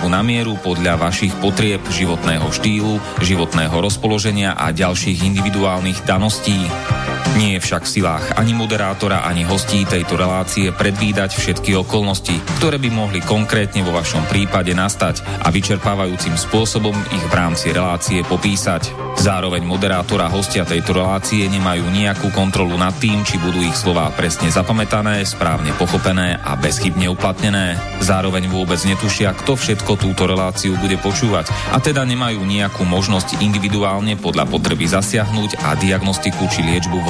liečbu na mieru podľa vašich potrieb, životného štýlu, životného rozpoloženia a ďalších individuálnych daností. Nie je však v silách ani moderátora, ani hostí tejto relácie predvídať všetky okolnosti, ktoré by mohli konkrétne vo vašom prípade nastať a vyčerpávajúcim spôsobom ich v rámci relácie popísať. Zároveň moderátor a hostia tejto relácie nemajú nejakú kontrolu nad tým, či budú ich slová presne zapamätané, správne pochopené a bezchybne uplatnené. Zároveň vôbec netušia, kto všetko túto reláciu bude počúvať a teda nemajú nejakú možnosť individuálne podľa potreby zasiahnuť a diagnostiku či liečbu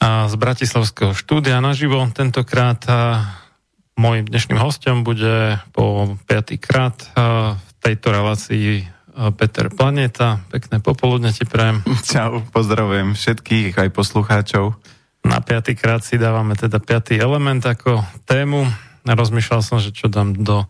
a z Bratislavského štúdia naživo. Tentokrát môjim dnešným hostom bude po piatý krát v tejto relácii Peter Planeta. Pekné popoludne ti prajem. Čau, pozdravujem všetkých, aj poslucháčov. Na piatý krát si dávame teda piatý element ako tému. Rozmýšľal som, že čo dám do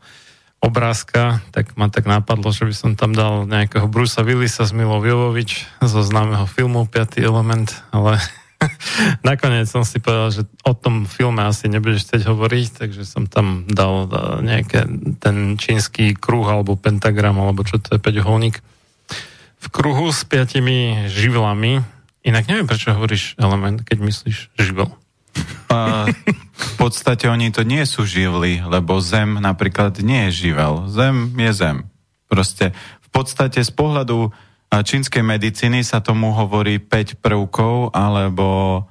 obrázka, tak ma tak napadlo, že by som tam dal nejakého Brusa Willisa z Milo Jovovič zo známeho filmu Piatý element, ale Nakoniec som si povedal, že o tom filme asi nebudeš chcieť hovoriť, takže som tam dal nejaké ten čínsky kruh alebo pentagram, alebo čo to je, peťuholník. V kruhu s piatimi živlami. Inak neviem, prečo hovoríš element, keď myslíš živel. A v podstate oni to nie sú živly, lebo Zem napríklad nie je živel. Zem je Zem. Proste v podstate z pohľadu čínskej medicíny sa tomu hovorí 5 prvkov, alebo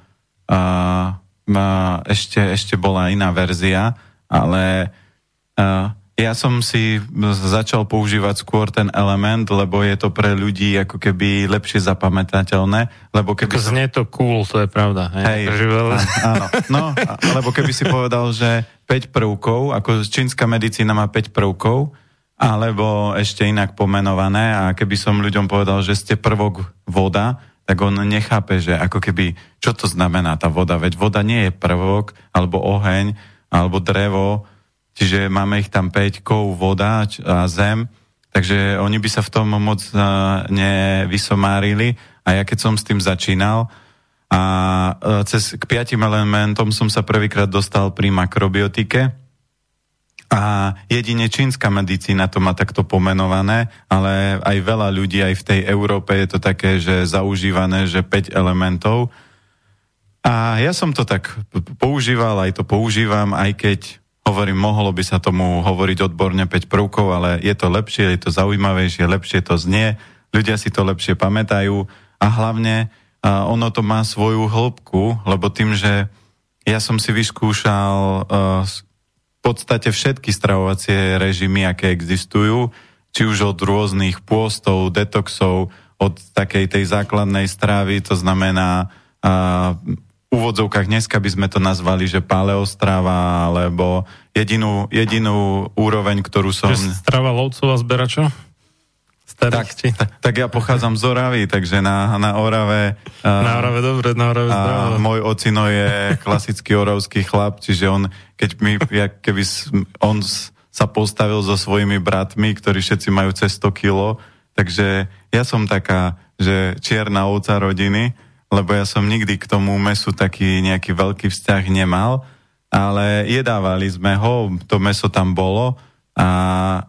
a, a, ešte, ešte bola iná verzia, ale a, ja som si začal používať skôr ten element, lebo je to pre ľudí ako keby lepšie zapamätateľné. Lebo keby... Znie to cool, to je pravda. Hej, hej áno. No, lebo keby si povedal, že 5 prvkov, ako čínska medicína má 5 prvkov, alebo ešte inak pomenované a keby som ľuďom povedal, že ste prvok voda, tak on nechápe, že ako keby, čo to znamená tá voda, veď voda nie je prvok, alebo oheň, alebo drevo, čiže máme ich tam 5, kov, voda a zem, takže oni by sa v tom moc nevysomárili. A ja keď som s tým začínal a cez, k piatim elementom som sa prvýkrát dostal pri makrobiotike, a jedine čínska medicína to má takto pomenované, ale aj veľa ľudí aj v tej Európe je to také, že zaužívané, že 5 elementov. A ja som to tak používal, aj to používam, aj keď hovorím, mohlo by sa tomu hovoriť odborne 5 prvkov, ale je to lepšie, je to zaujímavejšie, lepšie to znie, ľudia si to lepšie pamätajú a hlavne a ono to má svoju hĺbku, lebo tým, že ja som si vyskúšal uh, podstate všetky stravovacie režimy, aké existujú, či už od rôznych pôstov, detoxov, od takej tej základnej strávy, to znamená a, v úvodzovkách dneska by sme to nazvali, že paleostrava, alebo jedinú, jedinú úroveň, ktorú som... Že strava lovcov a zberačov? Tak, tak, tak ja pochádzam z Oravy, takže na, na Orave... Na Orave, dobre, na Orave a Môj ocino je klasický oravský chlap, čiže on, keď mi, ja, keby on sa postavil so svojimi bratmi, ktorí všetci majú cez 100 kilo, takže ja som taká, že čierna ovca rodiny, lebo ja som nikdy k tomu mesu taký nejaký veľký vzťah nemal, ale jedávali sme ho, to meso tam bolo, a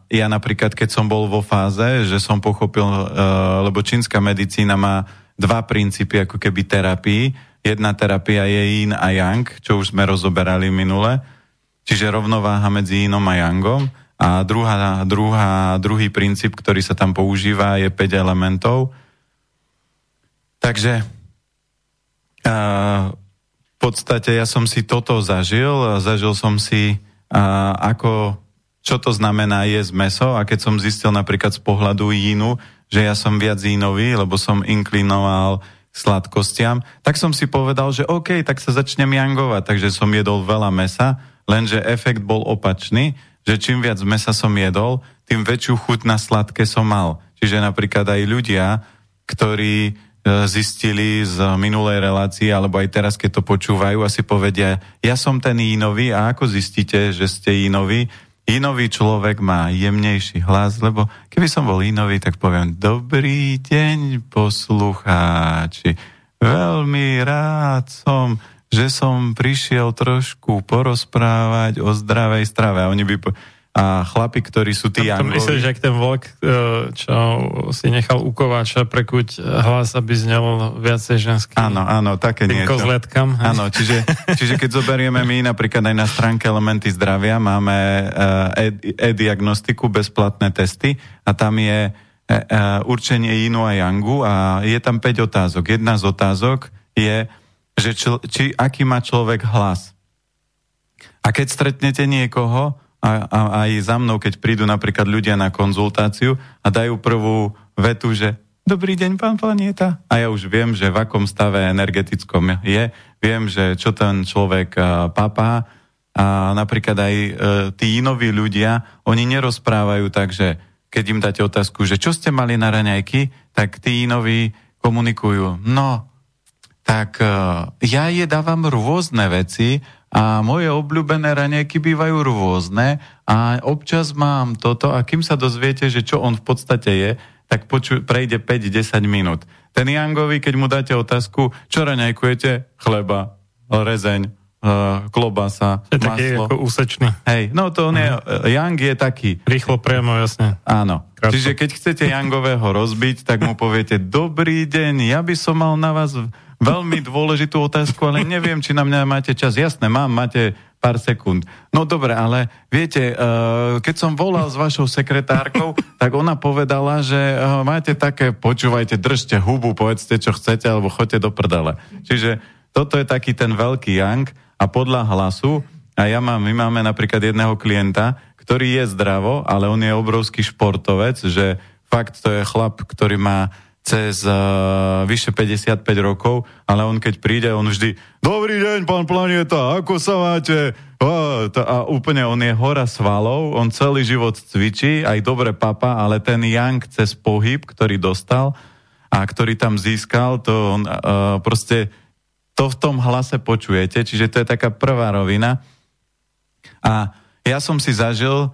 ja napríklad, keď som bol vo fáze, že som pochopil, uh, lebo čínska medicína má dva princípy ako keby terapii. Jedna terapia je yin a yang, čo už sme rozoberali minule, čiže rovnováha medzi inom a yangom. A druhá, druhá, druhý princíp, ktorý sa tam používa, je 5 elementov. Takže uh, v podstate ja som si toto zažil. Zažil som si, uh, ako čo to znamená jesť meso a keď som zistil napríklad z pohľadu jínu, že ja som viac jínový, lebo som inklinoval sladkostiam, tak som si povedal, že OK, tak sa začnem jangovať, takže som jedol veľa mesa, lenže efekt bol opačný, že čím viac mesa som jedol, tým väčšiu chuť na sladké som mal. Čiže napríklad aj ľudia, ktorí e, zistili z minulej relácie, alebo aj teraz, keď to počúvajú, asi povedia, ja som ten jínový a ako zistíte, že ste jínový? Inový človek má jemnejší hlas, lebo keby som bol inový, tak poviem Dobrý deň, poslucháči. Veľmi rád som, že som prišiel trošku porozprávať o zdravej strave. A oni by po- a chlapi, ktorí sú tí To myslíš, že ten vlk, e, čo si nechal u kováča prekuť hlas, aby znel viacej ženský. Áno, áno, také tým niečo. kozletkam. Áno, čiže, čiže keď zoberieme my napríklad aj na stránke Elementy zdravia, máme e, e-diagnostiku, bezplatné testy a tam je e, e, určenie inu a yangu a je tam 5 otázok. Jedna z otázok je, že čl, či, aký má človek hlas. A keď stretnete niekoho, a, a aj za mnou, keď prídu napríklad ľudia na konzultáciu a dajú prvú vetu, že Dobrý deň, pán Planieta. A ja už viem, že v akom stave energetickom je. Viem, že čo ten človek papá. A napríklad aj e, tí inoví ľudia, oni nerozprávajú tak, že keď im dáte otázku, že čo ste mali na raňajky, tak tí inoví komunikujú. No, tak e, ja jedávam rôzne veci a moje obľúbené raňajky bývajú rôzne a občas mám toto a kým sa dozviete, že čo on v podstate je, tak poču, prejde 5-10 minút. Ten Jangovi, keď mu dáte otázku, čo raňajkujete? Chleba, rezeň, uh, klobasa, je maslo. taký ako úsečný. Hej, no to on je, uh, Yang je taký. Rýchlo, priamo, jasne. Áno. Krátko. Čiže keď chcete Jangového rozbiť, tak mu poviete, dobrý deň, ja by som mal na vás veľmi dôležitú otázku, ale neviem, či na mňa máte čas. Jasné, mám, máte pár sekúnd. No dobre, ale viete, uh, keď som volal s vašou sekretárkou, tak ona povedala, že uh, máte také, počúvajte, držte hubu, povedzte, čo chcete, alebo choďte do prdele. Čiže toto je taký ten veľký yang a podľa hlasu, a ja mám, my máme napríklad jedného klienta, ktorý je zdravo, ale on je obrovský športovec, že fakt to je chlap, ktorý má cez uh, vyše 55 rokov, ale on keď príde, on vždy Dobrý deň, pán Planeta, ako sa máte? A, a úplne on je hora svalov, on celý život cvičí, aj dobre papa, ale ten Young cez pohyb, ktorý dostal a ktorý tam získal, to on uh, proste to v tom hlase počujete, čiže to je taká prvá rovina. A ja som si zažil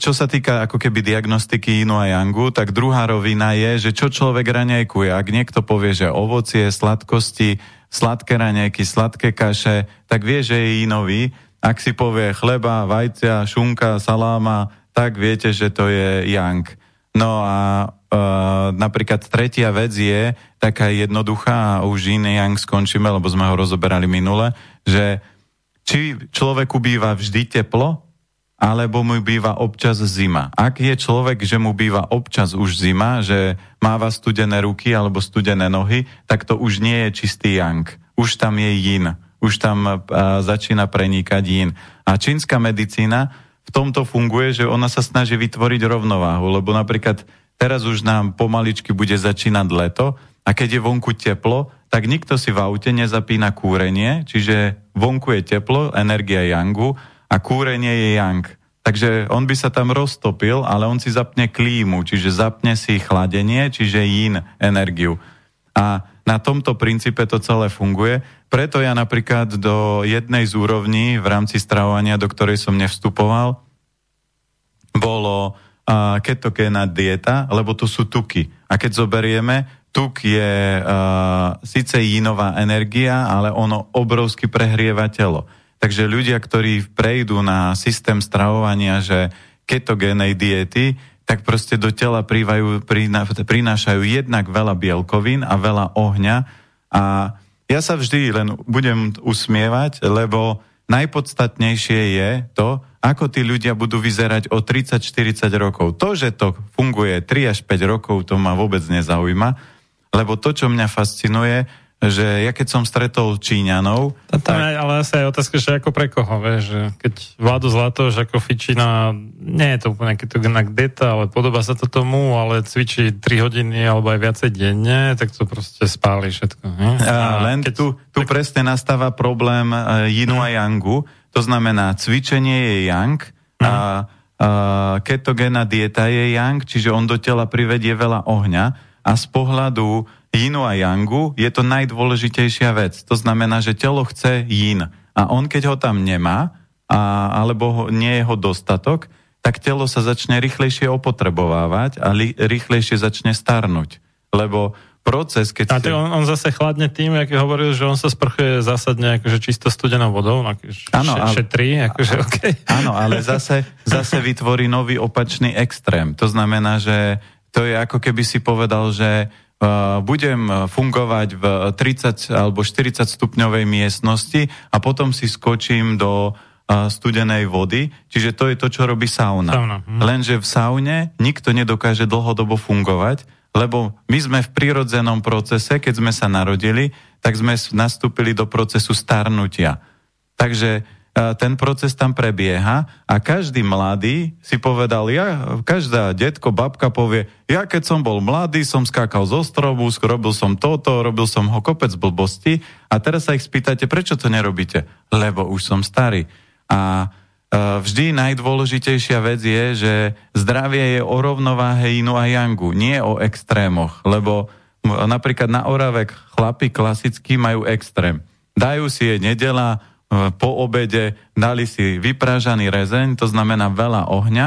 čo sa týka ako keby diagnostiky Inu a Yangu, tak druhá rovina je, že čo človek raňajkuje. Ak niekto povie, že ovocie, sladkosti, sladké raňajky, sladké kaše, tak vie, že je inový. Ak si povie chleba, vajcia, šunka, saláma, tak viete, že to je Yang. No a uh, napríklad tretia vec je taká jednoduchá a už iný Yang skončíme, lebo sme ho rozoberali minule, že či človeku býva vždy teplo, alebo mu býva občas zima. Ak je človek, že mu býva občas už zima, že máva studené ruky alebo studené nohy, tak to už nie je čistý yang. Už tam je yin. Už tam uh, začína prenikať yin. A čínska medicína v tomto funguje, že ona sa snaží vytvoriť rovnováhu, lebo napríklad teraz už nám pomaličky bude začínať leto a keď je vonku teplo, tak nikto si v aute nezapína kúrenie, čiže vonku je teplo, energia yangu a kúrenie je yang. Takže on by sa tam roztopil, ale on si zapne klímu, čiže zapne si chladenie, čiže yin energiu. A na tomto princípe to celé funguje. Preto ja napríklad do jednej z úrovní v rámci stravovania, do ktorej som nevstupoval, bolo uh, ketogénna dieta, lebo to sú tuky. A keď zoberieme, tuk je uh, síce jinová energia, ale ono obrovsky prehrieva telo. Takže ľudia, ktorí prejdú na systém stravovania, že ketogénej diety, tak proste do tela prívajú, prinášajú jednak veľa bielkovín a veľa ohňa a ja sa vždy len budem usmievať, lebo najpodstatnejšie je to, ako tí ľudia budú vyzerať o 30-40 rokov. To, že to funguje 3 až 5 rokov, to ma vôbec nezaujíma, lebo to, čo mňa fascinuje, že ja keď som stretol Číňanov... Tam tak... ale asi aj otázka, že ako pre koho, vieš, že keď Vlado že ako fičina, nie je to úplne keď to deta, ale podobá sa to tomu, ale cvičí 3 hodiny alebo aj viacej denne, tak to proste spáli všetko. Nie? A, a len keď, tu, tu tak... presne nastáva problém uh, Yinu a Yangu, to znamená cvičenie je Yang a uh, ketogénna dieta je Yang, čiže on do tela privedie veľa ohňa a z pohľadu Yinu a Yangu je to najdôležitejšia vec. To znamená, že telo chce Yin. A on, keď ho tam nemá, a, alebo ho, nie je ho dostatok, tak telo sa začne rýchlejšie opotrebovávať a li, rýchlejšie začne starnúť. Lebo proces, keď... A si... on, on zase chladne tým, ako hovoril, že on sa sprchuje zásadne akože čisto studenou vodou, akože áno, ale, šetrí, akože okay. Áno, ale zase, zase vytvorí nový opačný extrém. To znamená, že to je ako keby si povedal, že budem fungovať v 30 alebo 40 stupňovej miestnosti a potom si skočím do studenej vody, čiže to je to, čo robí sauna. sauna. Hm. Lenže v saune nikto nedokáže dlhodobo fungovať, lebo my sme v prírodzenom procese, keď sme sa narodili, tak sme nastúpili do procesu starnutia. Takže ten proces tam prebieha a každý mladý si povedal, ja, každá detko, babka povie, ja keď som bol mladý, som skákal zo stromu, robil som toto, robil som ho kopec blbosti a teraz sa ich spýtate, prečo to nerobíte? Lebo už som starý. A vždy najdôležitejšia vec je, že zdravie je o rovnováhe inu a jangu, nie o extrémoch, lebo napríklad na Oravek chlapi klasicky majú extrém. Dajú si je nedela, E, po obede dali si vyprážaný rezeň, to znamená veľa ohňa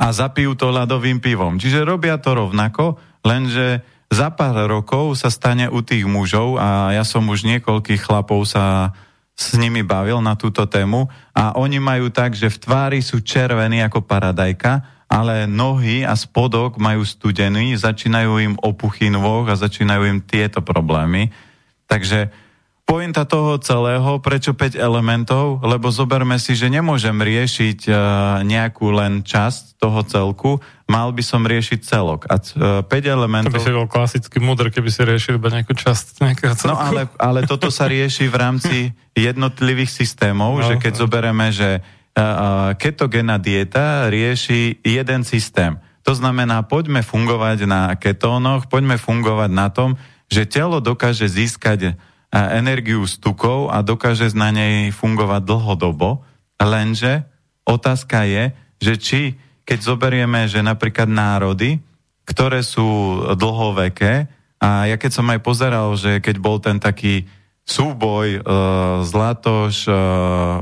a zapijú to ľadovým pivom. Čiže robia to rovnako, lenže za pár rokov sa stane u tých mužov a ja som už niekoľkých chlapov sa s nimi bavil na túto tému a oni majú tak, že v tvári sú červení ako paradajka, ale nohy a spodok majú studený, začínajú im opuchy nôh a začínajú im tieto problémy. Takže pointa toho celého, prečo 5 elementov, lebo zoberme si, že nemôžem riešiť uh, nejakú len časť toho celku, mal by som riešiť celok. A uh, 5 elementov... To by si bol klasický múdr, keby si riešil iba nejakú časť nejakého celku. No ale, ale toto sa rieši v rámci jednotlivých systémov, no, že keď no. zoberieme, že uh, ketogénna dieta rieši jeden systém. To znamená, poďme fungovať na ketónoch, poďme fungovať na tom, že telo dokáže získať energiu z tukov a dokáže na nej fungovať dlhodobo, lenže otázka je, že či keď zoberieme, že napríklad národy, ktoré sú dlhoveké, a ja keď som aj pozeral, že keď bol ten taký súboj uh, Zlatoš, uh,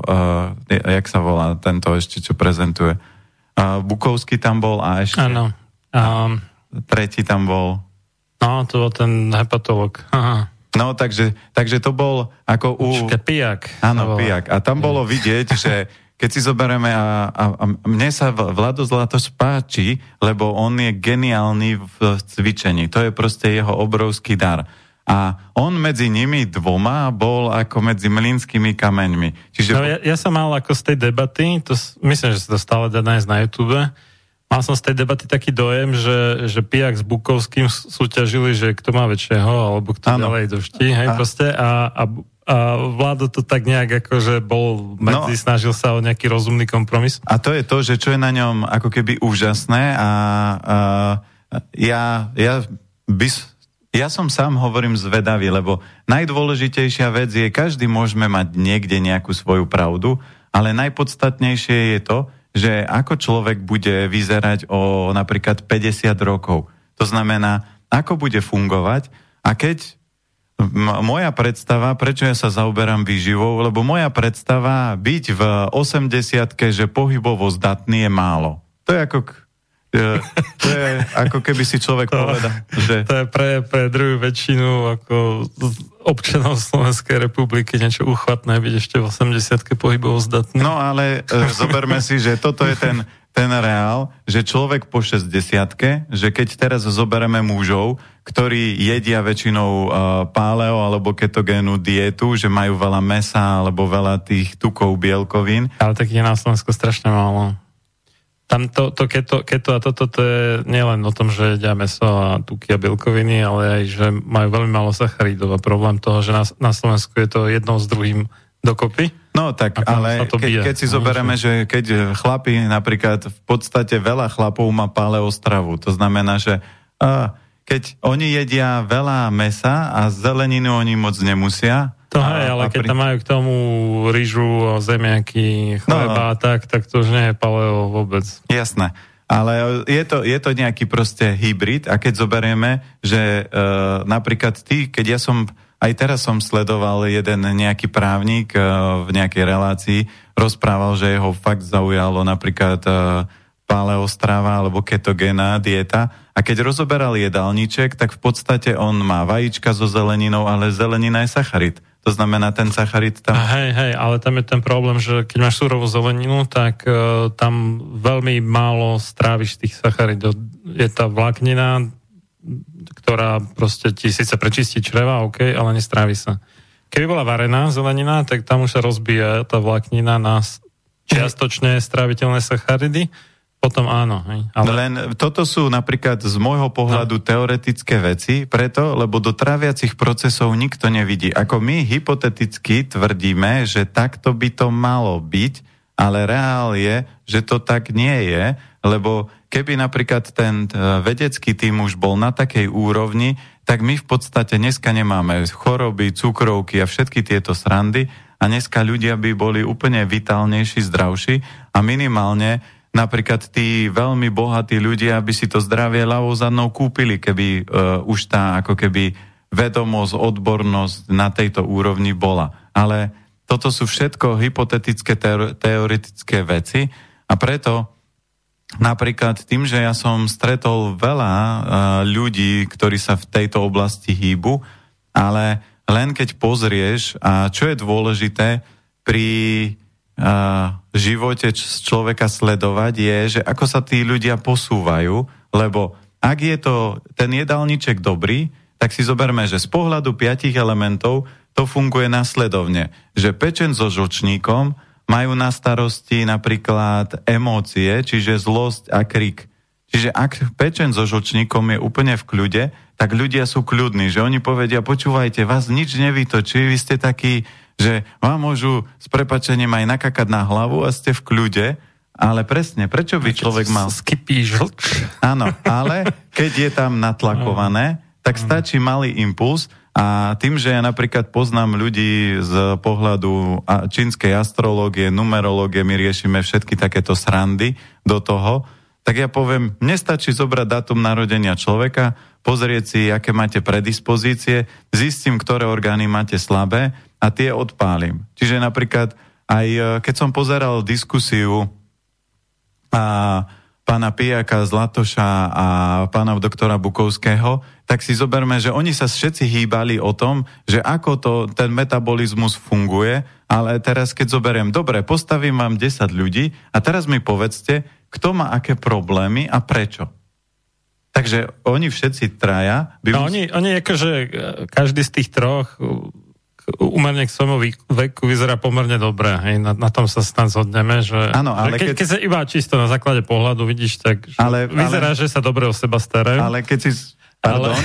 uh, jak sa volá tento ešte, čo prezentuje, uh, Bukovský tam bol a ešte... Áno. Um, tretí tam bol... No, to bol ten hepatolog. Aha. No, takže, takže to bol ako u... Počke, pijak. Áno, pijak. A tam bolo vidieť, že keď si zoberieme a, a, a mne sa Vlado Zlato spáči, lebo on je geniálny v cvičení. To je proste jeho obrovský dar. A on medzi nimi dvoma bol ako medzi mlínskymi kameňmi. Čiže... No, ja, ja som mal ako z tej debaty, to, myslím, že sa to stále dá nájsť na YouTube, Mal som z tej debaty taký dojem, že, že Pijak s Bukovským súťažili, že kto má väčšieho, alebo kto ano. ďalej doští, hej, a. proste. A, a, a vláda to tak nejak ako, že bol medzi, no, snažil sa o nejaký rozumný kompromis. A to je to, že čo je na ňom ako keby úžasné a, a ja, ja, by, ja som sám hovorím zvedavý, lebo najdôležitejšia vec je, každý môžeme mať niekde nejakú svoju pravdu, ale najpodstatnejšie je to, že ako človek bude vyzerať o napríklad 50 rokov. To znamená, ako bude fungovať a keď moja predstava, prečo ja sa zaoberám výživou, lebo moja predstava byť v 80 že pohybovo zdatný je málo. To je ako je, to je ako keby si človek to, povedal, že... To je pre, pre druhú väčšinu ako občanov Slovenskej republiky niečo uchvatné byť ešte v 80 pohybovo zdatný. No ale e, zoberme si, že toto je ten, ten reál, že človek po 60 že keď teraz zoberieme mužov, ktorí jedia väčšinou uh, páleo alebo ketogénu dietu, že majú veľa mesa alebo veľa tých tukov, bielkovín. Ale tak je na Slovensku strašne málo. Tam to, to keto, keto a toto to je nielen o tom, že jedia meso a tuky a bielkoviny, ale aj, že majú veľmi málo sacharidov a problém toho, že na, na Slovensku je to jedno s druhým dokopy. No tak, ale ke, keď si zoberieme, že keď chlapi, napríklad v podstate veľa chlapov má paleostravu, to znamená, že a, keď oni jedia veľa mesa a zeleninu oni moc nemusia, to hej, ale keď pri... tam majú k tomu rýžu, zemiaky, chleba no, no. tak, tak to už nie je paleo vôbec. Jasné. Ale je to, je to nejaký proste hybrid a keď zoberieme, že e, napríklad ty, keď ja som, aj teraz som sledoval jeden nejaký právnik e, v nejakej relácii, rozprával, že jeho fakt zaujalo napríklad e, paleostrava alebo ketogénna dieta a keď rozoberal jedálniček, tak v podstate on má vajíčka so zeleninou, ale zelenina je sacharit. To znamená, ten sacharid tam... Hej, hej, ale tam je ten problém, že keď máš surovú zeleninu, tak uh, tam veľmi málo stráviš tých sacharidov. Je tá vláknina, ktorá proste ti síce prečistí čreva, OK, ale nestrávi sa. Keby bola varená zelenina, tak tam už sa rozbíja tá vláknina na čiastočne stráviteľné sacharidy potom áno. Hej. Ale... Len toto sú napríklad z môjho pohľadu no. teoretické veci, preto, lebo do tráviacich procesov nikto nevidí. Ako my hypoteticky tvrdíme, že takto by to malo byť, ale reál je, že to tak nie je, lebo keby napríklad ten e, vedecký tým už bol na takej úrovni, tak my v podstate dneska nemáme choroby, cukrovky a všetky tieto srandy a dneska ľudia by boli úplne vitálnejší, zdravší a minimálne napríklad tí veľmi bohatí ľudia by si to zdravie ľavou zadnou kúpili, keby uh, už tá ako keby vedomosť, odbornosť na tejto úrovni bola. Ale toto sú všetko hypotetické, teoretické veci a preto napríklad tým, že ja som stretol veľa uh, ľudí, ktorí sa v tejto oblasti hýbu, ale len keď pozrieš, a čo je dôležité pri živote človeka sledovať je, že ako sa tí ľudia posúvajú, lebo ak je to ten jedálniček dobrý, tak si zoberme, že z pohľadu piatich elementov to funguje následovne, že pečen so žočníkom majú na starosti napríklad emócie, čiže zlosť a krik. Čiže ak pečen so žočníkom je úplne v kľude, tak ľudia sú kľudní, že oni povedia, počúvajte, vás nič nevytočí, vy ste takí že vám môžu s prepačením aj nakakať na hlavu a ste v kľude, ale presne, prečo by človek mal... Skypí žlč. Áno, ale keď je tam natlakované, tak stačí malý impuls a tým, že ja napríklad poznám ľudí z pohľadu čínskej astrológie, numerológie, my riešime všetky takéto srandy do toho, tak ja poviem, nestačí zobrať dátum narodenia človeka, pozrieť si, aké máte predispozície, zistím, ktoré orgány máte slabé a tie odpálim. Čiže napríklad aj e, keď som pozeral diskusiu a pána Pijaka Zlatoša a pána doktora Bukovského, tak si zoberme, že oni sa všetci hýbali o tom, že ako to, ten metabolizmus funguje, ale teraz keď zoberiem, dobre, postavím vám 10 ľudí a teraz mi povedzte, kto má aké problémy a prečo. Takže oni všetci traja... By no, mus... oni, oni akože každý z tých troch umerne k svojmu veku vyzerá pomerne dobre. Hej? Na, na tom sa snad zhodneme, že, ano, ale že keď, keď... keď sa iba čisto na základe pohľadu vidíš, tak ale, vyzerá, ale, že sa dobre o seba starajú. Ale keď si... Pardon. Ale...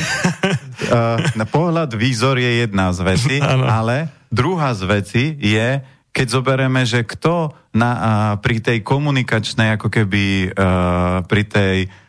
uh, na pohľad výzor je jedna z veci, ale druhá z veci je, keď zoberieme, že kto na, a, pri tej komunikačnej, ako keby a, pri tej a,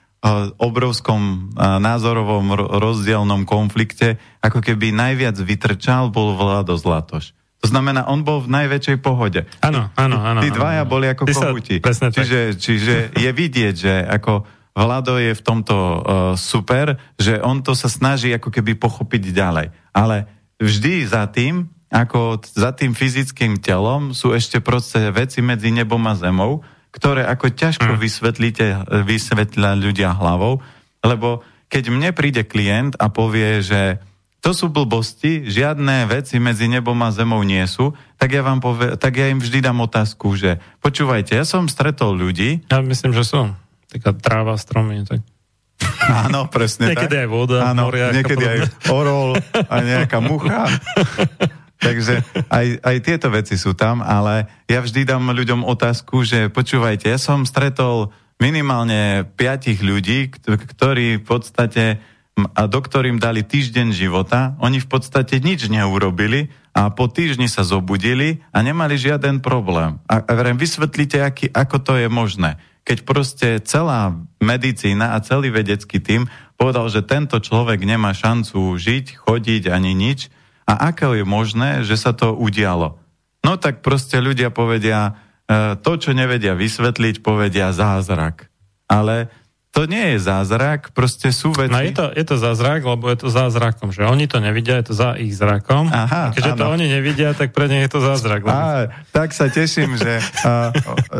obrovskom názorovom rozdielnom konflikte, ako keby najviac vytrčal, bol Vlado Zlatoš. To znamená, on bol v najväčšej pohode. Áno, áno, áno. Tí dvaja áno. boli ako kohuti. Čiže, čiže je vidieť, že ako Vlado je v tomto uh, super, že on to sa snaží ako keby pochopiť ďalej. Ale vždy za tým ako za tým fyzickým telom sú ešte proste veci medzi nebom a zemou, ktoré ako ťažko mm. vysvetlíte, vysvetlia ľudia hlavou, lebo keď mne príde klient a povie, že to sú blbosti, žiadne veci medzi nebom a zemou nie sú, tak ja, vám povie, tak ja im vždy dám otázku, že počúvajte, ja som stretol ľudí. Ja myslím, že sú. Taká tráva, stromy, tak... Áno, presne niekedy tak. aj voda, Áno, moria, niekedy aj orol a nejaká mucha. Takže aj, aj tieto veci sú tam, ale ja vždy dám ľuďom otázku, že počúvajte, ja som stretol minimálne piatich ľudí, ktorí v podstate a do dali týždeň života, oni v podstate nič neurobili a po týždni sa zobudili a nemali žiaden problém. A, a verím, vysvetlite, aký, ako to je možné. Keď proste celá medicína a celý vedecký tým povedal, že tento človek nemá šancu žiť, chodiť ani nič, a ako je možné, že sa to udialo? No tak proste ľudia povedia, e, to, čo nevedia vysvetliť, povedia zázrak. Ale to nie je zázrak, proste sú veci... No je to, je to zázrak, lebo je to zázrakom, že oni to nevidia, je to za ich zrakom. Aha, a keďže áno. to oni nevidia, tak pre nich je to zázrak. Lebo... Á, tak sa teším, že, a,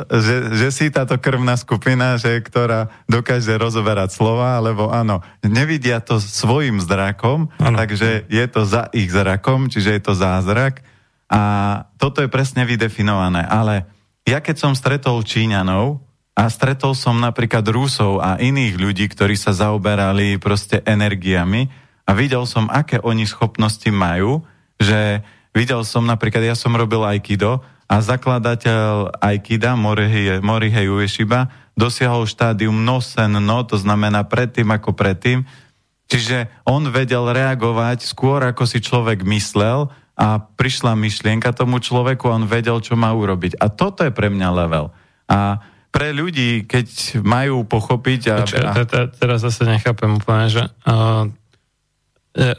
že, že si táto krvná skupina, že, ktorá dokáže rozoberať slova, lebo áno, nevidia to svojim zrakom, ano. takže je to za ich zrakom, čiže je to zázrak. A toto je presne vydefinované. Ale ja keď som stretol Číňanov, a stretol som napríklad Rusov a iných ľudí, ktorí sa zaoberali proste energiami a videl som, aké oni schopnosti majú, že videl som napríklad, ja som robil Aikido a zakladateľ Aikida, Morihei, Morihei Ueshiba, dosiahol štádium no sen no, to znamená predtým ako predtým, čiže on vedel reagovať skôr ako si človek myslel a prišla myšlienka tomu človeku a on vedel, čo má urobiť. A toto je pre mňa level. A pre ľudí, keď majú pochopiť... A, a... Teraz zase nechápem úplne, že uh,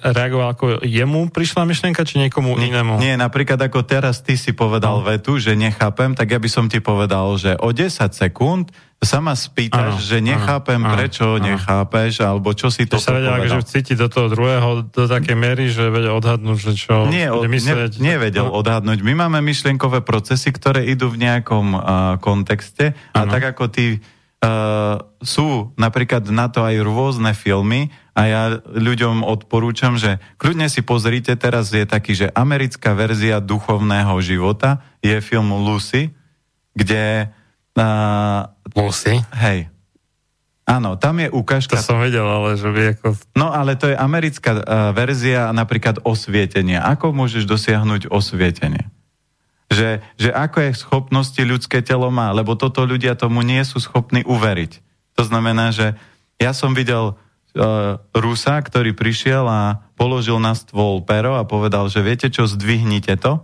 reagoval ako jemu prišla myšlienka, či niekomu nie, inému? Nie, napríklad ako teraz ty si povedal no. vetu, že nechápem, tak ja by som ti povedal, že o 10 sekúnd sa ma spýtaš, ano, že nechápem, ano, prečo ano. nechápeš, alebo čo si to sa vedel akože cítiť do toho druhého do takej miery, že vedel odhadnúť, že čo Nie, myslieť. Ne, nevedel no. odhadnúť. My máme myšlienkové procesy, ktoré idú v nejakom uh, kontexte a ano. tak ako ty uh, sú napríklad na to aj rôzne filmy a ja ľuďom odporúčam, že kľudne si pozrite, teraz je taký, že americká verzia duchovného života je film Lucy, kde uh, Lucy? Hej. Áno, tam je ukážka... To som vedel, ale že by ako... No, ale to je americká uh, verzia napríklad osvietenia. Ako môžeš dosiahnuť osvietenie? Že, že je schopnosti ľudské telo má, lebo toto ľudia tomu nie sú schopní uveriť. To znamená, že ja som videl uh, Rusa, ktorý prišiel a položil na stôl pero a povedal, že viete čo, zdvihnite to.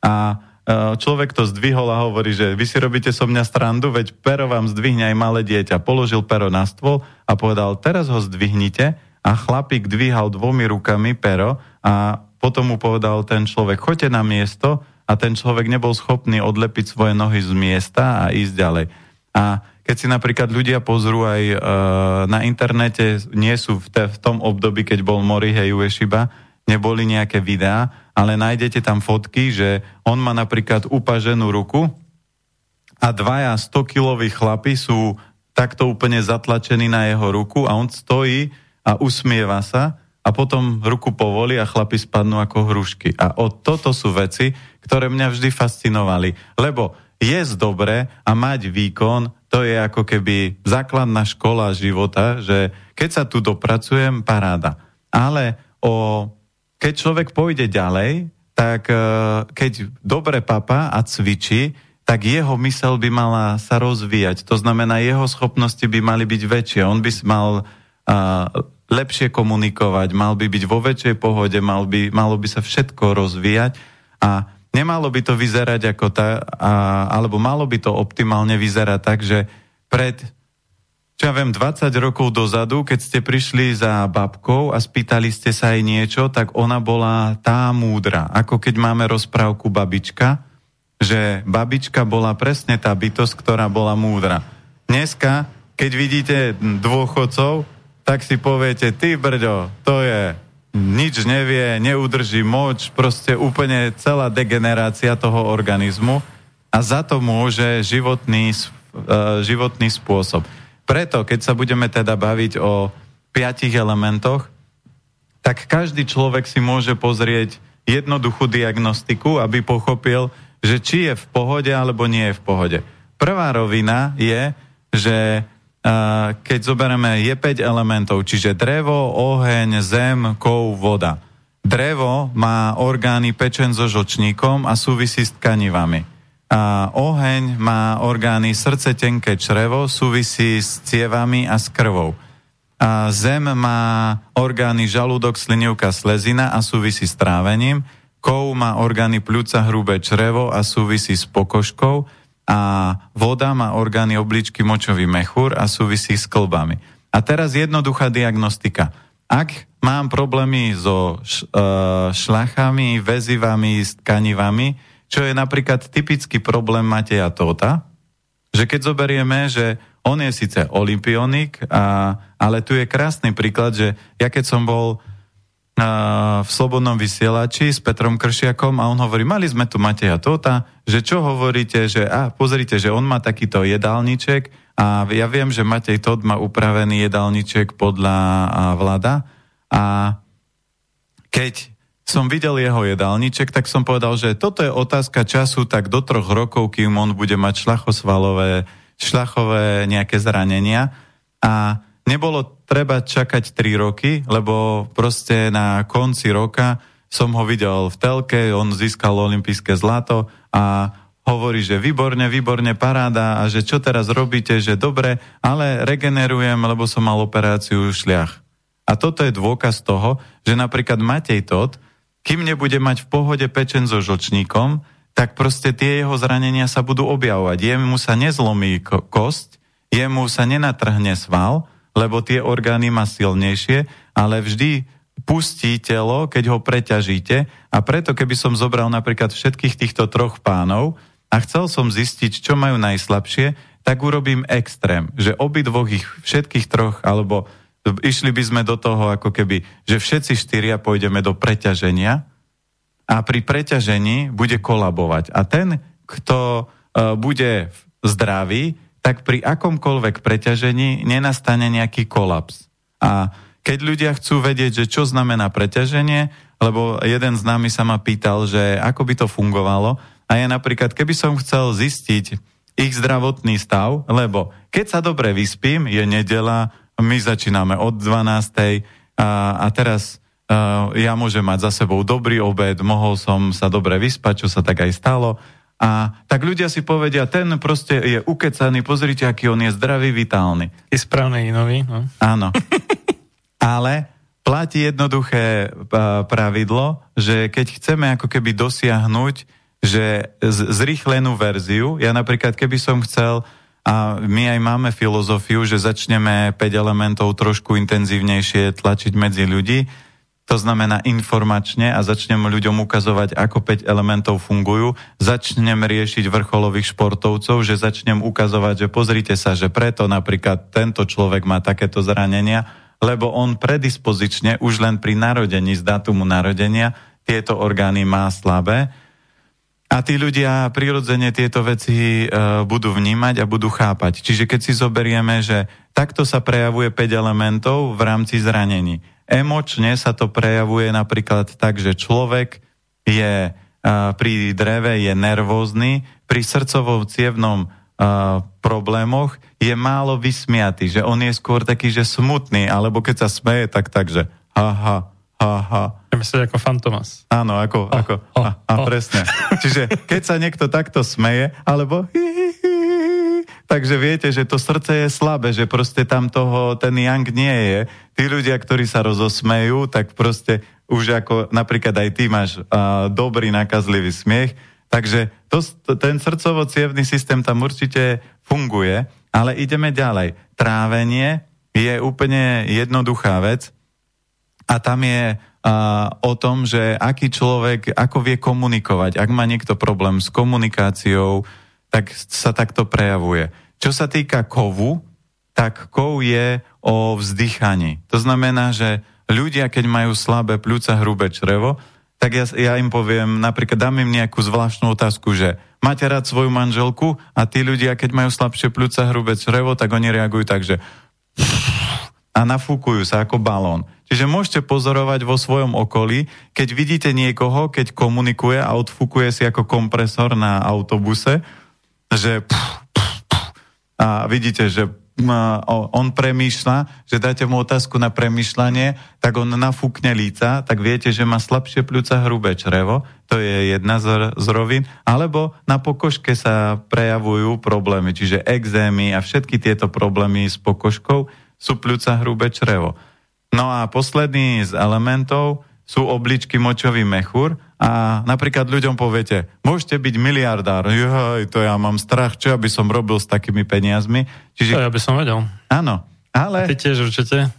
A Eh, človek to zdvihol a hovorí, že vy si robíte so mňa strandu, veď pero vám zdvihne aj malé dieťa. Položil pero na stôl a povedal, teraz ho zdvihnite a chlapík dvíhal dvomi rukami pero a potom mu povedal ten človek, choďte na miesto a ten človek nebol schopný odlepiť svoje nohy z miesta a ísť ďalej. A keď si napríklad ľudia pozrú aj e, na internete, nie sú v, te, v tom období, keď bol Morihei Ueshiba, neboli nejaké videá, ale nájdete tam fotky, že on má napríklad upaženú ruku a dvaja 100-kiloví chlapi sú takto úplne zatlačení na jeho ruku a on stojí a usmieva sa a potom ruku povolí a chlapi spadnú ako hrušky. A o toto sú veci, ktoré mňa vždy fascinovali. Lebo jesť dobre a mať výkon, to je ako keby základná škola života, že keď sa tu dopracujem, paráda. Ale o keď človek pôjde ďalej, tak e, keď dobre papa a cvičí, tak jeho mysel by mala sa rozvíjať. To znamená, jeho schopnosti by mali byť väčšie. On by mal lepšie komunikovať, mal by byť vo väčšej pohode, mal by, malo by sa všetko rozvíjať. A nemalo by to vyzerať ako tá, a, alebo malo by to optimálne vyzerať tak, že pred čo ja viem, 20 rokov dozadu, keď ste prišli za babkou a spýtali ste sa jej niečo, tak ona bola tá múdra. Ako keď máme rozprávku babička, že babička bola presne tá bytosť, ktorá bola múdra. Dneska, keď vidíte dôchodcov, tak si poviete, ty brďo, to je nič nevie, neudrží moč, proste úplne celá degenerácia toho organizmu a za to môže životný, uh, životný spôsob. Preto, keď sa budeme teda baviť o piatich elementoch, tak každý človek si môže pozrieť jednoduchú diagnostiku, aby pochopil, že či je v pohode alebo nie je v pohode. Prvá rovina je, že keď zoberieme, je 5 elementov, čiže drevo, oheň, zem, kov, voda. Drevo má orgány pečen so žočníkom a súvisí s tkanivami a oheň má orgány srdce, tenké črevo, súvisí s cievami a s krvou. A zem má orgány žalúdok, slinivka, slezina a súvisí s trávením. Kov má orgány pľúca, hrubé črevo a súvisí s pokožkou. A voda má orgány obličky, močový mechúr a súvisí s klbami. A teraz jednoduchá diagnostika. Ak mám problémy so e, šlachami, väzivami, s tkanivami, čo je napríklad typický problém Mateja Tóta, že keď zoberieme, že on je síce olimpionik, a, ale tu je krásny príklad, že ja keď som bol v Slobodnom vysielači s Petrom Kršiakom a on hovorí, mali sme tu Mateja Tóta, že čo hovoríte, že a pozrite, že on má takýto jedálniček a ja viem, že Matej Tóth má upravený jedálniček podľa vlada a keď som videl jeho jedálniček, tak som povedal, že toto je otázka času, tak do troch rokov, kým on bude mať šlachosvalové, šlachové nejaké zranenia. A nebolo treba čakať 3 roky, lebo proste na konci roka som ho videl v telke, on získal olympijské zlato a hovorí, že výborne, výborne, paráda a že čo teraz robíte, že dobre, ale regenerujem, lebo som mal operáciu šliach. A toto je dôkaz toho, že napríklad Matej Todt kým nebude mať v pohode pečen so žlčníkom, tak proste tie jeho zranenia sa budú objavovať. Jemu sa nezlomí ko- kosť, jemu sa nenatrhne sval, lebo tie orgány má silnejšie, ale vždy pustí telo, keď ho preťažíte a preto, keby som zobral napríklad všetkých týchto troch pánov a chcel som zistiť, čo majú najslabšie, tak urobím extrém, že obidvoch ich všetkých troch, alebo išli by sme do toho ako keby, že všetci štyria pôjdeme do preťaženia a pri preťažení bude kolabovať. A ten, kto uh, bude zdravý, tak pri akomkoľvek preťažení nenastane nejaký kolaps. A keď ľudia chcú vedieť, že čo znamená preťaženie, lebo jeden z nami sa ma pýtal, že ako by to fungovalo, a ja napríklad, keby som chcel zistiť ich zdravotný stav, lebo keď sa dobre vyspím, je nedela, my začíname od 12. A, a teraz a, ja môžem mať za sebou dobrý obed, mohol som sa dobre vyspať, čo sa tak aj stalo. A tak ľudia si povedia, ten proste je ukecaný, pozrite, aký on je zdravý, vitálny. Je správne inový, no. Áno. Ale platí jednoduché pravidlo, že keď chceme ako keby dosiahnuť, že zrýchlenú verziu, ja napríklad, keby som chcel a my aj máme filozofiu, že začneme 5 elementov trošku intenzívnejšie tlačiť medzi ľudí. To znamená informačne a začnem ľuďom ukazovať, ako 5 elementov fungujú. Začnem riešiť vrcholových športovcov, že začnem ukazovať, že pozrite sa, že preto napríklad tento človek má takéto zranenia, lebo on predispozične už len pri narodení z datumu narodenia tieto orgány má slabé a tí ľudia prirodzene tieto veci e, budú vnímať a budú chápať. Čiže keď si zoberieme, že takto sa prejavuje 5 elementov v rámci zranení. Emočne sa to prejavuje napríklad tak, že človek je e, pri dreve je nervózny, pri srdcovo-cievnom e, problémoch je málo vysmiatý, že on je skôr taký, že smutný, alebo keď sa smeje, tak tak, že ha, ha, ha, ha, Myslíte ako Fantomas. Áno, ako, oh, ako oh, a, a oh. presne. Čiže keď sa niekto takto smeje, alebo hi, hi, takže viete, že to srdce je slabé, že proste tam toho, ten yang nie je. Tí ľudia, ktorí sa rozosmejú, tak proste už ako napríklad aj ty máš uh, dobrý nakazlivý smiech, takže to, ten srdcovo systém tam určite funguje, ale ideme ďalej. Trávenie je úplne jednoduchá vec a tam je uh, o tom, že aký človek, ako vie komunikovať. Ak má niekto problém s komunikáciou, tak sa takto prejavuje. Čo sa týka kovu, tak kov je o vzdychaní. To znamená, že ľudia, keď majú slabé pľúca, hrubé črevo, tak ja, ja im poviem, napríklad dám im nejakú zvláštnu otázku, že máte rád svoju manželku a tí ľudia, keď majú slabšie pľúca, hrubé črevo, tak oni reagujú tak, že a nafúkujú sa ako balón. Čiže môžete pozorovať vo svojom okolí, keď vidíte niekoho, keď komunikuje a odfúkuje si ako kompresor na autobuse, že a vidíte, že on premýšľa, že dáte mu otázku na premýšľanie, tak on nafúkne líca, tak viete, že má slabšie pľúca hrubé črevo, to je jedna z, z rovín, alebo na pokožke sa prejavujú problémy, čiže exémy a všetky tieto problémy s pokožkou sú pľúca hrubé črevo. No a posledný z elementov sú obličky močový mechúr a napríklad ľuďom poviete, môžete byť miliardár, Joj, to ja mám strach, čo ja by som robil s takými peniazmi. Čiže... To ja by som vedel. Áno, ale... A ty tiež určite.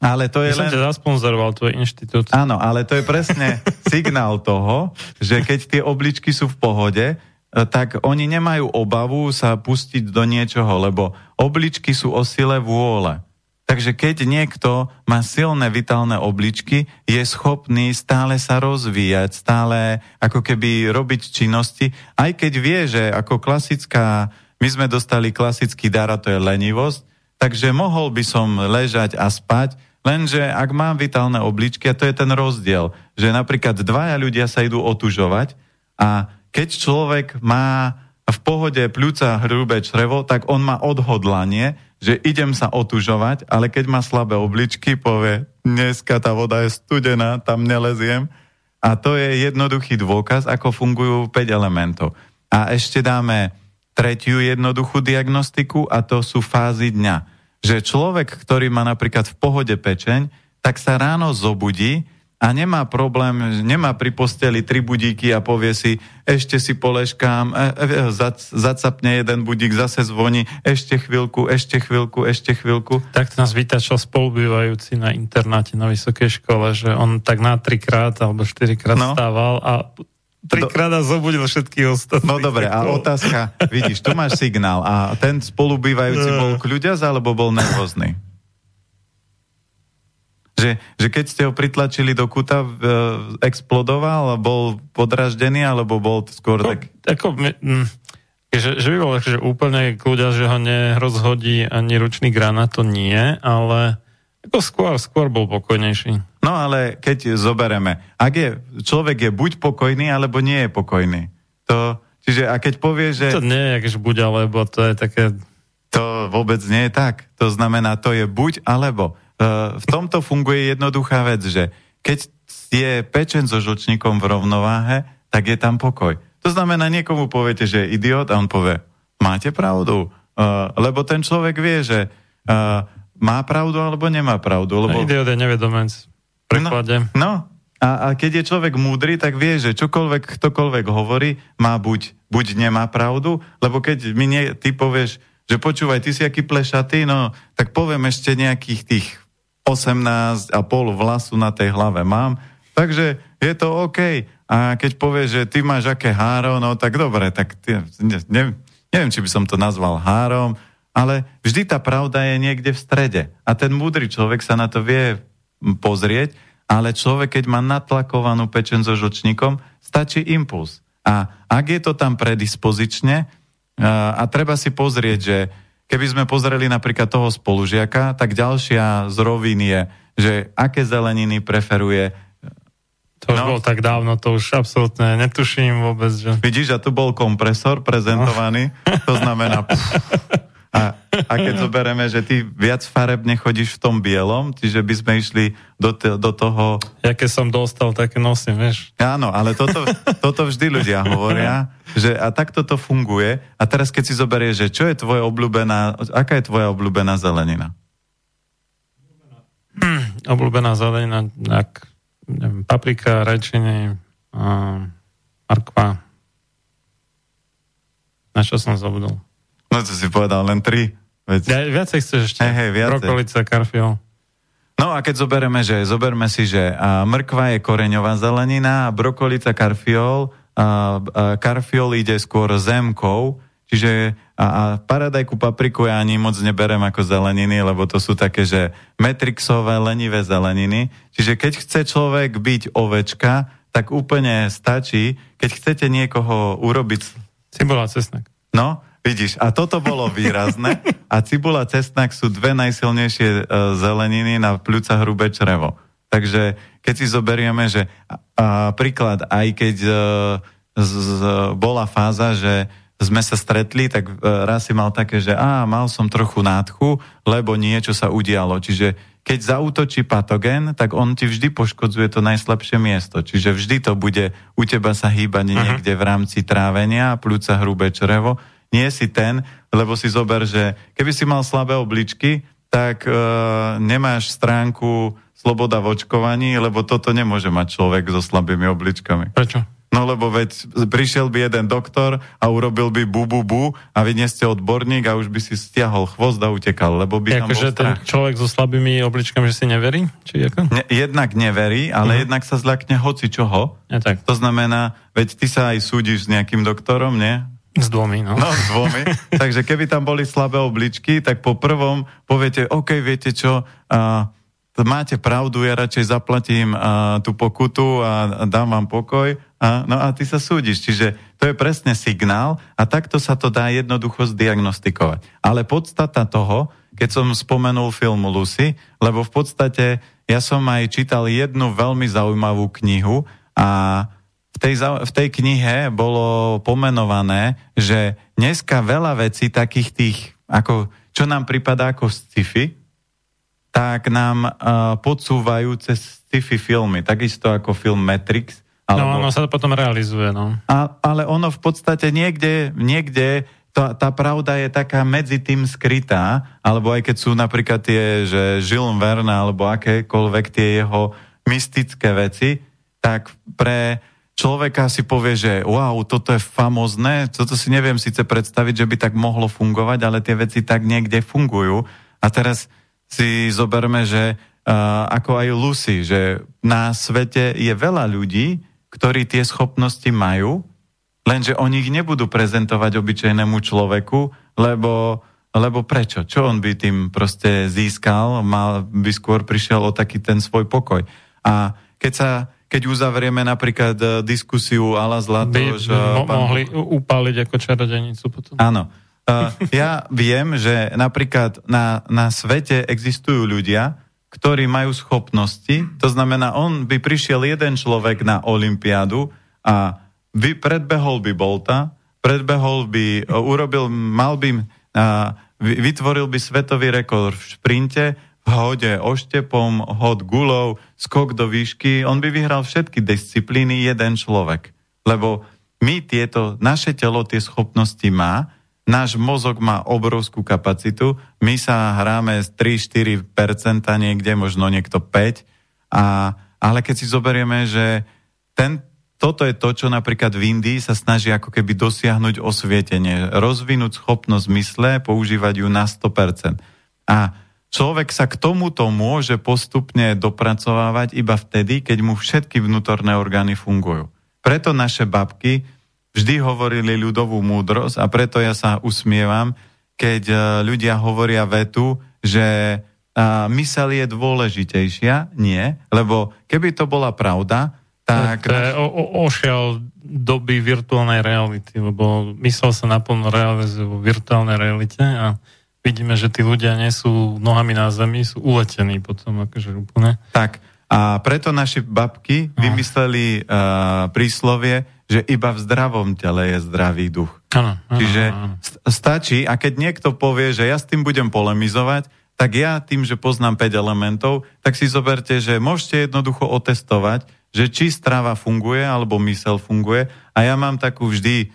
Ale to je ja len... som ťa zasponzoroval, tvoj inštitút. Áno, ale to je presne signál toho, že keď tie obličky sú v pohode, tak oni nemajú obavu sa pustiť do niečoho, lebo obličky sú o sile vôle. Takže keď niekto má silné vitálne obličky, je schopný stále sa rozvíjať, stále ako keby robiť činnosti, aj keď vie, že ako klasická, my sme dostali klasický dar a to je lenivosť, takže mohol by som ležať a spať, lenže ak mám vitálne obličky, a to je ten rozdiel, že napríklad dvaja ľudia sa idú otužovať a keď človek má v pohode pľúca hrubé črevo, tak on má odhodlanie, že idem sa otužovať, ale keď má slabé obličky, povie, dneska tá voda je studená, tam neleziem. A to je jednoduchý dôkaz, ako fungujú 5 elementov. A ešte dáme tretiu jednoduchú diagnostiku a to sú fázy dňa. Že človek, ktorý má napríklad v pohode pečeň, tak sa ráno zobudí a nemá problém, nemá pri posteli tri budíky a povie si, ešte si poleškám, e, e, zac, zacapne jeden budík, zase zvoní, ešte chvíľku, ešte chvíľku, ešte chvíľku. Tak to nás vytačal spolubývajúci na internáte na vysokej škole, že on tak na trikrát alebo štyrikrát no. stával a trikrát a zobudil všetkých ostatných. No dobre, a otázka, vidíš, tu máš signál a ten spolubývajúci bol kľuďaz alebo bol nervózny? Že, že keď ste ho pritlačili do kuta, e, explodoval a bol podraždený, alebo bol skôr no, tak... Ako, m, že, že by bol že úplne kľudia, že ho nerozhodí ani ručný granát, to nie, ale ako skôr, skôr bol pokojnejší. No ale keď zobereme, ak je, človek je buď pokojný, alebo nie je pokojný. To, čiže a keď povie, že... To nie je, že buď alebo, to je také... To vôbec nie je tak. To znamená, to je buď alebo. E, v tomto funguje jednoduchá vec, že keď je pečen so žlčníkom v rovnováhe, tak je tam pokoj. To znamená, niekomu poviete, že je idiot a on povie, máte pravdu. Uh, lebo ten človek vie, že uh, má pravdu alebo nemá pravdu. Lebo... A idiot je nevedomec. Preklade. No, no. A, a keď je človek múdry, tak vie, že čokoľvek ktokoľvek hovorí, má buď, buď nemá pravdu, lebo keď mi nie, ty povieš, že počúvaj, ty si aký plešatý, no tak poviem ešte nejakých tých 18 a pol vlasu na tej hlave mám, takže je to OK. A keď povie, že ty máš aké háro, no tak dobre, tak ty, ne, neviem, či by som to nazval három, ale vždy tá pravda je niekde v strede. A ten múdry človek sa na to vie pozrieť, ale človek, keď má natlakovanú pečen so žočníkom, stačí impuls. A ak je to tam predispozične, a, a treba si pozrieť, že Keby sme pozreli napríklad toho spolužiaka, tak ďalšia z rovín je, že aké zeleniny preferuje. To už no. bol tak dávno, to už absolútne netuším vôbec. Že... Vidíš, a tu bol kompresor prezentovaný, no. to znamená... Pff, a, a keď zoberieme, že ty viac farebne chodíš v tom bielom, čiže by sme išli do, te, do toho... Jaké som dostal, také nosím, vieš. Áno, ale toto, toto vždy ľudia hovoria, že a takto to funguje. A teraz keď si zoberieš, že čo je tvoja obľúbená, aká je tvoja obľúbená zelenina? Hm, obľúbená zelenina, ak neviem, paprika, rajčiny, uh, markva. Na čo som zabudol? No to si povedal len tri veci. Ja, viacej chceš ešte. Hej, hej, viacej. Brokolica, karfiol. No a keď zoberieme, že zoberme si, že a mrkva je koreňová zelenina, brokolica, karfiol, a, a karfiol ide skôr zemkou, čiže a, a paradajku, papriku ja ani moc neberem ako zeleniny, lebo to sú také, že metrixové, lenivé zeleniny. Čiže keď chce človek byť ovečka, tak úplne stačí, keď chcete niekoho urobiť... Cibula, cesnak. No, Vidíš, a toto bolo výrazné a cibula cestnak sú dve najsilnejšie uh, zeleniny na pľúca hrubé črevo. Takže keď si zoberieme, že a, príklad, aj keď uh, z, z, bola fáza, že sme sa stretli, tak uh, raz si mal také, že á, mal som trochu nádchu, lebo niečo sa udialo. Čiže keď zautočí patogen, tak on ti vždy poškodzuje to najslabšie miesto. Čiže vždy to bude u teba sa hýbať uh-huh. niekde v rámci trávenia, pľúca hrubé črevo nie si ten, lebo si zober, že keby si mal slabé obličky, tak e, nemáš stránku sloboda v očkovaní, lebo toto nemôže mať človek so slabými obličkami. Prečo? No lebo veď prišiel by jeden doktor a urobil by bu, bu, bu a vy nie ste odborník a už by si stiahol chvost a utekal, lebo by tam že ten človek so slabými obličkami, že si neverí? Či ako? Ne, jednak neverí, ale uh-huh. jednak sa zľakne hoci čoho. Ja, tak. To znamená, veď ty sa aj súdiš s nejakým doktorom, nie? S dvomi, no. No, s dvomi. Takže keby tam boli slabé obličky, tak po prvom poviete, OK, viete čo, uh, máte pravdu, ja radšej zaplatím uh, tú pokutu a, a dám vám pokoj. A, no a ty sa súdiš. Čiže to je presne signál a takto sa to dá jednoducho zdiagnostikovať. Ale podstata toho, keď som spomenul film Lucy, lebo v podstate ja som aj čítal jednu veľmi zaujímavú knihu a v tej, v tej knihe bolo pomenované, že dneska veľa vecí takých tých, ako, čo nám pripadá ako sci-fi, tak nám uh, podsúvajú cez sci-fi filmy, takisto ako film Matrix. Alebo... No, ono sa to potom realizuje, no. A, ale ono v podstate niekde, niekde tá, tá pravda je taká medzi tým skrytá, alebo aj keď sú napríklad tie, že Žilm Verna, alebo akékoľvek tie jeho mystické veci, tak pre človeka si povie, že wow, toto je famozné, toto si neviem síce predstaviť, že by tak mohlo fungovať, ale tie veci tak niekde fungujú. A teraz si zoberme, že uh, ako aj Lucy, že na svete je veľa ľudí, ktorí tie schopnosti majú, lenže oni ich nebudú prezentovať obyčajnému človeku, lebo, lebo prečo? Čo on by tým proste získal? Mal by skôr prišiel o taký ten svoj pokoj. A keď sa keď uzavrieme napríklad e, diskusiu Ala Zlato, by že... Mo- pán... mohli upáliť ako čarodenicu potom. Áno. Uh, ja viem, že napríklad na, na svete existujú ľudia, ktorí majú schopnosti, to znamená, on by prišiel jeden človek na Olympiádu a vy, predbehol by Bolta, predbehol by, uh, urobil, mal by, uh, vytvoril by svetový rekord v šprinte, hode oštepom, hod gulov, skok do výšky, on by vyhral všetky disciplíny jeden človek. Lebo my tieto, naše telo tie schopnosti má, náš mozog má obrovskú kapacitu, my sa hráme z 3-4% niekde, možno niekto 5, a, ale keď si zoberieme, že ten, toto je to, čo napríklad v Indii sa snaží ako keby dosiahnuť osvietenie, rozvinúť schopnosť mysle, používať ju na 100%. A Človek sa k tomuto môže postupne dopracovávať iba vtedy, keď mu všetky vnútorné orgány fungujú. Preto naše babky vždy hovorili ľudovú múdrosť a preto ja sa usmievam, keď e, ľudia hovoria vetu, že mysel je dôležitejšia. Nie, lebo keby to bola pravda, tak... To je o, o, ošial doby virtuálnej reality, lebo mysel sa naplno realizuje vo virtuálnej realite a vidíme, že tí ľudia nie sú nohami na zemi, sú uletení potom akože úplne. Tak, a preto naši babky vymysleli uh, príslovie, že iba v zdravom tele je zdravý duch. Ano, ano, Čiže ano. stačí, a keď niekto povie, že ja s tým budem polemizovať, tak ja tým, že poznám 5 elementov, tak si zoberte, že môžete jednoducho otestovať, že či strava funguje, alebo mysel funguje. A ja mám takú vždy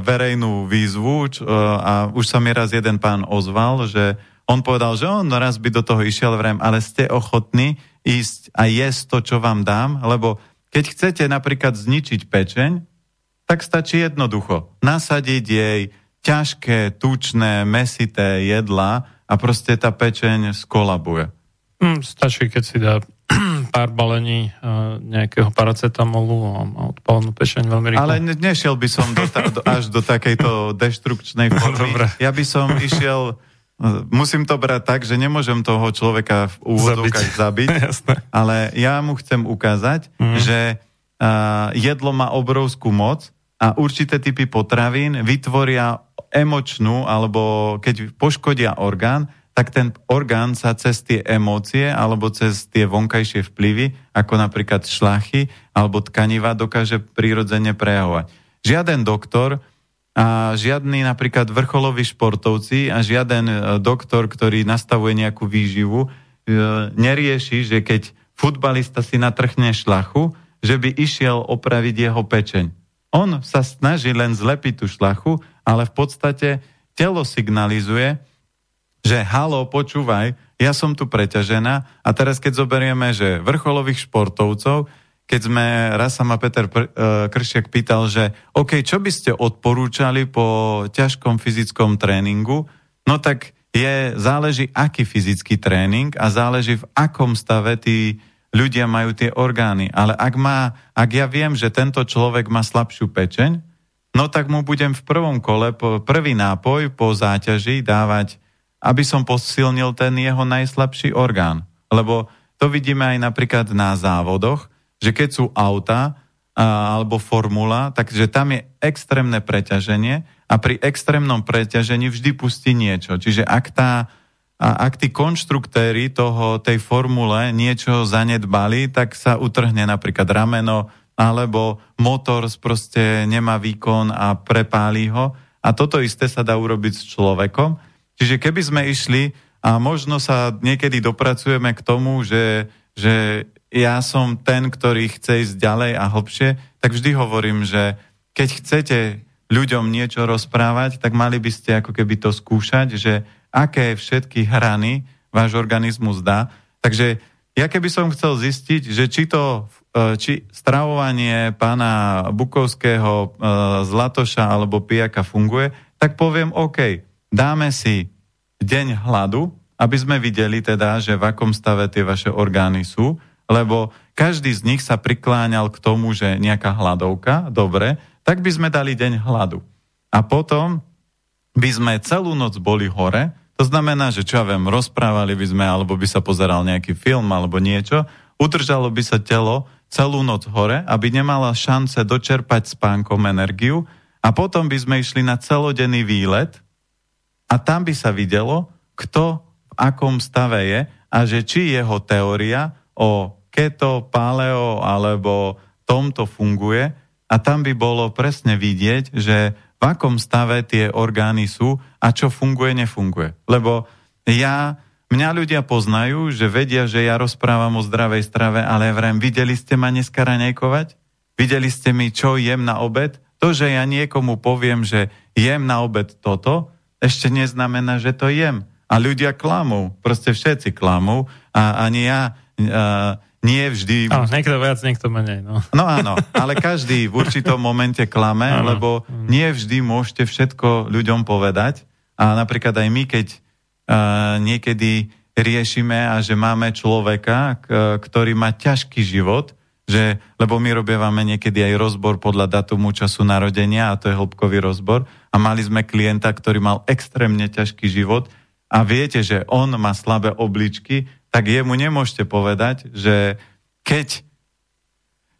verejnú výzvu č, uh, a už sa mi raz jeden pán ozval, že on povedal, že on raz by do toho išiel, vrem, ale ste ochotní ísť a jesť to, čo vám dám, lebo keď chcete napríklad zničiť pečeň, tak stačí jednoducho nasadiť jej ťažké, tučné, mesité jedla a proste tá pečeň skolabuje. Mm, stačí, keď si dá pár balení uh, nejakého paracetamolu a odpalenú pešeň veľmi rýchlo. Ale ne, nešiel by som do ta, do, až do takejto deštrukčnej formy. Dobre. Ja by som išiel, e, musím to brať tak, že nemôžem toho človeka v úvodovkách zabiť, zabiť ale ja mu chcem ukázať, mm. že uh, jedlo má obrovskú moc a určité typy potravín vytvoria emočnú, alebo keď poškodia orgán, tak ten orgán sa cez tie emócie alebo cez tie vonkajšie vplyvy, ako napríklad šlachy alebo tkaniva, dokáže prirodzene prejavovať. Žiaden doktor a žiadny napríklad vrcholoví športovci a žiaden e, doktor, ktorý nastavuje nejakú výživu, e, nerieši, že keď futbalista si natrhne šlachu, že by išiel opraviť jeho pečeň. On sa snaží len zlepiť tú šlachu, ale v podstate telo signalizuje, že halo, počúvaj, ja som tu preťažená a teraz keď zoberieme, že vrcholových športovcov, keď sme, raz sa ma Peter Pr- e, Kršiak pýtal, že OK, čo by ste odporúčali po ťažkom fyzickom tréningu, no tak je, záleží aký fyzický tréning a záleží v akom stave tí ľudia majú tie orgány. Ale ak, má, ak ja viem, že tento človek má slabšiu pečeň, no tak mu budem v prvom kole po, prvý nápoj po záťaži dávať, aby som posilnil ten jeho najslabší orgán. Lebo to vidíme aj napríklad na závodoch, že keď sú auta alebo formula, takže tam je extrémne preťaženie a pri extrémnom preťažení vždy pustí niečo. Čiže ak tá a ak tí konštruktéry toho, tej formule niečo zanedbali, tak sa utrhne napríklad rameno, alebo motor proste nemá výkon a prepáli ho. A toto isté sa dá urobiť s človekom. Čiže keby sme išli a možno sa niekedy dopracujeme k tomu, že, že ja som ten, ktorý chce ísť ďalej a hlbšie, tak vždy hovorím, že keď chcete ľuďom niečo rozprávať, tak mali by ste ako keby to skúšať, že aké všetky hrany váš organizmus dá. Takže ja keby som chcel zistiť, že či to e, či stravovanie pána Bukovského, e, Zlatoša alebo Pijaka funguje, tak poviem OK, dáme si deň hladu, aby sme videli teda, že v akom stave tie vaše orgány sú, lebo každý z nich sa prikláňal k tomu, že nejaká hladovka, dobre, tak by sme dali deň hladu. A potom by sme celú noc boli hore, to znamená, že čo ja viem, rozprávali by sme, alebo by sa pozeral nejaký film, alebo niečo, udržalo by sa telo celú noc hore, aby nemala šance dočerpať spánkom energiu a potom by sme išli na celodenný výlet a tam by sa videlo, kto v akom stave je a že či jeho teória o keto, paleo alebo tomto funguje a tam by bolo presne vidieť, že v akom stave tie orgány sú a čo funguje, nefunguje. Lebo ja, mňa ľudia poznajú, že vedia, že ja rozprávam o zdravej strave, ale vrem, videli ste ma dneska ranejkovať? Videli ste mi, čo jem na obed? To, že ja niekomu poviem, že jem na obed toto, ešte neznamená, že to jem. A ľudia klamú, proste všetci klamú a ani ja uh, nie vždy... Áno, niekto viac, niekto menej. No. no áno, ale každý v určitom momente klame, áno. lebo nie vždy môžete všetko ľuďom povedať. A napríklad aj my, keď uh, niekedy riešime a že máme človeka, k, ktorý má ťažký život, že, lebo my robievame niekedy aj rozbor podľa datumu času narodenia a to je hĺbkový rozbor a mali sme klienta, ktorý mal extrémne ťažký život a viete, že on má slabé obličky, tak jemu nemôžete povedať, že keď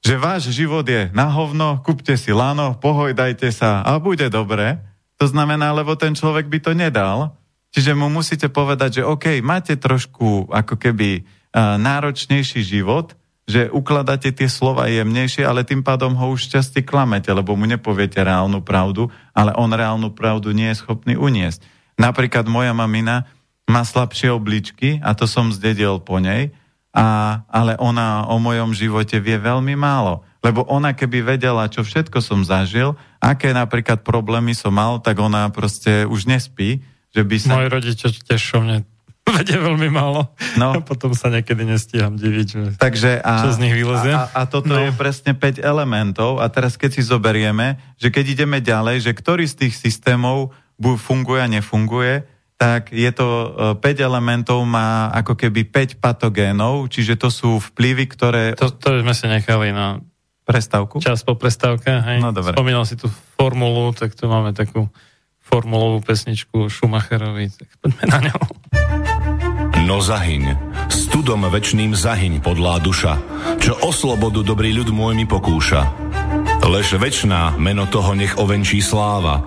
že váš život je na hovno, kúpte si lano, pohojdajte sa a bude dobre. To znamená, lebo ten človek by to nedal. Čiže mu musíte povedať, že OK, máte trošku ako keby uh, náročnejší život, že ukladáte tie slova jemnejšie, ale tým pádom ho už časti klamete, lebo mu nepoviete reálnu pravdu, ale on reálnu pravdu nie je schopný uniesť. Napríklad moja mamina má slabšie obličky a to som zdedil po nej, a, ale ona o mojom živote vie veľmi málo. Lebo ona keby vedela, čo všetko som zažil, aké napríklad problémy som mal, tak ona proste už nespí, že by sa... Moji rodičia tiež o mne Vedia veľmi málo. No. A potom sa niekedy nestíham diviť, že Takže a, čo z nich vylezie. A, a toto No. je presne 5 elementov a teraz keď si zoberieme, že keď ideme ďalej, že ktorý z tých systémov funguje a nefunguje, tak je to e, 5 elementov má ako keby 5 patogénov, čiže to sú vplyvy, ktoré... To, to sme si nechali na Prestavku? čas po prestávke. Hej. No, dobre. Spomínal si tú formulu, tak tu máme takú formulovú pesničku Schumacherovi, tak poďme na ňu. No zahyň, studom večným zahyň, podlá duša, čo o slobodu dobrý ľud môj mi pokúša. Lež večná meno toho nech ovenčí sláva,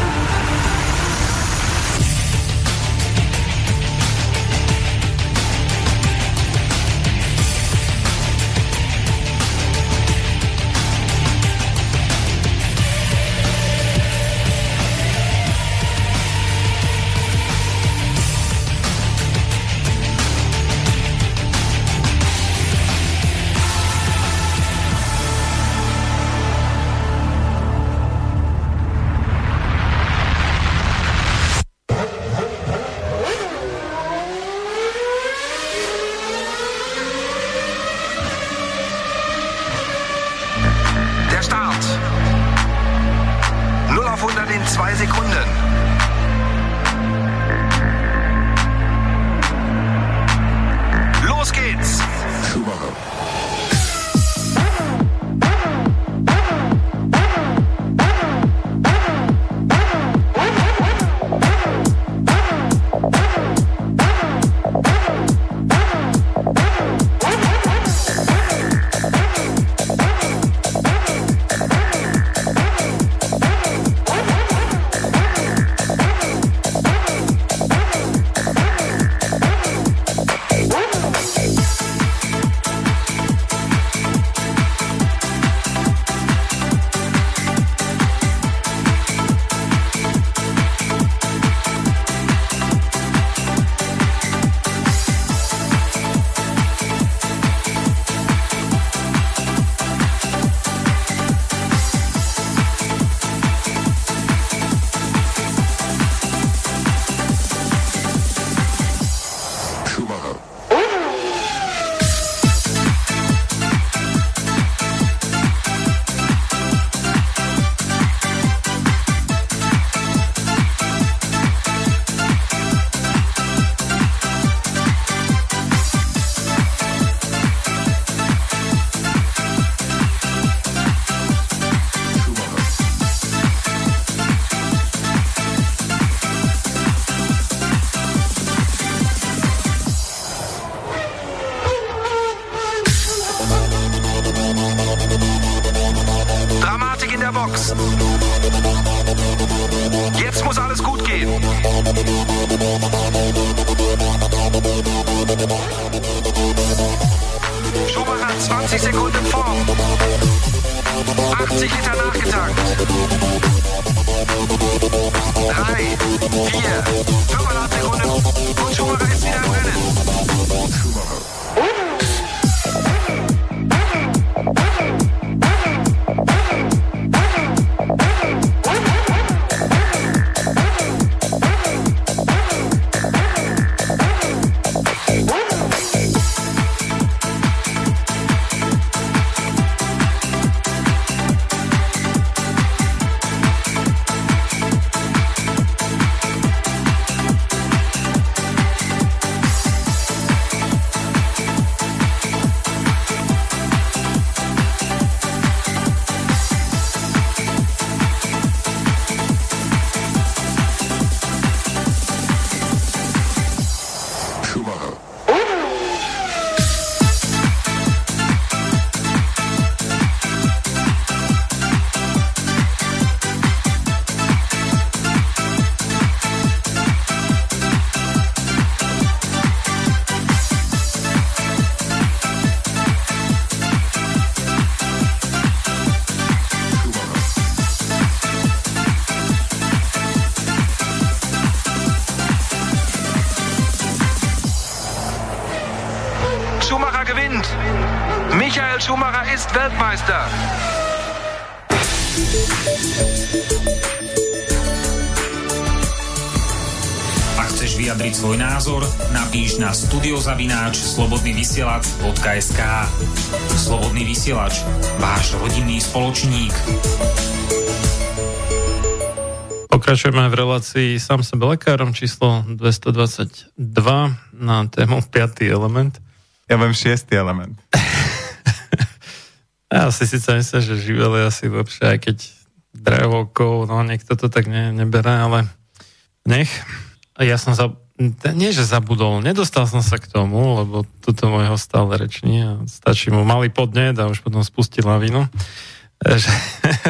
Na studiozavináč slobodnyvysielac.sk Slobodný vysielač, váš rodinný spoločník. Pokračujeme v relácii sám sebe lekárom číslo 222 na tému 5. element. Ja mám šiestý element. Ja si síce myslím, že živel je asi lepšie, aj keď drevokov, no niekto to tak ne, nebere, ale nech. A ja som za, nie, že zabudol, nedostal som sa k tomu, lebo toto môjho stále reční a stačí mu malý podnet a už potom spustí lavinu. Že,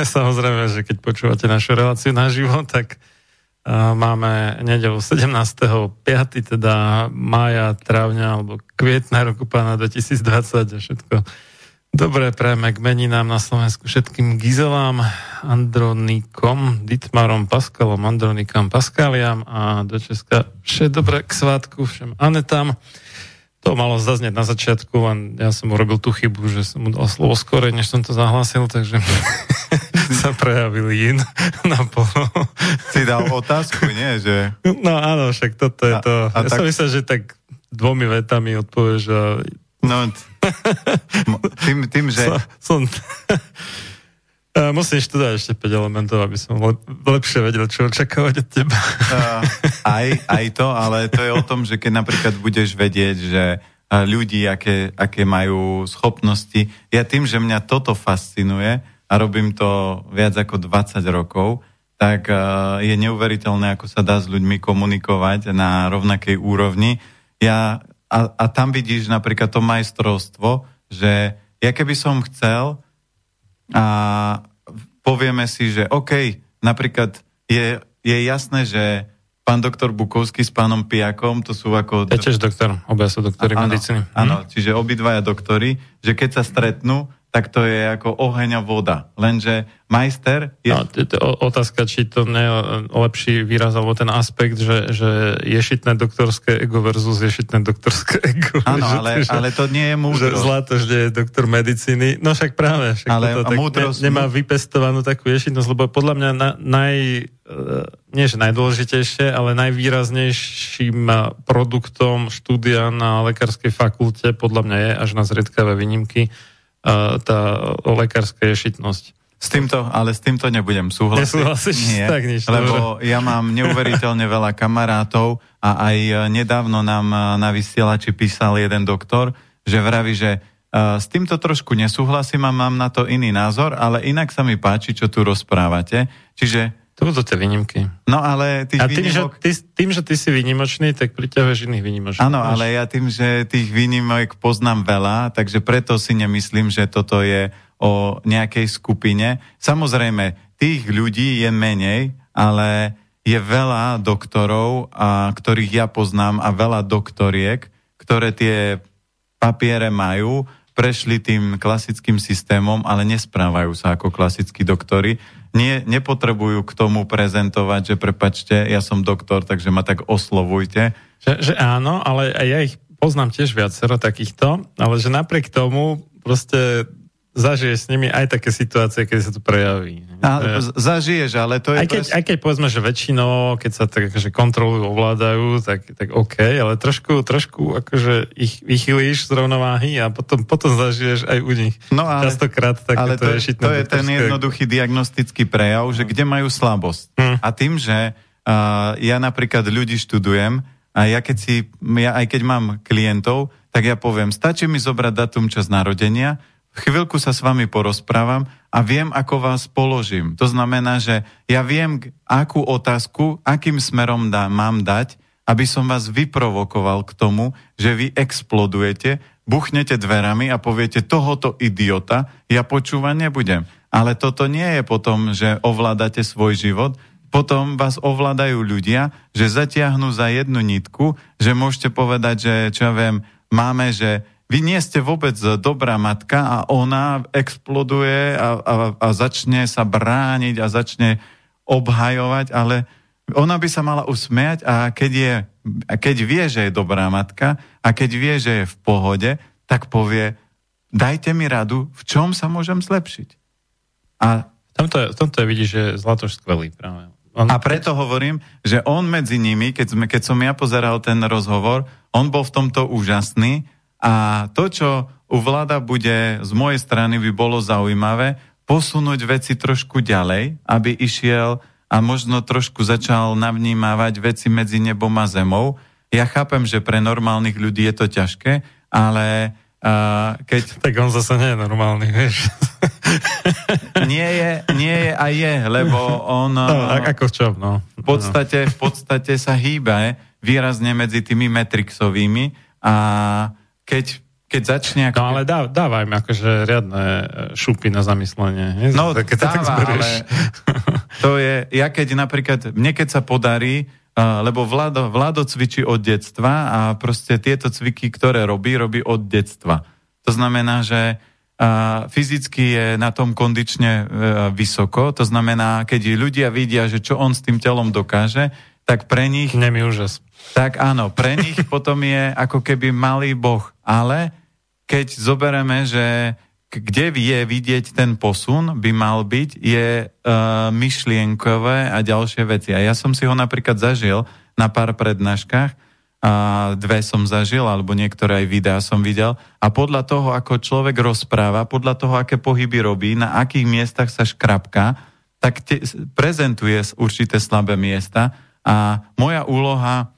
samozrejme, že keď počúvate našu reláciu naživo, tak a máme nedelu 17.5. teda mája, trávňa alebo kvietna roku pána 2020 a všetko Dobré prajeme k meninám na Slovensku všetkým Gizelám, Andronikom, Ditmarom, Paskalom, Andronikám, Paskaliam a do Česka vše dobré k svátku všem Anetám. To malo zaznieť na začiatku, len ja som urobil tú chybu, že som mu dal slovo skore, než som to zahlásil, takže sa prejavil in na polo. Si dal otázku, nie? Že... No áno, však toto je A- to. a ja tak- som myslel, že tak dvomi vetami odpovieš a No, tým, tým, že... Som, som... A Musím študovať ešte 5 elementov, aby som le, lepšie vedel, čo očakávať od teba. Uh, aj, aj to, ale to je o tom, že keď napríklad budeš vedieť, že uh, ľudí, aké, aké majú schopnosti, ja tým, že mňa toto fascinuje a robím to viac ako 20 rokov, tak je neuveriteľné, ako sa dá s ľuďmi komunikovať na rovnakej úrovni. Ja, a, a tam vidíš napríklad to majstrovstvo, že ja keby som chcel a povieme si, že OK, napríklad je, je jasné, že pán doktor Bukovský s pánom Piakom, to sú ako... Ja tiež doktor, obaja sú doktori medicíny. Áno, čiže obidvaja doktori, že keď sa stretnú, tak to je ako oheň a voda. Lenže majster je... No, t- t- otázka, či to nie je lepší výraz, alebo ten aspekt, že, že ješitné doktorské ego versus ješitné doktorské ego. Áno, že, ale, že, ale to nie je že múdrosť. Nie je doktor medicíny. No však práve, však Ale tak múdrosť- ne, nemá vypestovanú takú ješitnosť, lebo podľa mňa na, naj, e, nie že najdôležitejšie, ale najvýraznejším e, produktom štúdia na lekárskej fakulte podľa mňa je až na zriedkavé výnimky e, tá lekárska ješitnosť. S týmto, ale s týmto nebudem súhlasiť. Nesúhlasíš? Nie, Tak nič, lebo ja mám neuveriteľne veľa kamarátov a aj e, nedávno nám e, na vysielači písal jeden doktor, že vraví, že e, s týmto trošku nesúhlasím a mám na to iný názor, ale inak sa mi páči, čo tu rozprávate. Čiže, To budú tie výnimky. no ale tých A tým, že výnimok... ty, tým, že ty si výnimočný, tak priťahuješ iných výnimočných. Áno, ale ja tým, že tých výnimok poznám veľa, takže preto si nemyslím, že toto je o nejakej skupine. Samozrejme, tých ľudí je menej, ale je veľa doktorov, a, ktorých ja poznám a veľa doktoriek, ktoré tie papiere majú, prešli tým klasickým systémom, ale nesprávajú sa ako klasickí doktori. Nie, nepotrebujú k tomu prezentovať, že prepačte, ja som doktor, takže ma tak oslovujte. Že, že áno, ale ja ich poznám tiež viacero takýchto, ale že napriek tomu proste zažiješ s nimi aj také situácie, keď sa to prejaví. A, Že- zažiješ, ale to je... aj, keď, pres- aj keď povedzme, že väčšinou, keď sa tak akože kontrolujú, ovládajú, tak, tak OK, ale trošku, trošku akože ich vychylíš z rovnováhy a potom, potom zažiješ aj u nich. No ale- Častokrát také ale to, je, šitné to je ten jednoduchý diagnostický prejav, že kde majú slabosť. Hm. A tým, že uh, ja napríklad ľudí študujem a ja keď si, ja aj keď mám klientov, tak ja poviem, stačí mi zobrať datum čas narodenia, chvíľku sa s vami porozprávam a viem, ako vás položím. To znamená, že ja viem, akú otázku, akým smerom dá, mám dať, aby som vás vyprovokoval k tomu, že vy explodujete, buchnete dverami a poviete, tohoto idiota ja počúvať nebudem. Ale toto nie je potom, že ovládate svoj život, potom vás ovládajú ľudia, že zatiahnu za jednu nitku, že môžete povedať, že čo ja viem, máme, že vy nie ste vôbec dobrá matka a ona exploduje a, a, a začne sa brániť a začne obhajovať, ale ona by sa mala usmiať a keď, je, a keď vie, že je dobrá matka a keď vie, že je v pohode, tak povie, dajte mi radu, v čom sa môžem zlepšiť. A tomto, je- tomto je vidíš, že Zlatoš skvelý práve. On, a preto hovorím, že on medzi nimi, keď, sme, keď som ja pozeral ten rozhovor, on bol v tomto úžasný a to, čo u vláda bude z mojej strany by bolo zaujímavé, posunúť veci trošku ďalej, aby išiel a možno trošku začal navnímavať veci medzi nebom a zemou. Ja chápem, že pre normálnych ľudí je to ťažké, ale uh, keď tak on zase nie je normálny, vieš. nie je, nie je a je, lebo on... No, ako v čom, no. v podstate, v podstate sa hýba výrazne medzi tými Matrixovými a keď, keď začne... Ako No ale dá, dávaj mi akože riadne e, šupy na zamyslenie. nie? No, Tak- keď to tak dáva, zberieš. ale to je, ja keď napríklad, mne keď sa podarí, uh, lebo Vlado, Vlado cvičí od detstva a proste tieto cviky, ktoré robí, robí od detstva. To znamená, že uh, fyzicky je na tom kondične uh, vysoko, to znamená, keď ľudia vidia, že čo on s tým telom dokáže, tak pre nich Nie mi úžas. Tak áno, pre nich potom je ako keby malý boh. Ale keď zobereme, že kde je vidieť ten posun, by mal byť, je uh, myšlienkové a ďalšie veci. A ja som si ho napríklad zažil na pár prednáškach, a dve som zažil, alebo niektoré aj videá som videl. A podľa toho, ako človek rozpráva, podľa toho, aké pohyby robí, na akých miestach sa škrapká, tak te, prezentuje určité slabé miesta. A moja úloha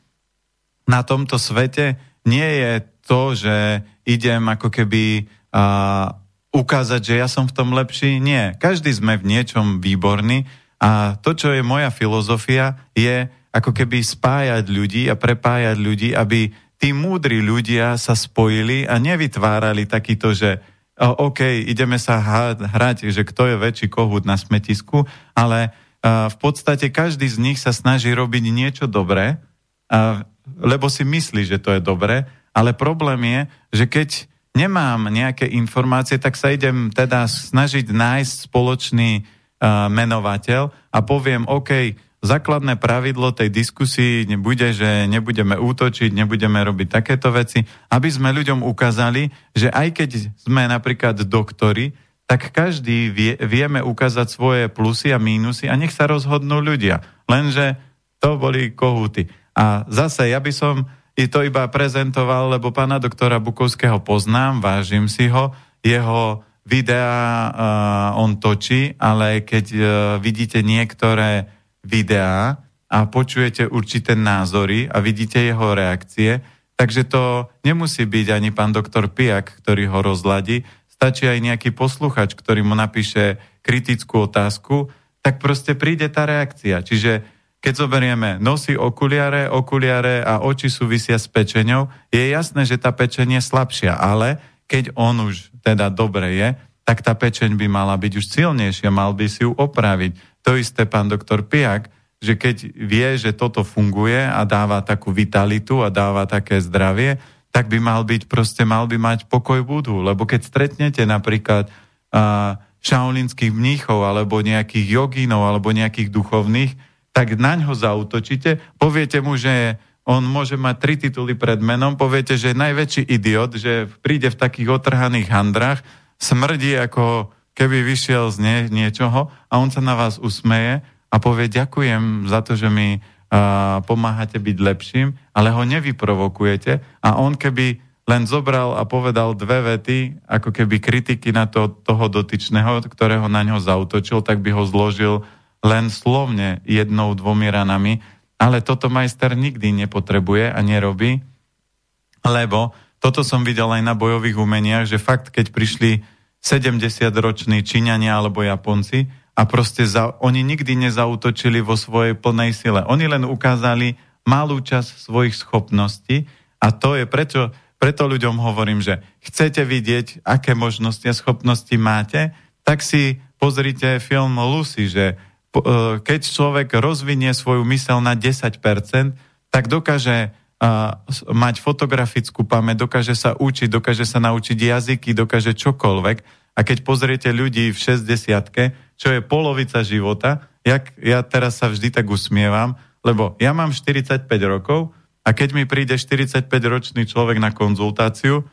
na tomto svete nie je to, že idem ako keby a, ukázať, že ja som v tom lepší. Nie. Každý sme v niečom výborní a to, čo je moja filozofia, je ako keby spájať ľudí a prepájať ľudí, aby tí múdri ľudia sa spojili a nevytvárali takýto, že o, OK, ideme sa hrať, že kto je väčší kohút na smetisku, ale a, v podstate každý z nich sa snaží robiť niečo dobré, a, lebo si myslí, že to je dobré, ale problém je, že keď nemám nejaké informácie, tak sa idem teda snažiť nájsť spoločný uh, menovateľ a poviem, OK, základné pravidlo tej diskusii bude, že nebudeme útočiť, nebudeme robiť takéto veci, aby sme ľuďom ukázali, že aj keď sme napríklad doktori, tak každý vie, vieme ukázať svoje plusy a mínusy a nech sa rozhodnú ľudia. Lenže to boli kohúty. A zase ja by som i to iba prezentoval, lebo pána doktora Bukovského poznám, vážim si ho, jeho videá uh, on točí, ale keď uh, vidíte niektoré videá a počujete určité názory a vidíte jeho reakcie, takže to nemusí byť ani pán doktor Piak, ktorý ho rozladí, stačí aj nejaký posluchač, ktorý mu napíše kritickú otázku, tak proste príde tá reakcia. Čiže keď zoberieme nosy, okuliare, okuliare a oči súvisia s pečeňou, je jasné, že tá pečeň je slabšia, ale keď on už teda dobre je, tak tá pečeň by mala byť už silnejšia, mal by si ju opraviť. To isté pán doktor Piak, že keď vie, že toto funguje a dáva takú vitalitu a dáva také zdravie, tak by mal byť, proste mal by mať pokoj budu. Lebo keď stretnete napríklad uh, šaolinských mníchov alebo nejakých jogínov alebo nejakých duchovných, tak naň ho zautočíte, poviete mu, že on môže mať tri tituly pred menom, poviete, že je najväčší idiot, že príde v takých otrhaných handrách, smrdí ako keby vyšiel z nie, niečoho a on sa na vás usmeje a povie ďakujem za to, že mi uh, pomáhate byť lepším, ale ho nevyprovokujete. A on keby len zobral a povedal dve vety, ako keby kritiky na to, toho dotyčného, ktorého na ňo zautočil, tak by ho zložil len slovne jednou, dvomi ranami, ale toto majster nikdy nepotrebuje a nerobí, lebo toto som videl aj na bojových umeniach, že fakt, keď prišli 70-roční Číňania alebo Japonci a proste za, oni nikdy nezautočili vo svojej plnej sile. Oni len ukázali malú časť svojich schopností a to je prečo, preto ľuďom hovorím, že chcete vidieť, aké možnosti a schopnosti máte, tak si pozrite film Lucy, že keď človek rozvinie svoju mysel na 10%, tak dokáže s- mať fotografickú pamäť, dokáže sa učiť, dokáže sa naučiť jazyky, dokáže čokoľvek. A keď pozriete ľudí v 60 čo je polovica života, jak ja teraz sa vždy tak usmievam, lebo ja mám 45 rokov a keď mi príde 45-ročný človek na konzultáciu,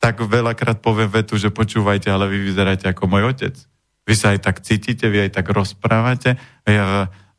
tak veľakrát poviem vetu, že počúvajte, ale vy vyzeráte ako môj otec. Vy sa aj tak cítite, vy aj tak rozprávate.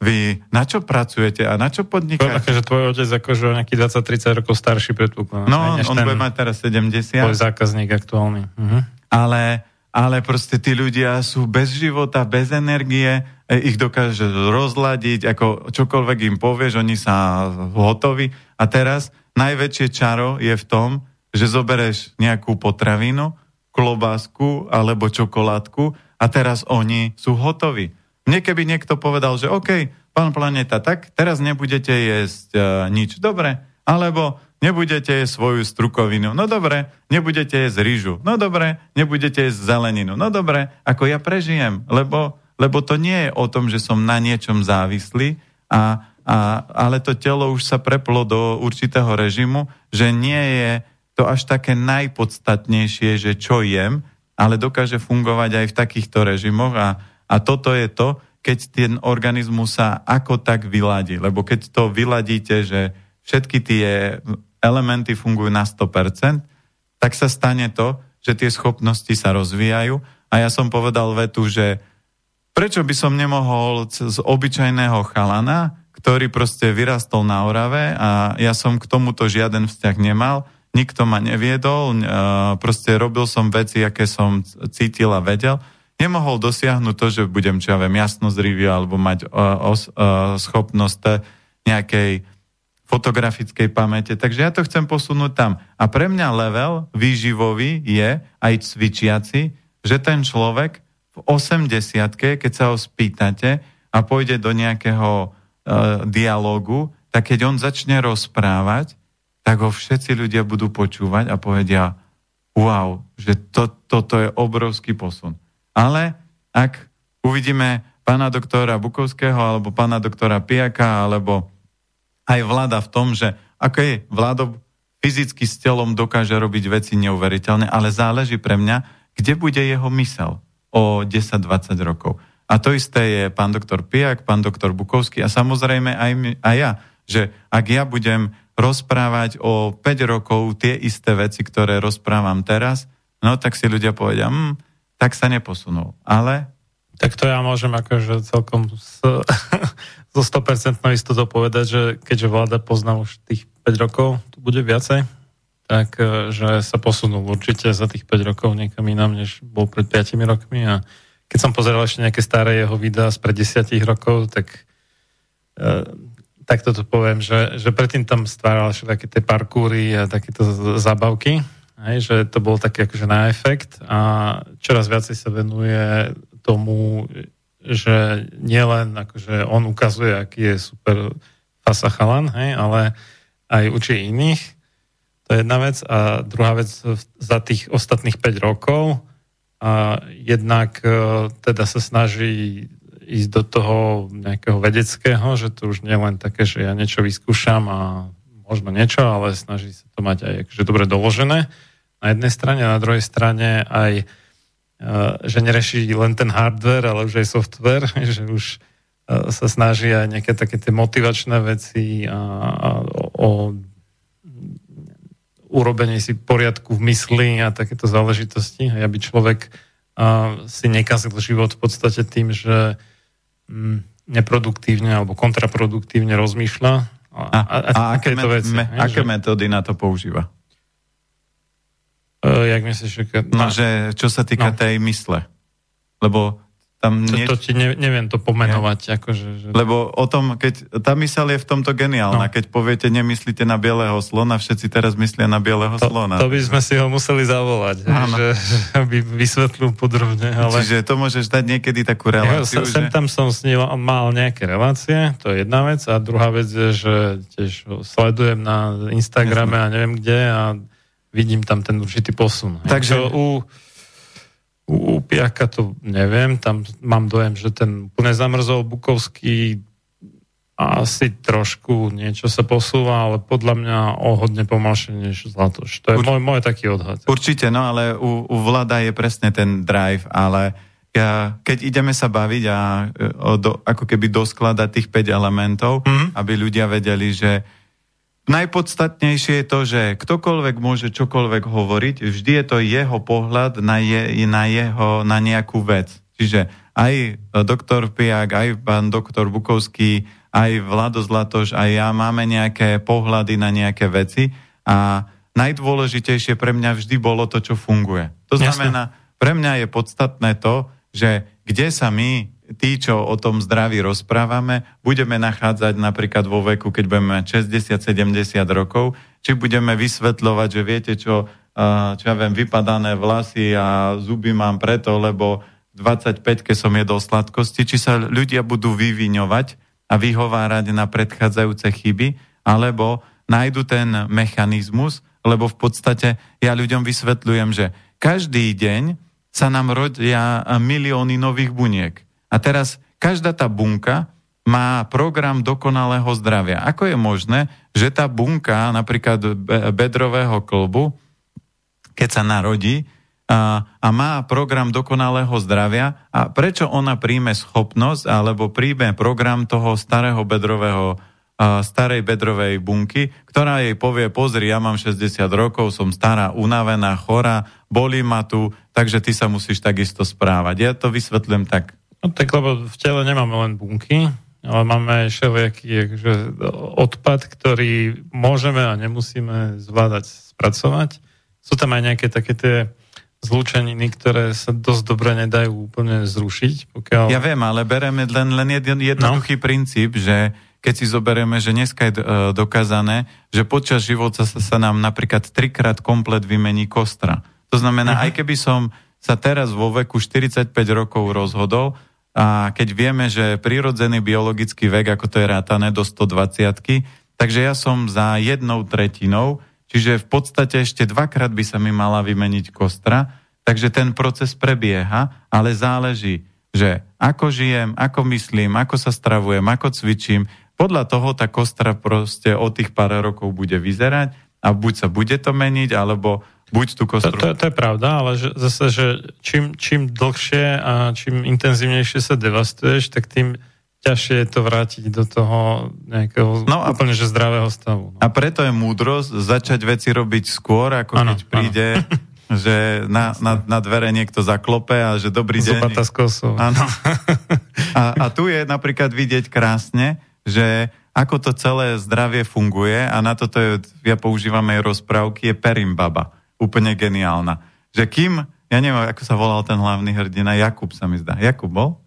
Vy na čo pracujete a na čo podnikáte? také, že tvoj otec akože o nejaký 20-30 rokov starší predpokladám. No, on bude mať teraz Tvoj 70, zákazník aktuálny. Mhm. ale, ale proste tí ľudia sú bez života, bez energie, e, ich dokáže rozladiť, ako čokoľvek im povieš, oni sa hotoví. A teraz najväčšie čaro je v tom, že zobereš nejakú potravinu, klobásku alebo čokoládku a teraz oni sú hotoví. Mne keby niekto povedal, že OK, pán Planeta, tak teraz nebudete jesť uh, nič. Dobre, alebo nebudete jesť svoju strukovinu, no dobre, nebudete jesť rýžu, no dobre, nebudete jesť zeleninu, no dobre, ako ja prežijem, lebo, lebo to nie je o tom, že som na niečom závislý, a, a, ale to telo už sa preplo do určitého režimu, že nie je to až také najpodstatnejšie, že čo jem, ale dokáže fungovať aj v takýchto režimoch a, a toto je to, keď ten organizmus sa ako tak vyladí. Lebo keď to vyladíte, že všetky tie elementy fungujú na 100%, tak sa stane to, že tie schopnosti sa rozvíjajú. A ja som povedal vetu, že prečo by som nemohol z obyčajného chalana, ktorý proste vyrastol na Orave a ja som k tomuto žiaden vzťah nemal, nikto ma neviedol, e, proste robil som veci, aké som cítil a vedel, nemohol dosiahnuť to, že budem, čo ja viem, jasno zrivý alebo mať os, uh, schopnosť nejakej fotografickej pamäte. Takže ja to chcem posunúť tam. A pre mňa level výživový je aj cvičiaci, že ten človek v 80 keď sa ho spýtate a pôjde do nejakého uh, dialogu, tak keď on začne rozprávať, tak ho všetci ľudia budú počúvať a povedia, wow, že to, toto je obrovský posun. Ale ak uvidíme pána doktora Bukovského alebo pána doktora Piaka alebo aj vláda v tom, že ako je vládo fyzicky s telom dokáže robiť veci neuveriteľne, ale záleží pre mňa, kde bude jeho mysel o 10-20 rokov. A to isté je pán doktor Piak, pán doktor Bukovský a samozrejme aj, my, aj ja, že ak ja budem rozprávať o 5 rokov tie isté veci, ktoré rozprávam teraz, no tak si ľudia povedia, hm, tak sa neposunul. Ale Tak to ja môžem akože celkom s, so 100% istotou povedať, že keďže vláda pozná už tých 5 rokov, tu bude viacej, tak e, že sa posunul určite za tých 5 rokov niekam inám, než bol pred 5 rokmi a keď som pozeral ešte nejaké staré jeho videá z pred 10 rokov, tak e, tak toto poviem, že, že predtým tam stváral všetky tie parkúry a takéto zábavky, hej, že to bol taký akože na efekt a čoraz viacej sa venuje tomu, že nielen akože on ukazuje, aký je super fasa chalan, hej, ale aj učí iných. To je jedna vec. A druhá vec, za tých ostatných 5 rokov a jednak e, teda sa snaží ísť do toho nejakého vedeckého, že to už nie je len také, že ja niečo vyskúšam a možno niečo, ale snaží sa to mať aj akože dobre doložené na jednej strane, a na druhej strane aj e, že nereší len ten hardware, ale už aj software, že už e, sa snaží aj nejaké také tie motivačné veci a, a o, o si poriadku v mysli a takéto záležitosti, aby človek a, si nekazil život v podstate tým, že neproduktívne alebo kontraproduktívne rozmýšľa. A, a, a, a aké, met, me, hej, aké že- metódy na to používa? E, jak myslíš, že... ke- No, že čo sa týka No. tej mysle. Lebo tam To, nie... to ti ne, neviem to pomenovať. Akože, že... Lebo o tom, keď tá mysel je v tomto geniálna, No. keď poviete, nemyslíte na bieleho slona, všetci teraz myslia na bieleho to, slona. to by sme si ho museli zavolať, Áno. že, že by vysvetlil podrobne. Ale... Čiže to môžeš dať niekedy takú Ja, reláciu, sem že... tam som s ním mal nejaké relácie, to je jedna vec. A druhá vec je, že tiež sledujem na Instagrame a neviem kde a vidím tam ten určitý posun. Takže- Čo u, u, u Piaka to neviem, tam mám dojem, že ten úplne zamrzol Bukovský asi trošku niečo sa posúva, ale podľa mňa o hodne pomalšie než Zlatoš. To je Ur- môj, môj taký odhad. Určite, no ale u, u Vlada je presne ten drive, ale ja, keď ideme sa baviť a e, o, do, ako keby doskladať tých 5 elementov, Mhm. aby ľudia vedeli, že najpodstatnejšie je to, že ktokoľvek môže čokoľvek hovoriť, vždy je to jeho pohľad na, je, na, jeho, na nejakú vec. Čiže aj e, doktor Piak, aj pán doktor Bukovský, aj Vlado Zlatoš, aj ja máme nejaké pohľady na nejaké veci a najdôležitejšie pre mňa vždy bolo to, čo funguje. To znamená, pre mňa je podstatné to, že kde sa my tí, čo o tom zdraví rozprávame, budeme nachádzať napríklad vo veku, keď budeme mať 60-70 rokov, či budeme vysvetľovať, že viete čo, čo ja viem, vypadané vlasy a zuby mám preto, lebo 25 keď som jedol sladkosti, či sa ľudia budú vyviňovať a vyhovárať na predchádzajúce chyby, alebo nájdu ten mechanizmus, lebo v podstate ja ľuďom vysvetľujem, že každý deň sa nám rodia milióny nových buniek. A teraz každá tá bunka má program dokonalého zdravia. Ako je možné, že tá bunka napríklad bedrového klbu, keď sa narodí a, a má program dokonalého zdravia a prečo ona príjme schopnosť alebo príjme program toho starého bedrového starej bedrovej bunky, ktorá jej povie, pozri, ja mám 60 rokov, som stará, unavená, chorá, bolí ma tu, takže ty sa musíš takisto správať. Ja to vysvetlím tak No tak lebo v tele nemáme len bunky, ale máme aj všelijaký že odpad, ktorý môžeme a nemusíme zvládať spracovať. Sú tam aj nejaké také tie zlúčeniny, ktoré sa dosť dobre nedajú úplne zrušiť. Pokiaľ... Ja viem, ale bereme len, len jeden, jednoduchý no. princíp, že keď si zoberieme, že dneska je e, dokázané, že počas života sa, sa nám napríklad trikrát komplet vymení kostra. To znamená, uh-huh. aj keby som sa teraz vo veku 45 rokov rozhodol, a keď vieme, že prírodzený biologický vek, ako to je rátané, do 120 takže ja som za jednou tretinou, čiže v podstate ešte dvakrát by sa mi mala vymeniť kostra, takže ten proces prebieha, ale záleží, že ako žijem, ako myslím, ako sa stravujem, ako cvičím, podľa toho tá kostra proste od tých pár rokov bude vyzerať a buď sa bude to meniť, alebo buď tú kostru. To, to, to je pravda, ale že, zase, že čím, čím dlhšie a čím intenzívnejšie sa devastuješ, tak tým ťažšie je to vrátiť do toho nejakého no a, úplne že zdravého stavu. No. A preto je múdrosť začať veci robiť skôr, ako ano, keď príde, ano. že na, na, na dvere niekto zaklope a že dobrý deň. Zubata z kosou. Áno. A, a tu je napríklad vidieť krásne, že ako to celé zdravie funguje a na toto je, ja používam aj rozprávky, je perimbaba úplne geniálna. Že kým, ja neviem, ako sa volal ten hlavný hrdina, Jakub sa mi zdá. Jakub bol?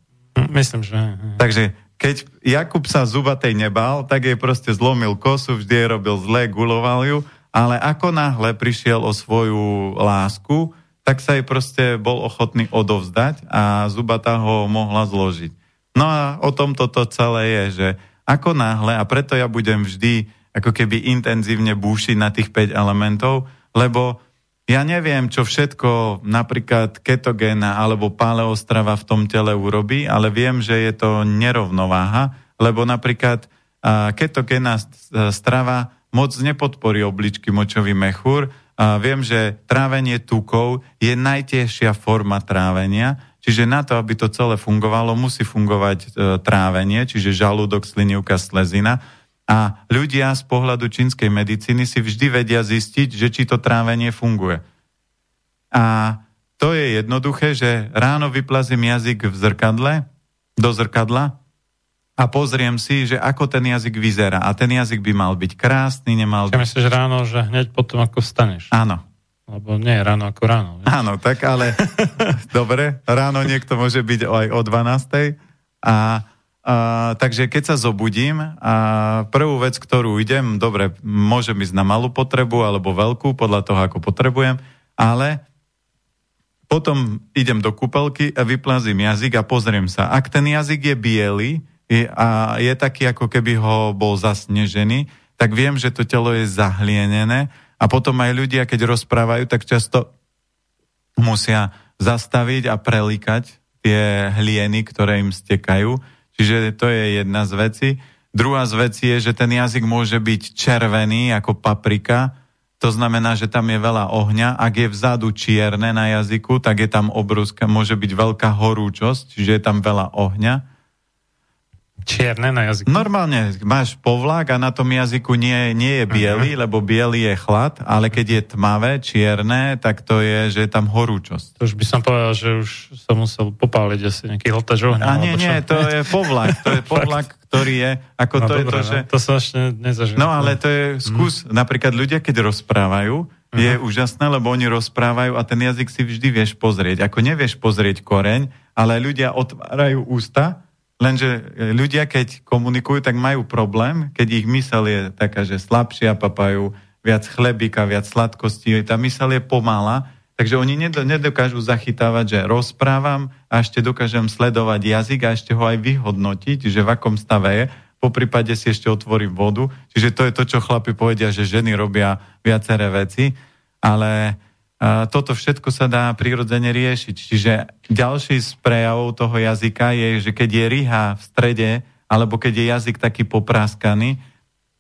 Myslím, že... Takže keď Jakub sa zubatej nebal, tak jej proste zlomil kosu, vždy jej robil zle, guloval ju, ale ako náhle prišiel o svoju lásku, tak sa jej proste bol ochotný odovzdať a zubata ho mohla zložiť. No a o tom toto celé je, že ako náhle, a preto ja budem vždy ako keby intenzívne búšiť na tých 5 elementov, lebo ja neviem, čo všetko napríklad ketogéna alebo paleostrava v tom tele urobí, ale viem, že je to nerovnováha, lebo napríklad ketogénna strava moc nepodporí obličky močový mechúr. Viem, že trávenie tukov je najtiežšia forma trávenia, čiže na to, aby to celé fungovalo, musí fungovať e, trávenie, čiže žalúdok, slinivka, slezina. A ľudia z pohľadu čínskej medicíny si vždy vedia zistiť, že či to trávenie funguje. A to je jednoduché, že ráno vyplazím jazyk v zrkadle, do zrkadla a pozriem si, že ako ten jazyk vyzerá. A ten jazyk by mal byť krásny, nemal byť... myslíš ráno, že hneď potom ako vstaneš? Áno. Lebo nie ráno ako ráno. Vieš? Áno, tak ale dobre, ráno niekto môže byť aj o 12. A a, takže keď sa zobudím, a prvú vec, ktorú idem, dobre, môžem ísť na malú potrebu alebo veľkú, podľa toho, ako potrebujem, ale potom idem do kúpelky a vyplazím jazyk a pozriem sa. Ak ten jazyk je biely a je taký, ako keby ho bol zasnežený, tak viem, že to telo je zahlienené a potom aj ľudia, keď rozprávajú, tak často musia zastaviť a prelikať tie hlieny, ktoré im stekajú Čiže to je jedna z vecí. Druhá z vecí je, že ten jazyk môže byť červený ako paprika, to znamená, že tam je veľa ohňa. Ak je vzadu čierne na jazyku, tak je tam obrovská, môže byť veľká horúčosť, čiže je tam veľa ohňa. Čierne na jazyku? Normálne máš povlak a na tom jazyku nie, nie je biely, uh-huh. lebo biely je chlad, ale keď je tmavé, čierne, tak to je, že je tam horúčosť. To už by som povedal, že už som musel popáliť asi nejaký hltač ohňa. A nie, nie, to je povlak. To je povlak, ktorý je, ako no, to dobré, je to, no, že... To som ešte nezažil. No ale to je skús, mm. napríklad ľudia, keď rozprávajú, je uh-huh. úžasné, lebo oni rozprávajú a ten jazyk si vždy vieš pozrieť. Ako nevieš pozrieť koreň, ale ľudia otvárajú ústa Lenže e, ľudia, keď komunikujú, tak majú problém, keď ich mysel je taká, že slabšia, papajú viac chlebíka, viac sladkosti, tá mysel je pomalá, takže oni nedokážu zachytávať, že rozprávam a ešte dokážem sledovať jazyk a ešte ho aj vyhodnotiť, že v akom stave je, po prípade si ešte otvorím vodu. Čiže to je to, čo chlapi povedia, že ženy robia viaceré veci, ale toto všetko sa dá prirodzene riešiť. Čiže ďalší z prejavov toho jazyka je, že keď je ryha v strede, alebo keď je jazyk taký popráskaný,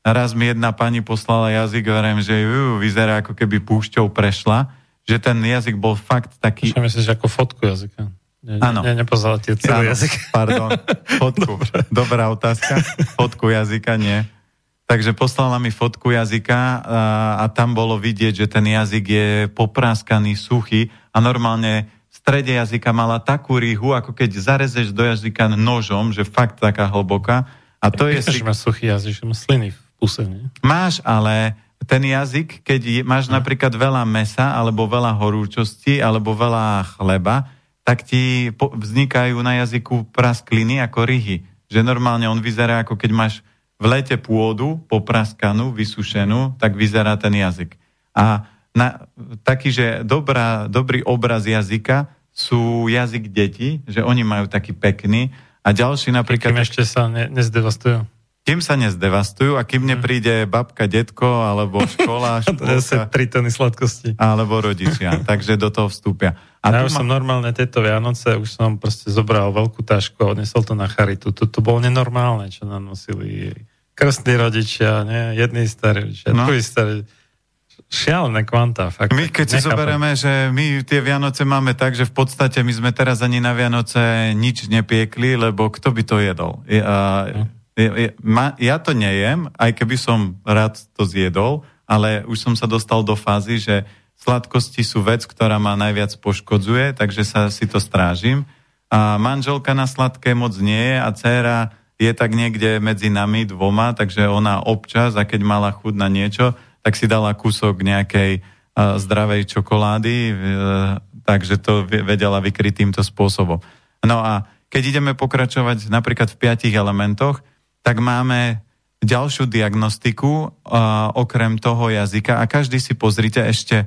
raz mi jedna pani poslala jazyk, hovorím, že ju, vyzerá ako keby púšťou prešla, že ten jazyk bol fakt taký... Čo myslíš ako fotku jazyka? Áno. Ne, nepozerala tie celý jazyk. Pardon, fotku. Dobrá otázka. Fotku jazyka nie. Takže poslala mi fotku jazyka a, a tam bolo vidieť, že ten jazyk je popráskaný, suchý a normálne v strede jazyka mala takú rýhu, ako keď zarezeš do jazyka nožom, že fakt taká hlboká. A to je... Si... máš suchý jazyk, že máš sliny v puse, nie? Máš, ale ten jazyk, keď je, máš napríklad veľa mesa, alebo veľa horúčosti, alebo veľa chleba, tak ti po, vznikajú na jazyku praskliny ako ryhy. Že normálne on vyzerá ako keď máš v lete pôdu popraskanú, vysušenú, tak vyzerá ten jazyk. A na, taký, že dobrá, dobrý obraz jazyka sú jazyk detí, že oni majú taký pekný a ďalší napríklad... Kým ešte sa ne, nezdevastujú. Kým sa nezdevastujú a kým mhm. nepríde babka, detko, alebo škola, školka, tri tony sladkosti. Alebo rodičia, takže do toho vstúpia. A ja už ma... som normálne tieto Vianoce, už som proste zobral veľkú tašku a odnesol to na charitu. To, to bolo nenormálne, čo nám nosili krstní rodičia, nie? jední starí rodičia, no. druhí starí šialené kvanta. Fakt, my keď si zoberieme, že my tie Vianoce máme tak, že v podstate my sme teraz ani na Vianoce nič nepiekli, lebo kto by to jedol? Ja, no. Ja, to nejem, aj keby som rád to zjedol, ale už som sa dostal do fázy, že sladkosti sú vec, ktorá ma najviac poškodzuje, takže sa si to strážim. A manželka na sladké moc nie je a dcéra je tak niekde medzi nami dvoma, takže ona občas, a keď mala chud na niečo, tak si dala kúsok nejakej uh, zdravej čokolády, uh, takže to vedela vykryť týmto spôsobom. No a keď ideme pokračovať napríklad v piatich elementoch, tak máme ďalšiu diagnostiku uh, okrem toho jazyka a každý si pozrite ešte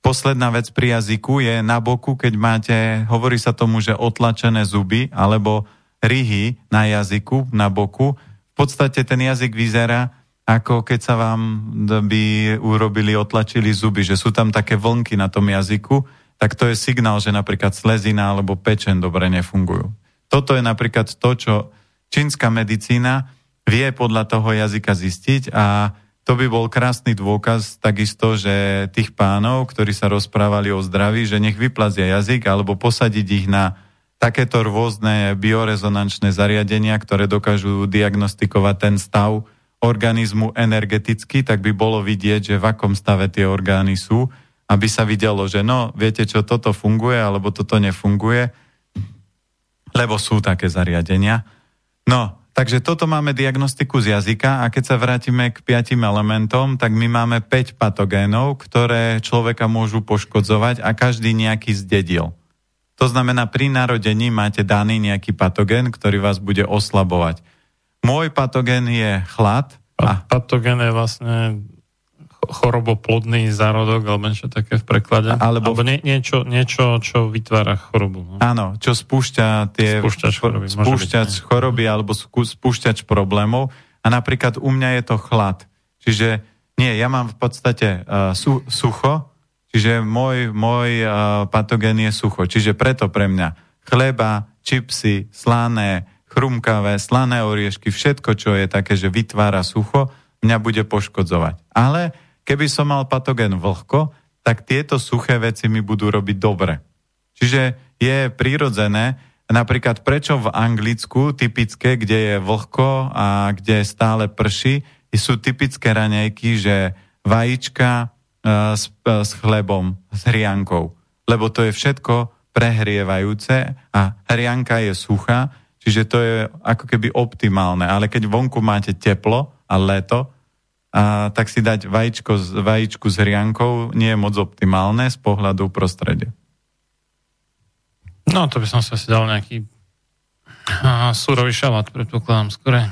posledná vec pri jazyku je na boku, keď máte, hovorí sa tomu, že otlačené zuby alebo ryhy na jazyku, na boku. V podstate ten jazyk vyzerá, ako keď sa vám by urobili, otlačili zuby, že sú tam také vlnky na tom jazyku, tak to je signál, že napríklad slezina alebo pečen dobre nefungujú. Toto je napríklad to, čo čínska medicína vie podľa toho jazyka zistiť a to by bol krásny dôkaz takisto, že tých pánov, ktorí sa rozprávali o zdraví, že nech vyplazia jazyk alebo posadiť ich na takéto rôzne biorezonančné zariadenia, ktoré dokážu diagnostikovať ten stav organizmu energeticky, tak by bolo vidieť, že v akom stave tie orgány sú, aby sa videlo, že no, viete čo, toto funguje, alebo toto nefunguje, lebo sú také zariadenia. No, takže toto máme diagnostiku z jazyka a keď sa vrátime k piatim elementom, tak my máme 5 patogénov, ktoré človeka môžu poškodzovať a každý nejaký zdedil. To znamená, pri narodení máte daný nejaký patogen, ktorý vás bude oslabovať. Môj patogen je chlad. A... Patogen je vlastne choroboplodný zárodok, alebo niečo také v preklade. Alebo, alebo nie, niečo, niečo, čo vytvára chorobu. No? Áno, čo spúšťa tie... Spúšťač choroby. Spúšťač byť, choroby alebo spúšťač problémov. A napríklad u mňa je to chlad. Čiže nie, ja mám v podstate uh, su, sucho, Čiže môj, môj uh, patogén je sucho. Čiže preto pre mňa chleba, čipsy, slané, chrumkavé, slané oriešky, všetko, čo je také, že vytvára sucho, mňa bude poškodzovať. Ale keby som mal patogén vlhko, tak tieto suché veci mi budú robiť dobre. Čiže je prirodzené, napríklad prečo v Anglicku typické, kde je vlhko a kde stále prší, sú typické raňajky, že vajíčka uh, s, uh, s chlebom, s hriankou. Lebo to je všetko prehrievajúce a hrianka je suchá, čiže to je ako keby optimálne. Ale keď vonku máte teplo a leto, a tak si dať vajíčko, vajíčku s hriankou nie je moc optimálne z pohľadu prostredia. No, to by som sa si dal nejaký uh, surový šalát, predpokladám, skore.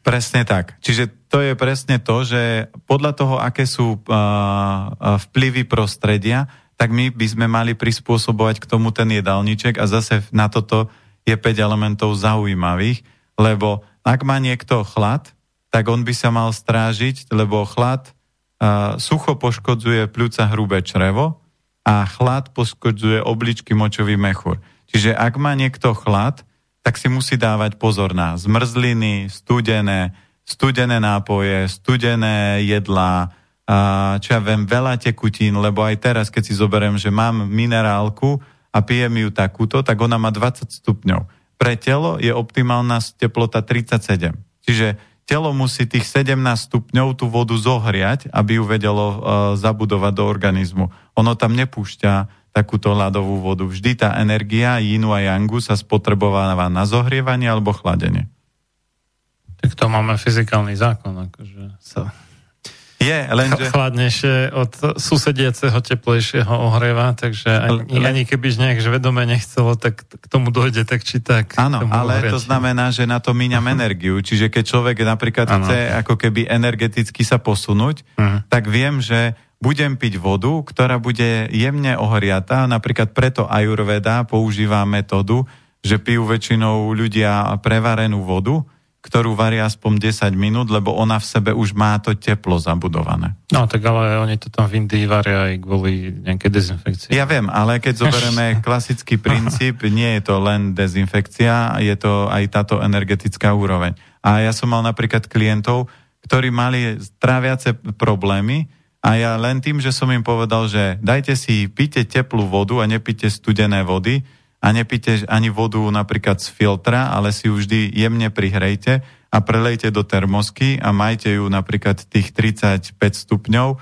Presne tak. Čiže to je presne to, že podľa toho, aké sú uh, vplyvy prostredia, tak my by sme mali prispôsobovať k tomu ten jedálniček a zase na toto je 5 elementov zaujímavých, lebo ak má niekto chlad, tak on by sa mal strážiť, lebo chlad uh, sucho poškodzuje pľúca hrubé črevo a chlad poškodzuje obličky močový mechúr. Čiže ak má niekto chlad, tak si musí dávať pozor na zmrzliny, studené, studené nápoje, studené jedlá, čo ja viem, veľa tekutín, lebo aj teraz, keď si zoberiem, že mám minerálku a pijem ju takúto, tak ona má 20 stupňov. Pre telo je optimálna teplota 37. Čiže telo musí tých 17 stupňov tú vodu zohriať, aby ju vedelo uh, zabudovať do organizmu. Ono tam nepúšťa takúto ľadovú vodu. Vždy tá energia Yinu a Yangu sa spotrebováva na zohrievanie alebo chladenie. Tak to máme fyzikálny zákon, akože sa je, lenže... Chladnejšie od susediaceho teplejšieho ohrieva, takže ani, Le... ani keby nejak vedome nechcelo, tak k tomu dojde tak či tak. Áno, ale ohriači. to znamená, že na to míňam uh-huh. energiu. Čiže keď človek napríklad ano. chce ako keby energeticky sa posunúť, uh-huh. tak viem, že budem piť vodu, ktorá bude jemne ohriatá. Napríklad preto Ayurveda používa metódu, že pijú väčšinou ľudia prevarenú vodu, ktorú varia aspoň 10 minút, lebo ona v sebe už má to teplo zabudované. No tak ale oni to tam v Indii varia aj kvôli nejakej dezinfekcii. Ja viem, ale keď zoberieme klasický princíp, nie je to len dezinfekcia, je to aj táto energetická úroveň. A ja som mal napríklad klientov, ktorí mali tráviace problémy, a ja len tým, že som im povedal, že dajte si, píte teplú vodu a nepíte studené vody a nepíte ani vodu napríklad z filtra, ale si ju vždy jemne prihrejte a prelejte do termosky a majte ju napríklad tých 35 stupňov,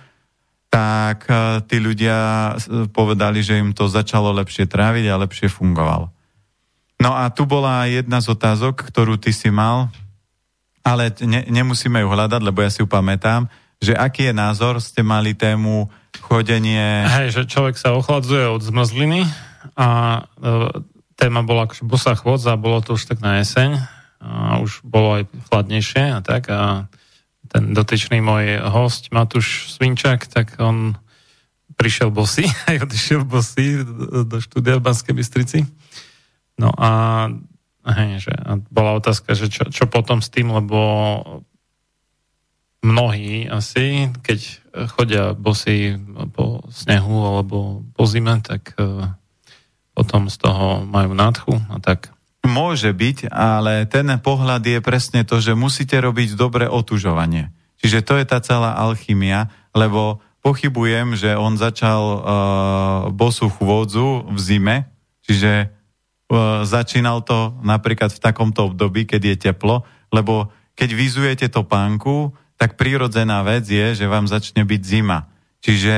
tak e, tí ľudia e, povedali, že im to začalo lepšie tráviť a lepšie fungovalo. No a tu bola jedna z otázok, ktorú ty si mal, ale ne, nemusíme ju hľadať, lebo ja si ju pamätám že aký je názor, ste mali tému chodenie... Hej, že človek sa ochladzuje od zmrzliny a e, téma bola akože bosá chôdza, bolo to už tak na jeseň a už bolo aj chladnejšie a tak a ten dotyčný môj host Matúš Svinčak, tak on prišiel bosý, aj odišiel bosý do, štúdia v Banskej Bystrici. No a, hej, že, a bola otázka, že čo, čo potom s tým, lebo mnohí asi, keď chodia bosy po snehu alebo po zime, tak e, potom z toho majú nádchu a tak. Môže byť, ale ten pohľad je presne to, že musíte robiť dobre otužovanie. Čiže to je tá celá alchymia, lebo pochybujem, že on začal uh, bosu chôdzu v zime, čiže uh, začínal to napríklad v takomto období, keď je teplo, lebo keď vyzujete topánku, tak prírodzená vec je, že vám začne byť zima. Čiže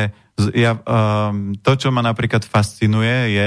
ja, um, to, čo ma napríklad fascinuje, je,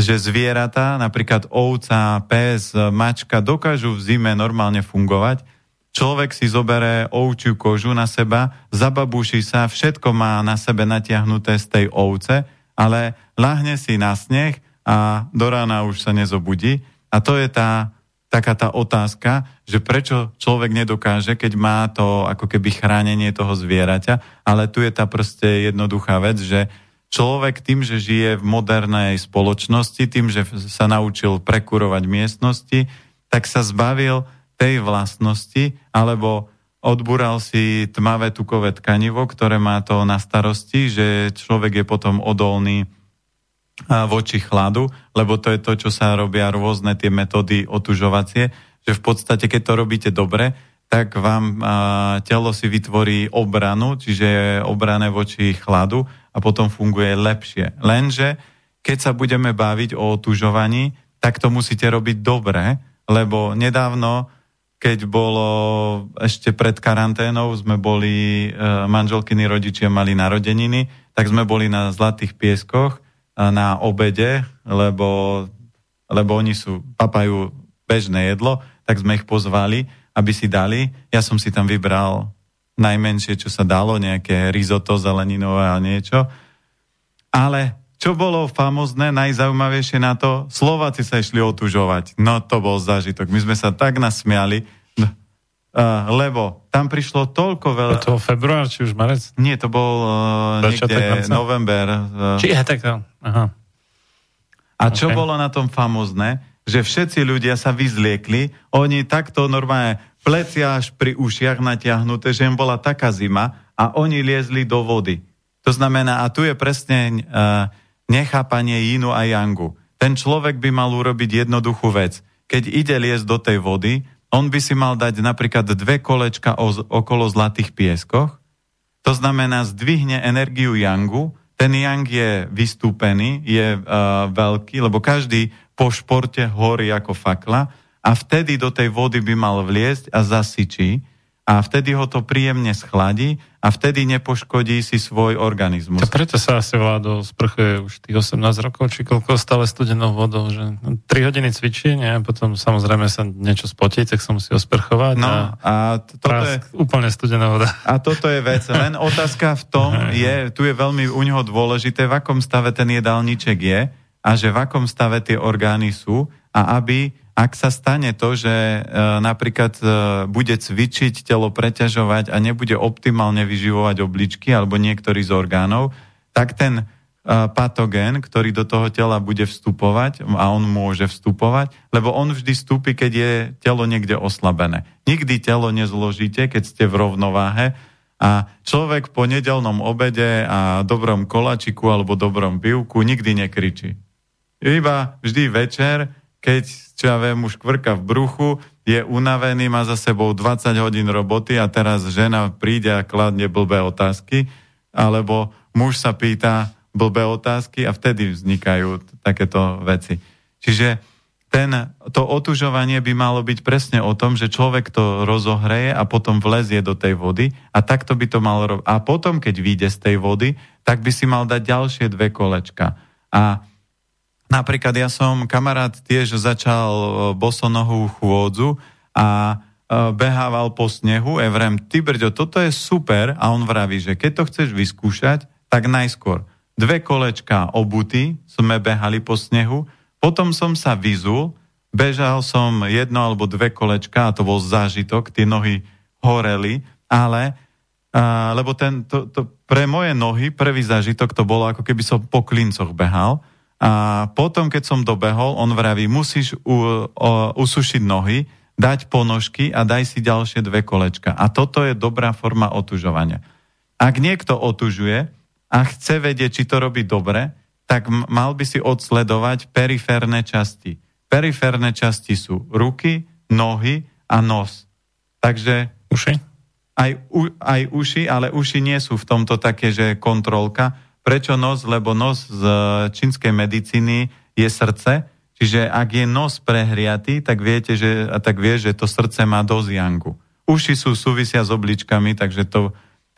že zvieratá, napríklad ovca, pes, mačka, dokážu v zime normálne fungovať. Človek si zoberie ovčiu kožu na seba, zababúši sa, všetko má na sebe natiahnuté z tej ovce, ale lahne si na sneh a do rána už sa nezobudí. A to je tá taká tá otázka, že prečo človek nedokáže, keď má to ako keby chránenie toho zvieraťa, ale tu je tá proste jednoduchá vec, že človek tým, že žije v modernej spoločnosti, tým, že sa naučil prekurovať miestnosti, tak sa zbavil tej vlastnosti, alebo odbural si tmavé tukové tkanivo, ktoré má to na starosti, že človek je potom odolný voči chladu, lebo to je to, čo sa robia rôzne tie metódy otužovacie, že v podstate, keď to robíte dobre, tak vám telo si vytvorí obranu, čiže je obrané voči chladu a potom funguje lepšie. Lenže keď sa budeme baviť o otužovaní, tak to musíte robiť dobre, lebo nedávno, keď bolo ešte pred karanténou, sme boli, e, manželkyny rodičia mali narodeniny, tak sme boli na Zlatých pieskoch e, na obede, lebo, lebo oni sú, papajú bežné jedlo, tak sme ich pozvali, aby si dali. Ja som si tam vybral najmenšie, čo sa dalo, nejaké risotto zeleninové a niečo. Ale čo bolo famozné, najzaujímavejšie na to, Slováci sa išli otužovať. No to bol zážitok. My sme sa tak nasmiali, uh, lebo tam prišlo toľko veľa... To február, či už marec? Nie, to bol uh, niekde november. Uh... Či je tak to? Aha. A čo okay. bolo na tom famozné? Že všetci ľudia sa vyzliekli, oni takto normálne plecia až pri ušiach natiahnuté, že im bola taká zima a oni liezli do vody. To znamená, a tu je presne uh, nechápanie Yinu a Yangu. Ten človek by mal urobiť jednoduchú vec. Keď ide liesť do tej vody, on by si mal dať napríklad dve kolečka okolo zlatých pieskoch, to znamená zdvihne energiu Yangu, ten Yang je vystúpený, je uh, veľký, lebo každý po športe horí ako fakla a vtedy do tej vody by mal vliesť a zasyčí a vtedy ho to príjemne schladí a vtedy nepoškodí si svoj organizmus. To preto sa asi vládo sprchuje už tých 18 rokov, či koľko stále studenou vodou, že 3 hodiny nie? a potom samozrejme sa niečo spotí, tak sa musí osprchovať. No, a, a toto je... Úplne studená voda. A toto je vec. Len otázka v tom je, tu je veľmi u neho dôležité, v akom stave ten jedálniček je a že v akom stave tie orgány sú a aby ak sa stane to, že e, napríklad e, bude cvičiť, telo preťažovať a nebude optimálne vyživovať obličky alebo niektorý z orgánov, tak ten e, patogén, ktorý do toho tela bude vstupovať, a on môže vstupovať, lebo on vždy vstúpi, keď je telo niekde oslabené. Nikdy telo nezložíte, keď ste v rovnováhe a človek po nedelnom obede a dobrom kolačiku alebo dobrom pivku nikdy nekričí. Iba vždy večer keď, čo ja viem, už kvrka v bruchu, je unavený, má za sebou 20 hodín roboty a teraz žena príde a kladne blbé otázky, alebo muž sa pýta blbé otázky a vtedy vznikajú takéto veci. Čiže ten, to otužovanie by malo byť presne o tom, že človek to rozohreje a potom vlezie do tej vody a takto by to malo robiť. A potom, keď vyjde z tej vody, tak by si mal dať ďalšie dve kolečka. A Napríklad ja som kamarát tiež začal e, bosonohú chôdzu a e, behával po snehu, Evrem, ty brďo, toto je super. A on vraví, že keď to chceš vyskúšať, tak najskôr dve kolečka obuty sme behali po snehu, potom som sa vyzul, bežal som jedno alebo dve kolečka a to bol zážitok, tie nohy horeli, ale a, lebo ten, to, to, pre moje nohy prvý zážitok to bolo ako keby som po klincoch behal a potom, keď som dobehol, on vraví, musíš u, o, usušiť nohy, dať ponožky a daj si ďalšie dve kolečka. A toto je dobrá forma otužovania. Ak niekto otužuje a chce vedieť, či to robí dobre, tak mal by si odsledovať periférne časti. Periférne časti sú ruky, nohy a nos. Takže... Uši? Aj, u, aj uši, ale uši nie sú v tomto také, že kontrolka, Prečo nos? Lebo nos z čínskej medicíny je srdce, čiže ak je nos prehriatý, tak viete, že, a tak vie, že to srdce má dosť jangu. Uši sú súvisia s obličkami, takže to,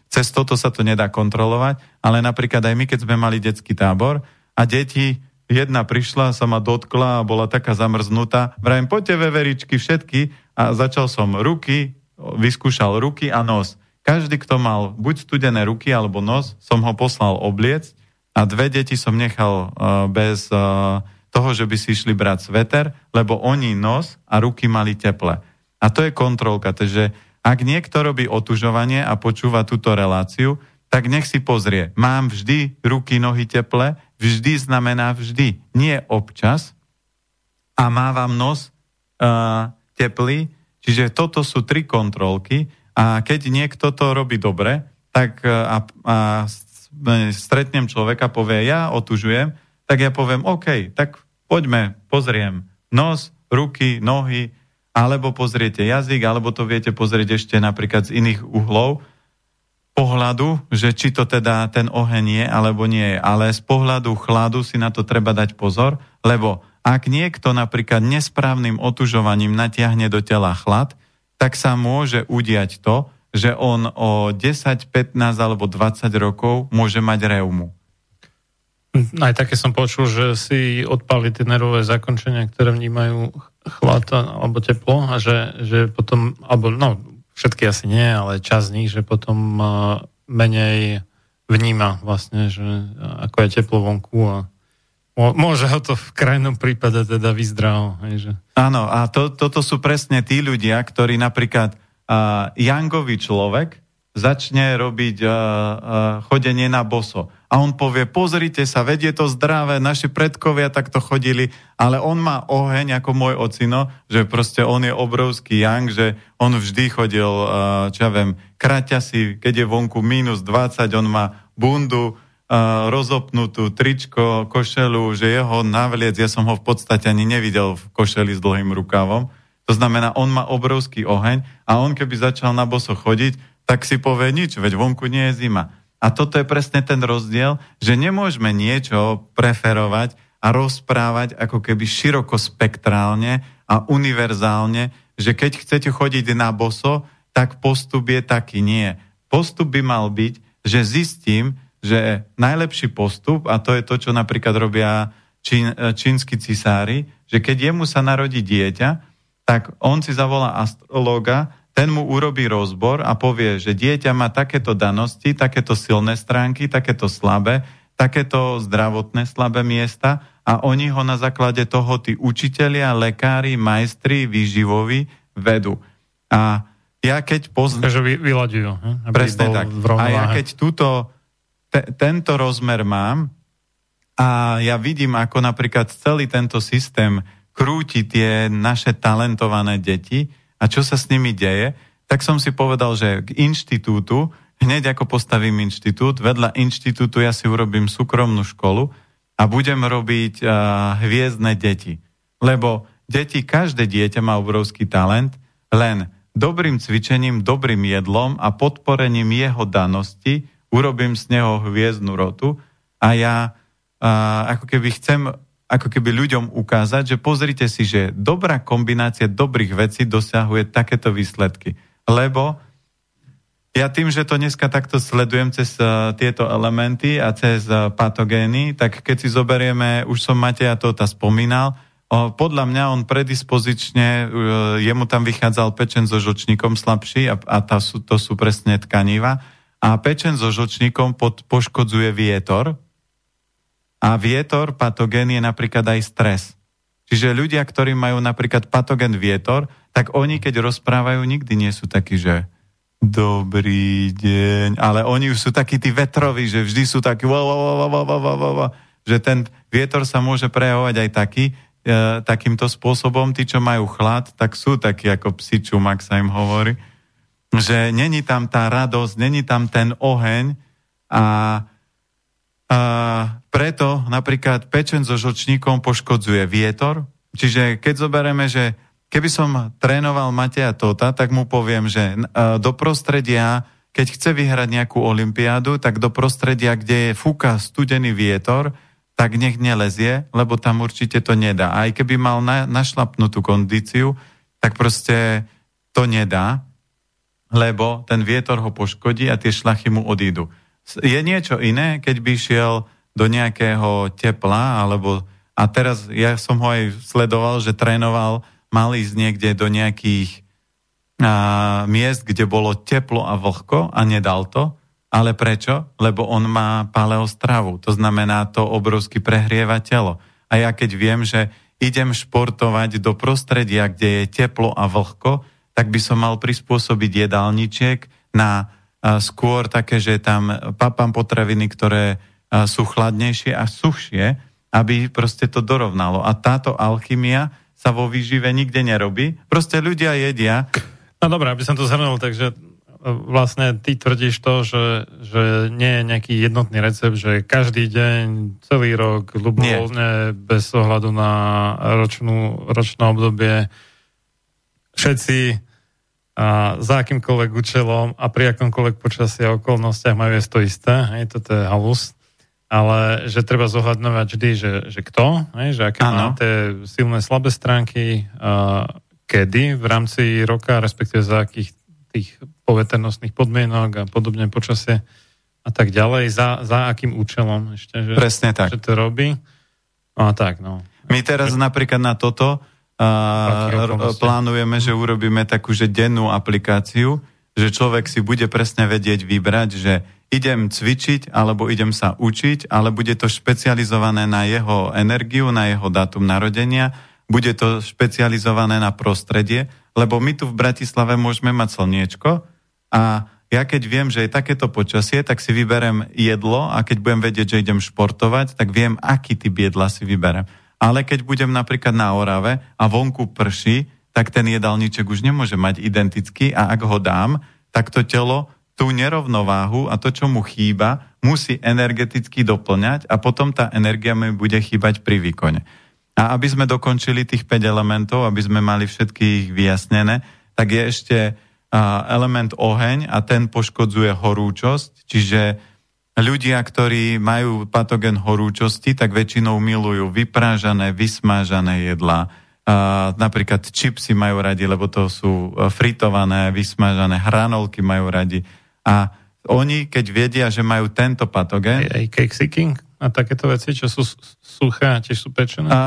cez toto sa to nedá kontrolovať, ale napríklad aj my, keď sme mali detský tábor a deti, jedna prišla, sa ma dotkla a bola taká zamrznutá, vrajím, poďte veveričky všetky a začal som ruky, vyskúšal ruky a nos. Každý, kto mal buď studené ruky alebo nos, som ho poslal obliec a dve deti som nechal uh, bez uh, toho, že by si išli brať sveter, lebo oni nos a ruky mali teple. A to je kontrolka. Takže ak niekto robí otužovanie a počúva túto reláciu, tak nech si pozrie. Mám vždy ruky, nohy teple, vždy znamená vždy, nie občas. A mávam nos uh, teplý, čiže toto sú tri kontrolky a keď niekto to robí dobre, tak e, a, a stretnem človeka, povie, ja otužujem, tak ja poviem, OK, tak poďme, pozriem nos, ruky, nohy, alebo pozriete jazyk, alebo to viete pozrieť ešte napríklad z iných uhlov pohľadu, že či to teda ten oheň je, alebo nie je. Ale z pohľadu chladu si na to treba dať pozor, lebo Ak niekto napríklad nesprávnym otužovaním natiahne do tela chlad, tak sa môže udiať to, že on o 10, 15 alebo 20 rokov môže mať reumu. Aj také som počul, že si odpali tie nervové zakončenia, ktoré vnímajú chlad alebo teplo a že, že potom, alebo no, všetky asi nie, ale čas z nich, že potom menej vníma vlastne, že ako je teplo vonku a Môže ho to v krajnom prípade teda vyzdravo. Že... Áno, a to, toto sú presne tí ľudia, ktorí napríklad uh, Jangový človek začne robiť uh, uh, chodenie na boso. A on povie, pozrite sa, vedie to zdravé, naši predkovia takto chodili, ale on má oheň ako môj ocino, že proste on je obrovský Yang, že on vždy chodil, uh, čo ja viem, kraťa si, keď je vonku minus 20, on má bundu, rozopnutú tričko, košelu, že jeho navliec, ja som ho v podstate ani nevidel v košeli s dlhým rukavom. To znamená, on má obrovský oheň a on keby začal na boso chodiť, tak si povie nič, veď vonku nie je zima. A toto je presne ten rozdiel, že nemôžeme niečo preferovať a rozprávať ako keby široko spektrálne a univerzálne, že keď chcete chodiť na boso, tak postup je taký. Nie. Postup by mal byť, že zistím, že najlepší postup, a to je to, čo napríklad robia čín, čínsky cisári, že keď jemu sa narodí dieťa, tak on si zavolá astrologa, ten mu urobí rozbor a povie, že dieťa má takéto danosti, takéto silné stránky, takéto slabé, takéto zdravotné slabé miesta a oni ho na základe toho tí učitelia, lekári, majstri, výživovi vedú. A ja keď poznám... Takže vy, vyľadujú. Presne tak. A ja keď túto te, tento rozmer mám a ja vidím, ako napríklad celý tento systém krúti tie naše talentované deti a čo sa s nimi deje, tak som si povedal, že k inštitútu, hneď ako postavím inštitút, vedľa inštitútu ja si urobím súkromnú školu a budem robiť uh, hviezdne deti. Lebo deti, každé dieťa má obrovský talent, len dobrým cvičením, dobrým jedlom a podporením jeho danosti urobím z neho hviezdnu rotu a ja a, ako keby chcem ako keby ľuďom ukázať, že pozrite si, že dobrá kombinácia dobrých vecí dosahuje takéto výsledky. Lebo ja tým, že to dneska takto sledujem cez uh, tieto elementy a cez uh, patogény, tak keď si zoberieme, už som Mateja Tota spomínal, uh, podľa mňa on predispozične, uh, jemu tam vychádzal pečen so žočníkom slabší a, a tá sú, to sú presne tkaniva a pečen so žočníkom pod, poškodzuje vietor a vietor, patogén je napríklad aj stres. Čiže ľudia, ktorí majú napríklad patogén vietor, tak oni, keď rozprávajú, nikdy nie sú takí, že dobrý deň, ale oni už sú takí tí vetroví, že vždy sú takí že ten vietor sa môže prejavovať aj taký, e, takýmto spôsobom. Tí, čo majú chlad, tak sú takí ako psi čumak sa im hovorí že není tam tá radosť, není tam ten oheň a, a preto napríklad pečen so žočníkom poškodzuje vietor. Čiže keď zoberieme, že keby som trénoval Mateja Tota, tak mu poviem, že do prostredia, keď chce vyhrať nejakú olympiádu, tak do prostredia, kde je fúka studený vietor, tak nech nelezie, lebo tam určite to nedá. Aj keby mal na, našlapnutú kondíciu, tak proste to nedá lebo ten vietor ho poškodí a tie šlachy mu odídu. Je niečo iné, keď by šiel do nejakého tepla, alebo a teraz ja som ho aj sledoval, že trénoval, mal ísť niekde do nejakých a, miest, kde bolo teplo a vlhko a nedal to. Ale prečo? Lebo on má paleostravu. To znamená, to obrovsky prehrieva telo. A ja keď viem, že idem športovať do prostredia, kde je teplo a vlhko, tak by som mal prispôsobiť jedálničiek na skôr také, že tam papám potraviny, ktoré sú chladnejšie a suchšie, aby proste to dorovnalo. A táto alchymia sa vo výžive nikde nerobí. Proste ľudia jedia. No dobré, aby som to zhrnul, takže e, vlastne ty tvrdíš to, že, že nie je nejaký jednotný recept, že každý deň, celý rok, ľubovoľne, bez ohľadu na ročnú, ročné obdobie všetci a za akýmkoľvek účelom a pri akomkoľvek počasí a okolnostiach majú to isté. Hej, toto je halus. ale že treba zohľadňovať vždy, že, že kto, hej, že aké má Áno. tie silné, slabé stránky, uh, kedy v rámci roka, respektíve za akých tých poveternostných podmienok a podobne počasie a tak ďalej, za, za akým účelom ešte, že, Presne tak. že to robí. No a tak, no. My teraz napríklad na toto Okolnostiam. plánujeme, že urobíme takú, že dennú aplikáciu, že človek si bude presne vedieť vybrať, že idem cvičiť, alebo idem sa učiť, ale bude to špecializované na jeho energiu, na jeho dátum narodenia, bude to špecializované na prostredie, lebo my tu v Bratislave môžeme mať slniečko a ja keď viem, že je takéto počasie, tak si vyberem jedlo a keď budem vedieť, že idem športovať, tak viem, aký typ jedla si vyberem. Ale keď budem napríklad na Orave a vonku prší, tak ten jedálniček už nemôže mať identický a ak ho dám, tak to telo tú nerovnováhu a to, čo mu chýba, musí energeticky doplňať a potom tá energia mi bude chýbať pri výkone. A aby sme dokončili tých 5 elementov, aby sme mali všetky ich vyjasnené, tak je ešte element oheň a ten poškodzuje horúčosť, čiže ľudia, ktorí majú patogen horúčosti, tak väčšinou milujú vyprážané, vysmážané jedlá. Napríklad čipsy majú radi, lebo to sú e, fritované, vysmážané, hranolky majú radi. A oni, keď vedia, že majú tento patogen, Aj, aj seeking a takéto veci, čo sú suché a tiež sú pečené? A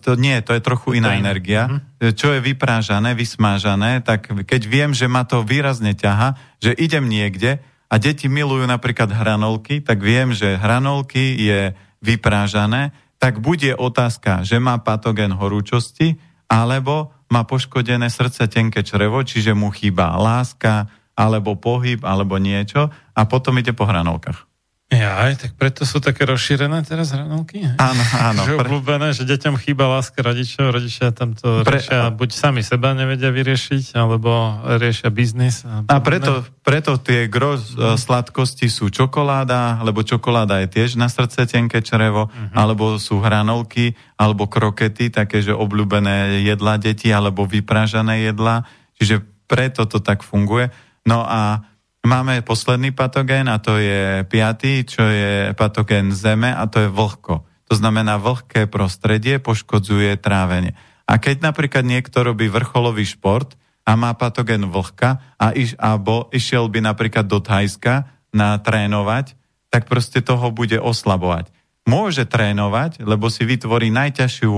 to nie, to je trochu iná je energia. Čo je vyprážané, vysmážané, tak keď viem, že ma to výrazne ťaha, že idem niekde a deti milujú napríklad hranolky, tak viem, že hranolky je vyprážané, tak bude otázka, že má patogen horúčosti, alebo má poškodené srdce, tenké črevo, čiže mu chýba láska, alebo pohyb, alebo niečo a potom ide po hranolkách. Ja, aj, tak preto sú také rozšírené teraz hranolky? Áno, áno. že pre- obľúbené, že deťom chýba láska rodičov, rodičia tam to Pre- riešia, buď sami seba nevedia vyriešiť, alebo riešia biznis. A, A preto, preto tie gro mm. sladkosti sú čokoláda, lebo čokoláda je tiež na srdce tenké črevo, mm-hmm. alebo sú hranolky, alebo krokety, také, že obľúbené jedla deti, alebo vyprážané jedla. Čiže preto to tak funguje. No a máme posledný patogén a to je piatý, čo je patogén zeme a to je vlhko. To znamená, vlhké prostredie poškodzuje trávenie. A keď napríklad niekto robí vrcholový šport a má patogén vlhka a iš, alebo išiel by napríklad do Thajska na trénovať, tak proste toho bude oslabovať. Môže trénovať, lebo si vytvorí najťažšiu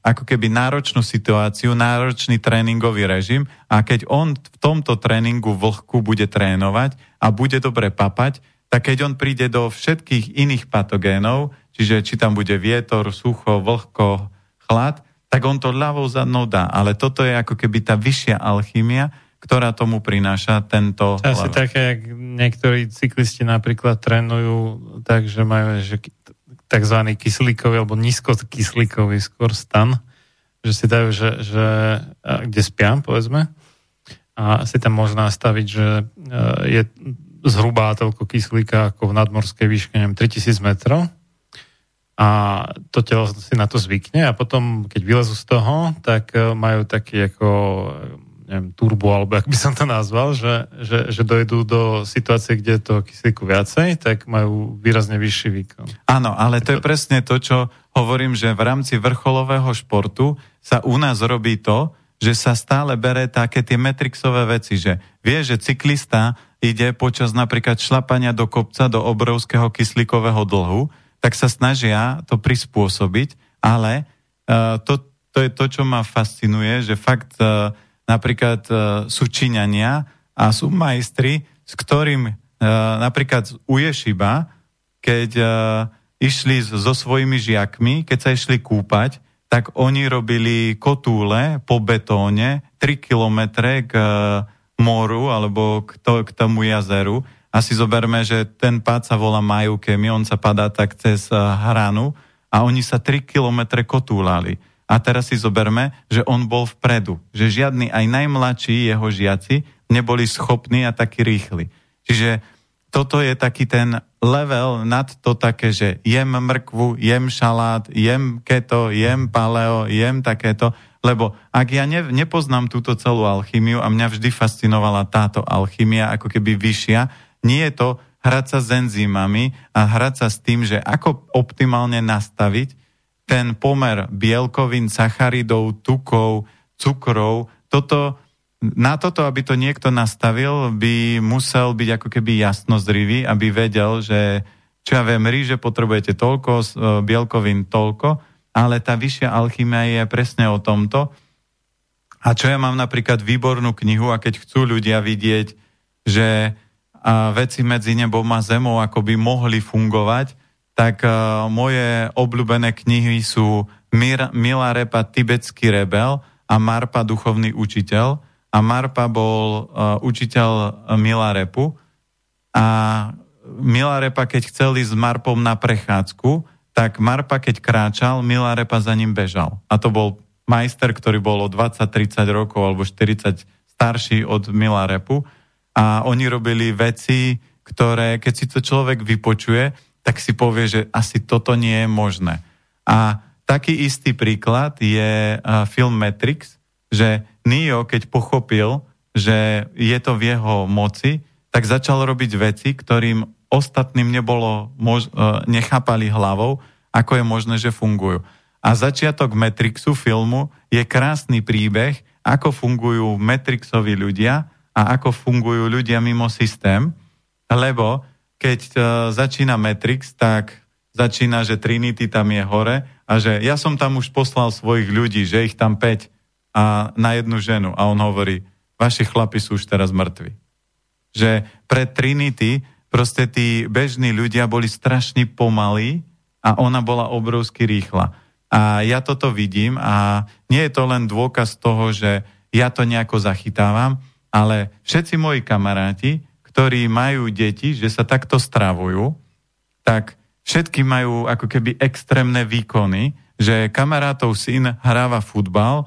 ako keby náročnú situáciu, náročný tréningový režim a keď on v tomto tréningu vlhku bude trénovať a bude dobre papať, tak keď on príde do všetkých iných patogénov, čiže či tam bude vietor, sucho, vlhko, chlad, tak on to ľavou zadnou dá. Ale toto je ako keby tá vyššia alchymia, ktorá tomu prináša tento... Asi také, jak niektorí cyklisti napríklad trénujú tak, že majú že takzvaný kyslíkový alebo nízkokyslíkový skôr stan, že si dajú, že, že kde spiam, povedzme, a si tam môžu nastaviť, že e, je zhruba toľko kyslíka ako v nadmorskej výške, neviem, 3000 metrov. A to telo si na to zvykne a potom, keď vylezú z toho, tak e, majú taký ako neviem, turbo, alebo jak by som to nazval, že, že, že dojdú do situácie, kde je to kyslíku viacej, tak majú výrazne vyšší výkon. Áno, ale to je presne to, čo hovorím, že v rámci vrcholového športu sa u nás robí to, že sa stále bere také tie metrixové veci, že vie, že cyklista ide počas napríklad šlapania do kopca do obrovského kyslíkového dlhu, tak sa snažia to prispôsobiť, ale uh, to, to je to, čo ma fascinuje, že fakt uh, napríklad uh, sú Číňania a sú majstri, s ktorým uh, napríklad u Ješiba, keď uh, išli so svojimi žiakmi, keď sa išli kúpať, tak oni robili kotúle po betóne 3 kilometre k uh, moru alebo k, to, k tomu jazeru. A si zoberme, že ten pád sa volá Majukemi, on sa padá tak cez uh, hranu a oni sa 3 kilometre kotúlali. A teraz si zoberme, že on bol vpredu. Že žiadny, aj najmladší jeho žiaci neboli schopní a takí rýchli. Čiže toto je taký ten level nad to také, že jem mrkvu, jem šalát, jem keto, jem paleo, jem takéto, lebo ak ja ne, nepoznám túto celú alchymiu a mňa vždy fascinovala táto alchymia ako keby vyššia, nie je to, hrať sa s enzymami a hrať sa s tým, že ako optimálne nastaviť ten pomer bielkovín, sacharidov, tukov, cukrov. Toto, na toto, aby to niekto nastavil, by musel byť ako keby jasnozrivý, aby vedel, že čo ja viem, ríže potrebujete toľko, e, bielkovín toľko, ale tá vyššia alchymia je presne o tomto. A čo ja mám napríklad výbornú knihu a keď chcú ľudia vidieť, že a veci medzi nebom a zemou ako by mohli fungovať, tak uh, moje obľúbené knihy sú Mir, Repa, Tibetský rebel a Marpa, duchovný učiteľ. A Marpa bol uh, učiteľ Repu. A Repa, keď chcel ísť s Marpom na prechádzku, tak Marpa, keď kráčal, Repa za ním bežal. A to bol majster, ktorý bol o 20-30 rokov alebo 40 starší od Repu a oni robili veci, ktoré, keď si to človek vypočuje, tak si povie, že asi toto nie je možné. A taký istý príklad je film Matrix, že Neo, keď pochopil, že je to v jeho moci, tak začal robiť veci, ktorým ostatným nebolo, mož- e, nechápali hlavou, ako je možné, že fungujú. A začiatok Matrixu filmu je krásny príbeh, ako fungujú Matrixoví ľudia, a ako fungujú ľudia mimo systém, lebo keď uh, začína Matrix, tak začína, že Trinity tam je hore a že ja som tam už poslal svojich ľudí, že ich tam 5 a na jednu ženu. A on hovorí, vaši chlapi sú už teraz mŕtvi. Že pre Trinity proste tí bežní ľudia boli strašne pomalí a ona bola obrovsky rýchla. A ja toto vidím a nie je to len dôkaz toho, že ja to nejako zachytávam, ale všetci moji kamaráti, ktorí majú deti, že sa takto stravujú, tak všetky majú ako keby extrémne výkony, že kamarátov syn hráva futbal e,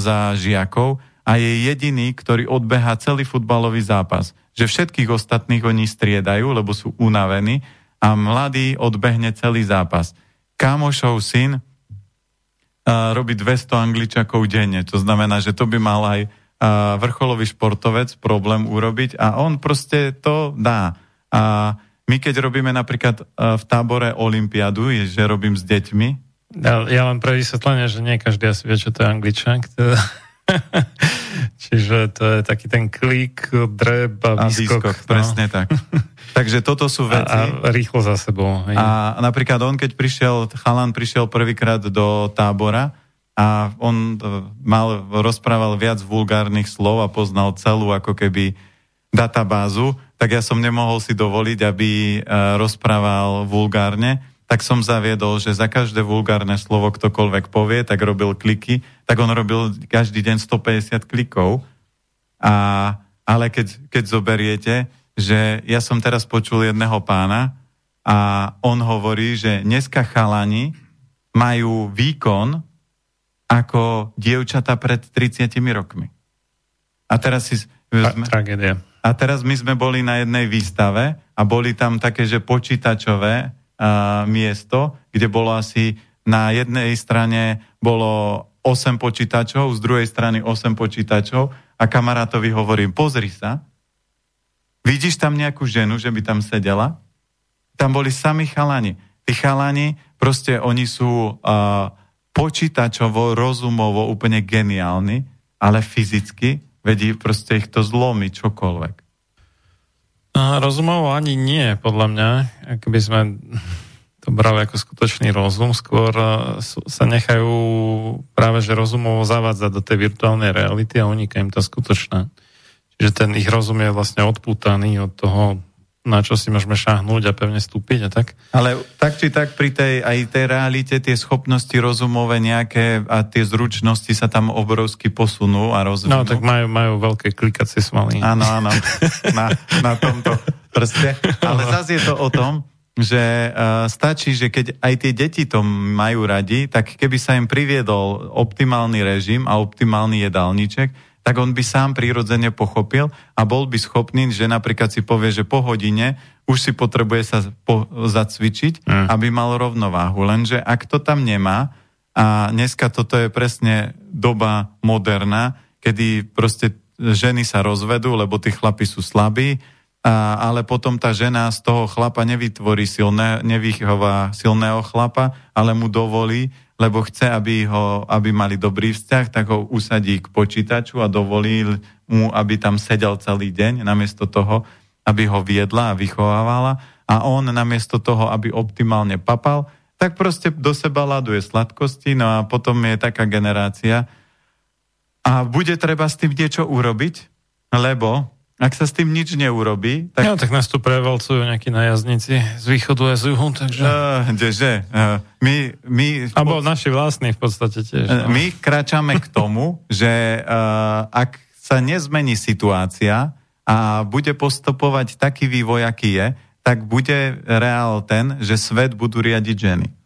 za žiakov a je jediný, ktorý odbeha celý futbalový zápas. Že všetkých ostatných oni striedajú, lebo sú unavení a mladý odbehne celý zápas. Kamošov syn uh, robí 200 angličakov denne, to znamená, že to by mal aj vrcholový športovec problém urobiť a on proste to dá. A my keď robíme napríklad v tábore Olympiádu, je, že robím s deťmi. Ja, ja len pre vysvetlenie, že nie každý asi vie, čo to je angličank. Teda. Čiže to je taký ten klik, dreb a výskok. A výskok, no. presne tak. Takže toto sú veci. A, a rýchlo za sebou. Hej. A napríklad on, keď prišiel, chalan prišiel prvýkrát do tábora, a on mal, rozprával viac vulgárnych slov a poznal celú ako keby databázu, tak ja som nemohol si dovoliť, aby e, rozprával vulgárne, tak som zaviedol, že za každé vulgárne slovo ktokoľvek povie, tak robil kliky, tak on robil každý deň 150 klikov. A, ale keď, keď zoberiete, že ja som teraz počul jedného pána a on hovorí, že dneska chalani majú výkon ako dievčata pred 30 rokmi. A teraz si... Sme, tragédia. A teraz my sme boli na jednej výstave a boli tam také, že počítačové uh, miesto, kde bolo asi na jednej strane bolo 8 počítačov, z druhej strany 8 počítačov a kamarátovi hovorím, pozri sa, vidíš tam nejakú ženu, že by tam sedela? Tam boli sami chalani. Tí chalani, proste oni sú uh, počítačovo, rozumovo úplne geniálny, ale fyzicky vedí proste ich to zlomiť čokoľvek. Rozumovo ani nie, podľa mňa. Ak by sme to brali ako skutočný rozum, skôr sa nechajú práve že rozumovo zavádzať do tej virtuálnej reality a uniká im to skutočná. Čiže ten ich rozum je vlastne odpútaný od toho na čo si môžeme šahnúť a pevne stúpiť a tak. Ale tak či tak pri tej aj tej realite tie schopnosti rozumové nejaké a tie zručnosti sa tam obrovsky posunú a rozvinú. No tak majú, majú veľké klikacie svaly. Áno, áno, na, na tomto prste. Ale zase je to o tom, že uh, stačí, že keď aj tie deti to majú radi, tak keby sa im priviedol optimálny režim a optimálny jedálniček, tak on by sám prirodzene pochopil a bol by schopný, že napríklad si povie, že po hodine už si potrebuje sa po, zacvičiť, mm. aby mal rovnováhu. Lenže ak to tam nemá, a dneska toto je presne doba moderná, kedy proste ženy sa rozvedú, lebo tí chlapi sú slabí a a, ale potom tá žena z toho chlapa nevytvorí silné, nevychová silného chlapa, ale mu dovolí, lebo chce, aby, ho, aby mali dobrý vzťah, tak ho usadí k počítaču a dovolí mu, aby tam sedel celý deň, namiesto toho, aby ho viedla a vychovávala. A on namiesto toho, aby optimálne papal, tak proste do seba laduje sladkosti, no a potom je taká generácia. A bude treba s tým niečo urobiť, lebo ak sa s tým nič neurobí, tak... Ja, tak nás tu prevalcujú nejakí najazníci z východu a z juhu, takže... Uh, kdeže? Uh, my, my... Abo naši vlastní v podstate tiež. No. My kračame k tomu, že uh, ak sa nezmení situácia a bude postupovať taký vývoj, aký je, tak bude reál ten, že svet budú riadiť ženy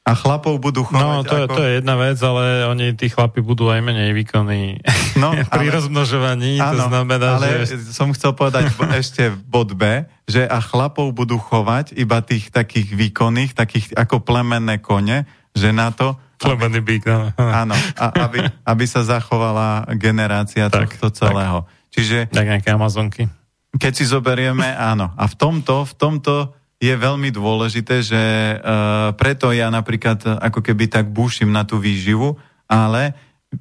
a chlapov budú chovať No, to, ako... to je jedna vec, ale oni, tí chlapi budú aj menej výkonní no, pri ale... rozmnožovaní, áno, to znamená, ale že... som chcel povedať ešte bod B, že a chlapov budú chovať iba tých takých výkonných, takých ako plemenné kone, že na to... Plemenný bík, no. Áno, a, aby, aby sa zachovala generácia tak, tohto celého. Tak. Čiže... Tak nejaké Amazonky. Keď si zoberieme, áno. A v tomto, v tomto je veľmi dôležité, že uh, preto ja napríklad ako keby tak búšim na tú výživu, ale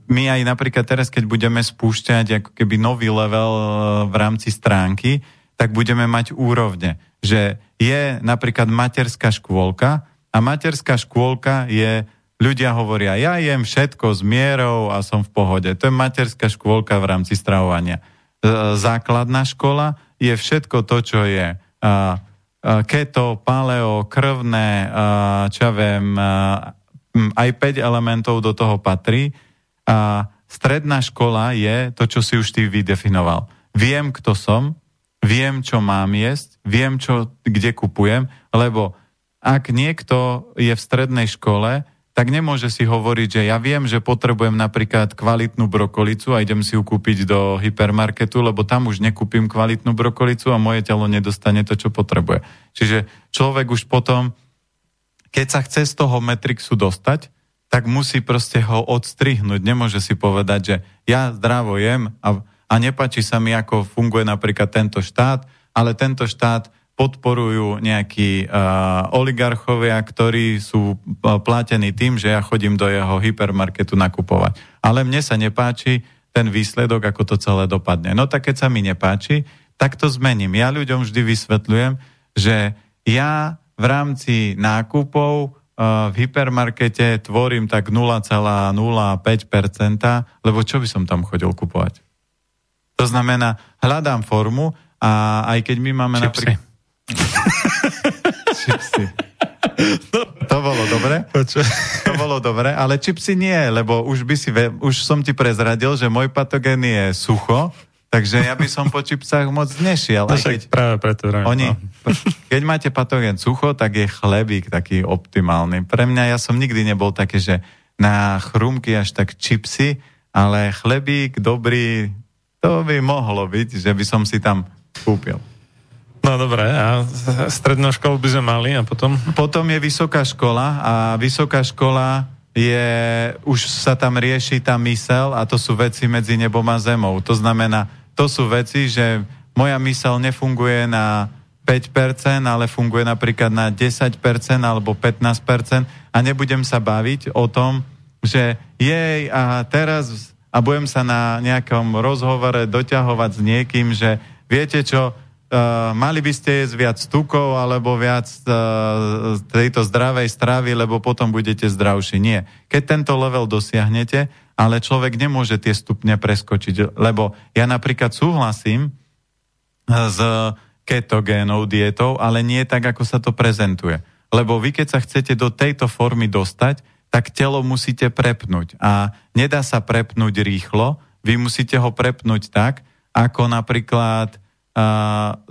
my aj napríklad teraz, keď budeme spúšťať ako keby nový level uh, v rámci stránky, tak budeme mať úrovne, že je napríklad materská škôlka a materská škôlka je, ľudia hovoria, ja jem všetko s mierou a som v pohode. To je materská škôlka v rámci stravovania. Základná škola je všetko to, čo je keto, paleo, krvné, eh, čo ja viem, eh, aj 5 elementov do toho patrí. A stredná škola je to, čo si už ty vydefinoval. Viem, kto som, viem, čo mám jesť, viem, čo, kde kupujem, lebo ak niekto je v strednej škole, tak nemôže si hovoriť, že ja viem, že potrebujem napríklad kvalitnú brokolicu a idem si ju kúpiť do hypermarketu, lebo tam už nekúpim kvalitnú brokolicu a moje telo nedostane to, čo potrebuje. Čiže človek už potom, keď sa chce z toho Metrixu dostať, tak musí proste ho odstrihnúť. Nemôže si povedať, že ja zdravo jem a, a nepačí sa mi, ako funguje napríklad tento štát, ale tento štát podporujú nejakí uh, oligarchovia, ktorí sú uh, platení tým, že ja chodím do jeho hypermarketu nakupovať. Ale mne sa nepáči ten výsledok, ako to celé dopadne. No tak keď sa mi nepáči, tak to zmením. Ja ľuďom vždy vysvetľujem, že ja v rámci nákupov uh, v hypermarkete tvorím tak 0,05%, lebo čo by som tam chodil kupovať? To znamená, hľadám formu a aj keď my máme napríklad čipsy. To bolo dobre. To bolo dobre, ale čipsy nie, lebo už by si, už som ti prezradil, že môj patogén je sucho, takže ja by som po čipsách moc nešiel. No keď práve preto. Oni, no. keď máte patogén sucho, tak je chlebík taký optimálny. Pre mňa ja som nikdy nebol také, že na chrumky až tak čipsy, ale chlebík dobrý, to by mohlo byť, že by som si tam kúpil. No dobre, a strednú školu by sme mali a potom? Potom je vysoká škola a vysoká škola je, už sa tam rieši tá mysel a to sú veci medzi nebom a zemou. To znamená, to sú veci, že moja mysel nefunguje na 5%, ale funguje napríklad na 10% alebo 15% a nebudem sa baviť o tom, že jej a teraz a budem sa na nejakom rozhovore doťahovať s niekým, že viete čo, Uh, mali by ste jesť viac tukov alebo viac uh, tejto zdravej stravy, lebo potom budete zdravší. Nie. Keď tento level dosiahnete, ale človek nemôže tie stupne preskočiť, lebo ja napríklad súhlasím s ketogénou dietou, ale nie tak, ako sa to prezentuje. Lebo vy, keď sa chcete do tejto formy dostať, tak telo musíte prepnúť. A nedá sa prepnúť rýchlo, vy musíte ho prepnúť tak, ako napríklad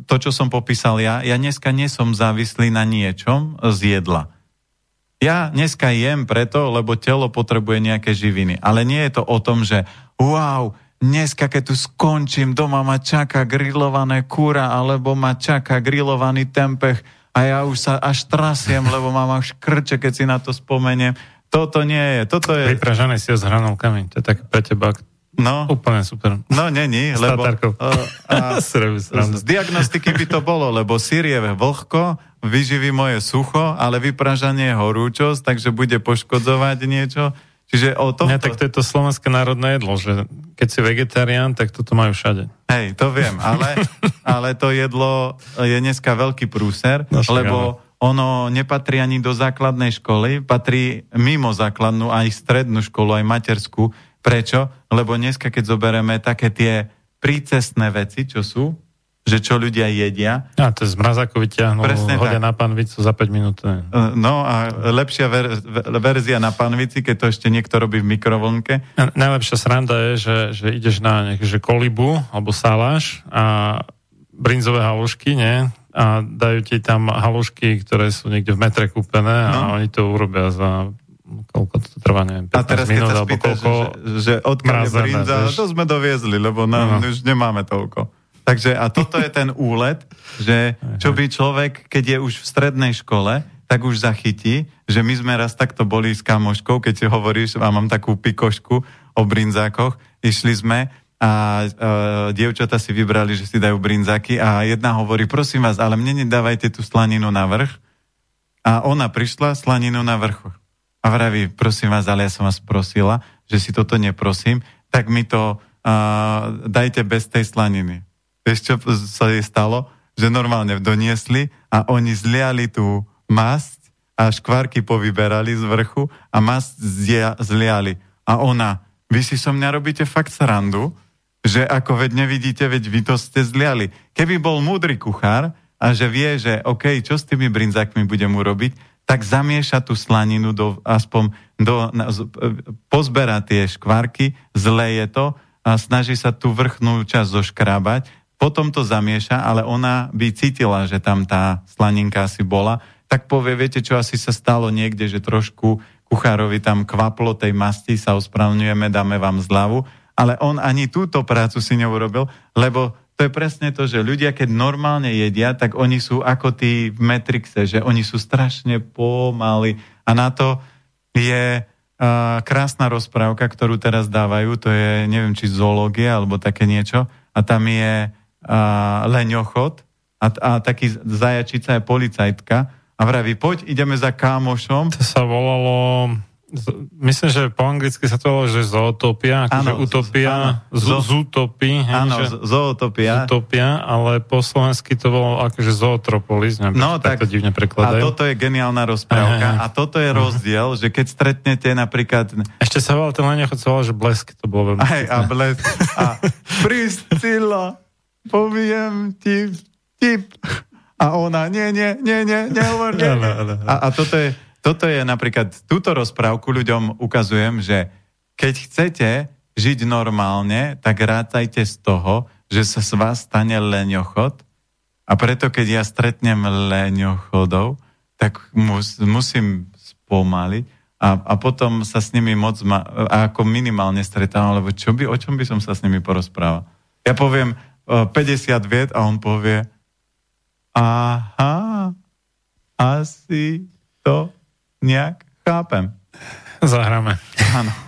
to, čo som popísal ja, ja dneska nie som závislý na niečom z jedla. Ja dneska jem preto, lebo telo potrebuje nejaké živiny. Ale nie je to o tom, že wow, dneska keď tu skončím, doma ma čaká grillované kúra, alebo ma čaká grillovaný tempeh a ja už sa až trasiem, lebo mám až krče, keď si na to spomeniem. Toto nie je. Toto je... Pripražené si ho s hranolkami. To je tak pre teba No, Úplne super. no není, lebo... Uh, a, z diagnostiky by to bolo, lebo sír je vlhko, vyživí moje sucho, ale vypražanie je horúčosť, takže bude poškodzovať niečo. Čiže o tomto... Nie, tak to je to slovenské národné jedlo, že keď si vegetarián, tak toto majú všade. Hej, to viem, ale, ale to jedlo je dneska veľký prúser, No lebo ono nepatrí ani do základnej školy, patrí mimo základnú aj strednú školu, aj materskú. Prečo? Lebo dneska, keď zoberieme také tie prícestné veci, čo sú, že čo ľudia jedia, A to je z mrazáku vyťahnul, Presne hodia tak. na panvicu za 5 minút. e, no a lepšia ver, ver- verzia na panvici, keď to ešte niekto robí v mikrovlnke, A Najlepšia sranda je, že, že ideš na nejaké, že kolibu alebo saláš a brinzové halušky, nie? A dajú ti tam halušky, ktoré sú niekde v metre kúpené a No. oni to urobia za koľko to trvá, neviem, 15 A teraz, keď minút sa alebo spýtaš, koľko. že, že odkiaľ je brinza, vieš. to sme doviezli, lebo nám No. už nemáme toľko. Takže a toto je ten úlet, že čo by človek, keď je už v strednej škole, tak už zachytí, že my sme raz takto boli s kamoškou, keď si hovoríš, a mám takú pikošku o brinzákoch, išli sme a e, dievčata si vybrali, že si dajú brinzáky a jedna hovorí, prosím vás, ale mne nedávajte tú slaninu na vrch. A ona prišla slaninu na vrchu. A vraví, prosím vás, ale ja som vás prosila, že si toto neprosím, tak mi to uh, dajte bez tej slaniny. Vieš, čo sa jej stalo? Že normálne doniesli a oni zliali tú masť a škvárky povyberali z vrchu a masť zlia, zliali. A ona, vy si so mňa robíte fakt srandu, že ako veď nevidíte, veď vy to ste zliali. Keby bol múdry kuchár a že vie, že OK, čo s tými brinzákmi budem urobiť, tak zamieša tú slaninu do, aspoň do, pozbera tie škvarky, zleje to a snaží sa tú vrchnú časť zoškrábať, potom to zamieša, ale ona by cítila, že tam tá slaninka asi bola, tak povie, viete čo, asi sa stalo niekde, že trošku kuchárovi tam kvaplo tej masti, sa ospravňujeme, dáme vám zľavu, ale on ani túto prácu si neurobil, lebo to je presne to, že ľudia, keď normálne jedia, tak oni sú ako tí v Matrixe, že oni sú strašne pomaly. A na to je uh, krásna rozprávka, ktorú teraz dávajú, to je, neviem, či zoológia alebo také niečo. A tam je uh, leňochod a, a taký zajačica je policajtka a vraví, poď, ideme za kámošom. To sa volalo... Myslím, že po anglicky sa to volalo, že zootopia, akože utopia, z, zo- Áno, zootopia. utopia, ale po slovensky to bolo akože zootropolis, neviem, No tak, tak, to divne a prekladajú. toto je geniálna rozprávka Aha. a toto je rozdiel, že keď stretnete napríklad Ešte sa volal ten lenechod, sa volal, že blesk, to bolo veľmi aj a vtipné. bles a Priscila, poviem ti vtip. A ona, nie, nie, nie, nie, nehovor, nie, nie. A, a toto, je, toto je napríklad, túto rozprávku ľuďom ukazujem, že keď chcete žiť normálne, tak rátajte z toho, že sa z vás stane leňochod a preto, keď ja stretnem leňochodov, tak mus, musím spomaliť a, a potom sa s nimi moc ma, a ako minimálne stretávam, lebo čo by, o čom by som sa s nimi porozprával? Ja poviem uh, 50 viet a on povie aha, asi to nejak chápem. Zahráme. Áno.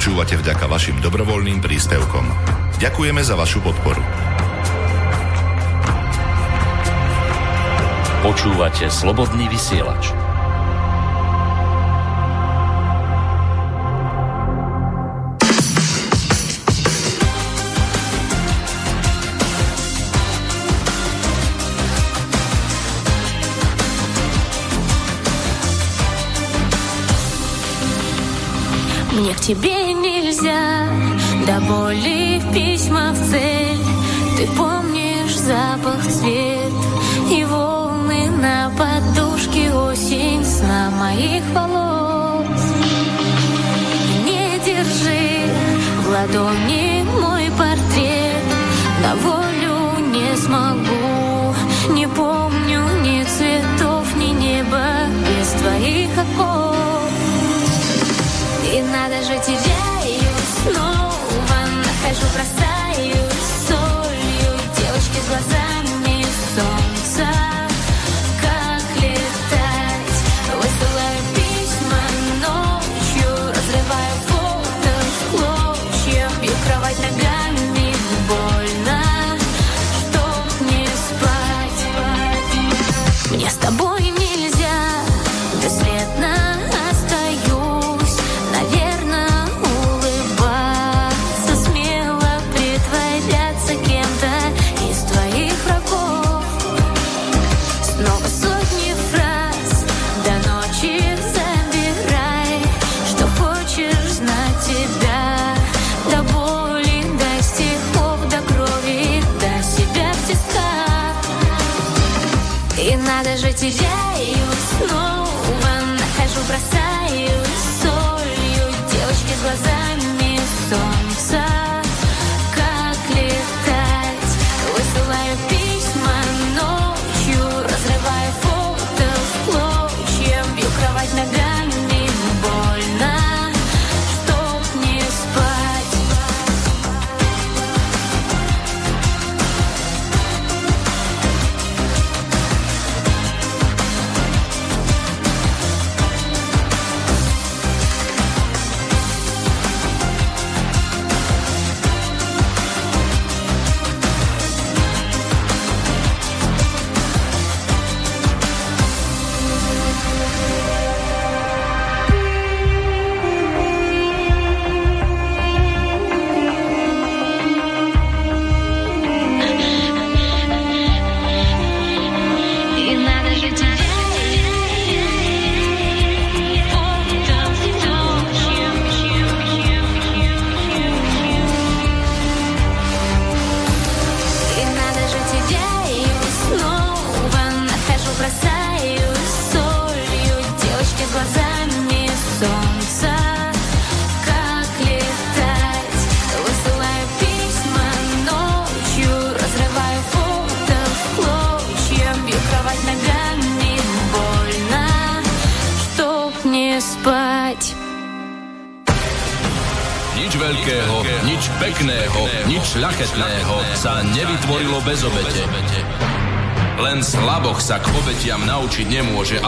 počúvate vďaka vašim dobrovoľným príspevkom. Ďakujeme za vašu podporu. Počúvate slobodný vysielač. мне к тебе нельзя. До боли письма в цель. Ты помнишь запах, цвет И волны на подушке. Осень сна моих волос. Не держи в ладони мой портрет. На волю не смогу. Не помню ни цветов, ни неба Без твоих окон. И надо же тебя скажу, бросаю солью девочки глаза. was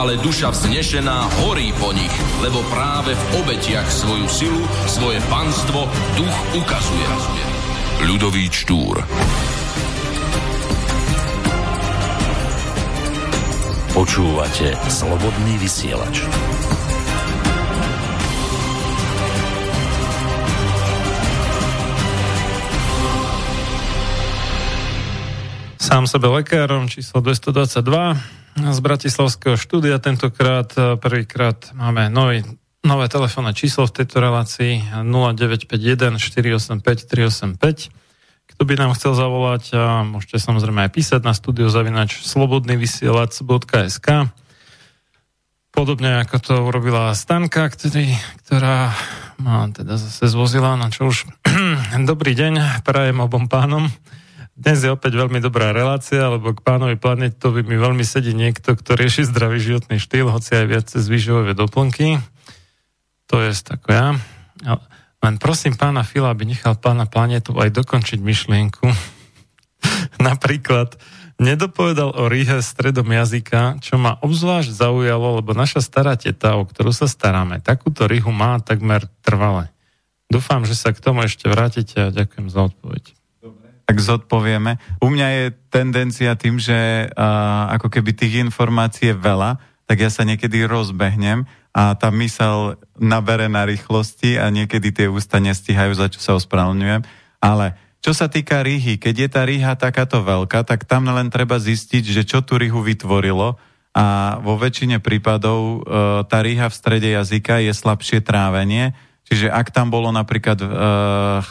ale duša vznešená horí po nich, lebo práve v obetiach svoju silu, svoje panstvo duch ukazuje. Ľudový Štúr. Počúvate Slobodný vysielač. Sám sebe lekárom, číslo 222 z Bratislavského štúdia. Tentokrát e, prvýkrát máme nový, nové telefónne číslo v tejto relácii 0951 485 385. Kto by nám chcel zavolať, a môžete samozrejme aj písať na studio zavinač slobodnyvysielac.sk Podobne ako to urobila Stanka, ktorý, ktorá ma teda zase zvozila na čo už. Dobrý deň, prajem obom pánom. Dnes je opäť veľmi dobrá relácia, lebo k pánovi planetovi mi veľmi sedí niekto, kto rieši zdravý životný štýl, hoci aj viac cez výživové doplnky. To je ako ja. Len prosím pána Fila, aby nechal pána planetu aj dokončiť myšlienku. Napríklad, nedopovedal o ríhe stredom jazyka, čo ma obzvlášť zaujalo, lebo naša stará teta, o ktorú sa staráme, takúto rihu má takmer trvale. Dúfam, že sa k tomu ešte vrátite a ďakujem za odpoveď tak zodpovieme. U mňa je tendencia tým, že uh, ako keby tých informácií je veľa, tak ja sa niekedy rozbehnem a tá mysel nabere na rýchlosti a niekedy tie ústa nestihajú, za čo sa ospravedlňujem. Ale čo sa týka rýhy, keď je tá rýha takáto veľká, tak tam len treba zistiť, že čo tú rýhu vytvorilo a vo väčšine prípadov e, tá rýha v strede jazyka je slabšie trávenie, čiže ak tam bolo napríklad e,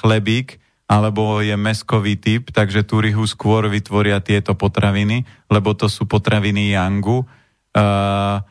chlebík, alebo je meskový typ, takže tú ryhu skôr vytvoria tieto potraviny, lebo to sú potraviny yangu. Uh,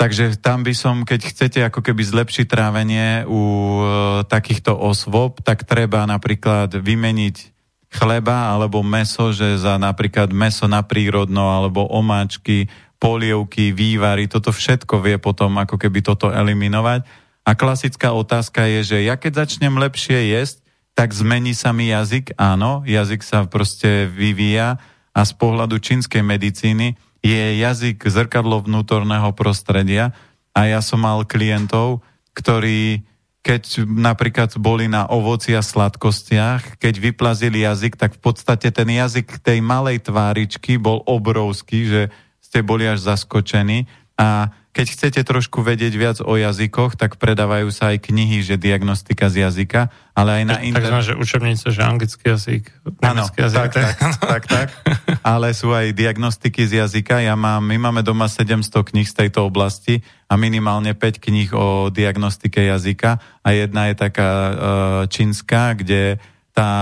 takže tam by som, keď chcete ako keby zlepšiť trávenie u uh, takýchto osôb, tak treba napríklad vymeniť chleba alebo meso, že za napríklad meso na prírodno alebo omáčky, polievky, vývary, toto všetko vie potom ako keby toto eliminovať. A klasická otázka je, že ja keď začnem lepšie jesť, tak zmení sa mi jazyk. Áno, jazyk sa proste vyvíja a z pohľadu čínskej medicíny je jazyk zrkadlo vnútorného prostredia a ja som mal klientov, ktorí keď napríklad boli na ovoci a sladkostiach, keď vyplazili jazyk, tak v podstate ten jazyk tej malej tváričky bol obrovský, že ste boli až zaskočení a keď chcete trošku vedieť viac o jazykoch, tak predávajú sa aj knihy, že diagnostika z jazyka, ale aj na internet. Takže učebnice, že anglický jazyk, Áno, jazyk. Tak, tak, tak, tak. Ale sú aj diagnostiky z jazyka. Ja mám, my máme doma 700 kníh z tejto oblasti a minimálne 5 kníh o diagnostike jazyka a jedna je taká uh, čínska, kde tá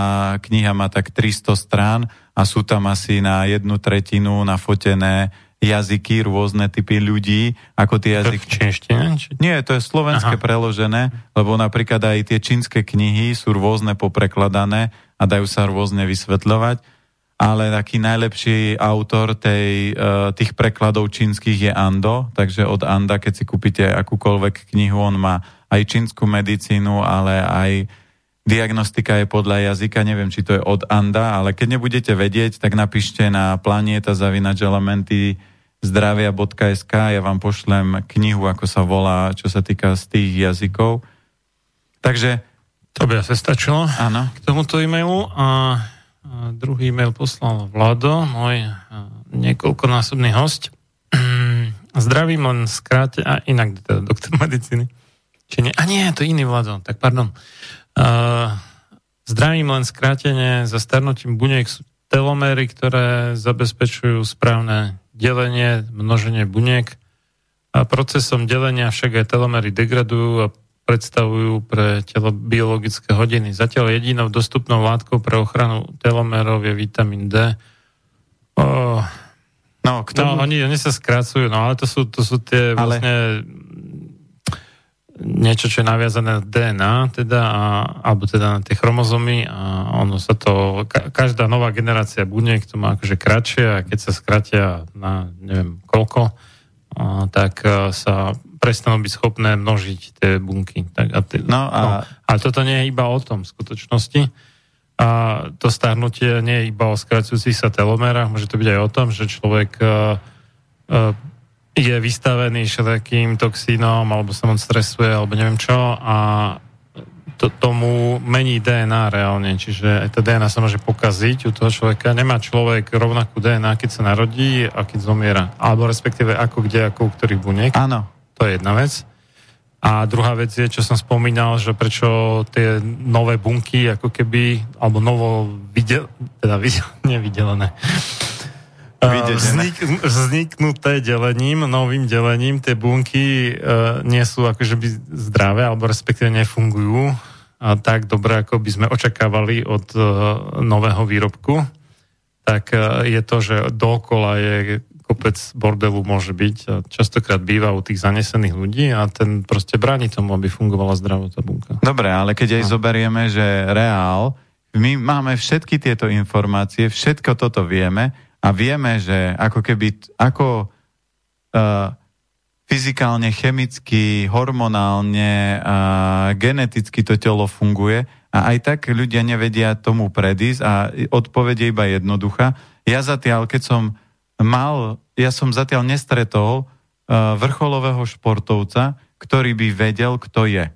kniha má tak 300 strán a sú tam asi na jednu tretinu nafotené jazyky, rôzne typy ľudí, ako tie jazyky. Čínština? Či... Nie, to je slovenské Aha. preložené, lebo napríklad aj tie čínske knihy sú rôzne poprekladané a dajú sa rôzne vysvetľovať, ale taký najlepší autor tej, e, tých prekladov čínskych je Ando, takže od Anda, keď si kúpite akúkoľvek knihu, on má aj čínsku medicínu, ale aj diagnostika je podľa jazyka, neviem, či to je od Anda, ale keď nebudete vedieť, tak napíšte na planieta zavinač elementy zdravia.sk, ja vám pošlem knihu, ako sa volá, čo sa týka z tých jazykov. Takže... To by asi stačilo áno. k tomuto e-mailu. A druhý e-mail poslal Vlado, môj niekoľkonásobný host. Zdravím len skráte, a inak teda doktor medicíny. Či nie? A nie, to iný Vlado, tak pardon. Uh, zdravím len skrátenie, za starnutím buniek telomery, ktoré zabezpečujú správne delenie, množenie buniek. A procesom delenia však aj telomery degradujú a predstavujú pre telo biologické hodiny. Zatiaľ jedinou dostupnou látkou pre ochranu telomerov je vitamín D. Oh, no, k tomu... no oni, oni sa skrácujú, no ale to sú, to sú tie ale... vlastne niečo, čo je naviazané na DNA, teda, a, alebo teda na tie chromozomy a ono sa to, ka, každá nová generácia buniek to má akože kratšie a keď sa skratia na neviem koľko, a, tak a, sa prestanú byť schopné množiť tie bunky. Tak a tie, No a- no, ale toto nie je iba o tom v skutočnosti. A to starnutie nie je iba o skracujúcich sa telomerách, môže to byť aj o tom, že človek a, a, je vystavený všelijakým toxínom, alebo sa moc stresuje, alebo neviem čo, a to, tomu mení DNA reálne, čiže aj tá DNA sa môže pokaziť u toho človeka. Nemá človek rovnakú DNA, keď sa narodí a keď zomiera. Alebo respektíve ako kde, ako u ktorých buniek. Áno. To je jedna vec. A druhá vec je, čo som spomínal, že prečo tie nové bunky, ako keby, alebo novo videl, teda videl, nevidelené, Videdené. Vznik, vzniknuté delením, novým delením, tie bunky uh, nie sú akože by zdravé, alebo respektíve nefungujú a tak dobre, ako by sme očakávali od uh, nového výrobku, tak uh, je to, že dookola je kopec bordelu môže byť a častokrát býva u tých zanesených ľudí a ten proste bráni tomu, aby fungovala zdravo tá bunka. Dobre, ale keď aj zoberieme, že reál, my máme všetky tieto informácie, všetko toto vieme a vieme, že ako keby, ako uh, fyzikálne, chemicky, hormonálne a geneticky to telo funguje a aj tak ľudia nevedia tomu predísť a odpoveď je iba jednoduchá. Ja zatiaľ, keď som mal, ja som zatiaľ nestretol uh, vrcholového športovca, ktorý by vedel, kto je.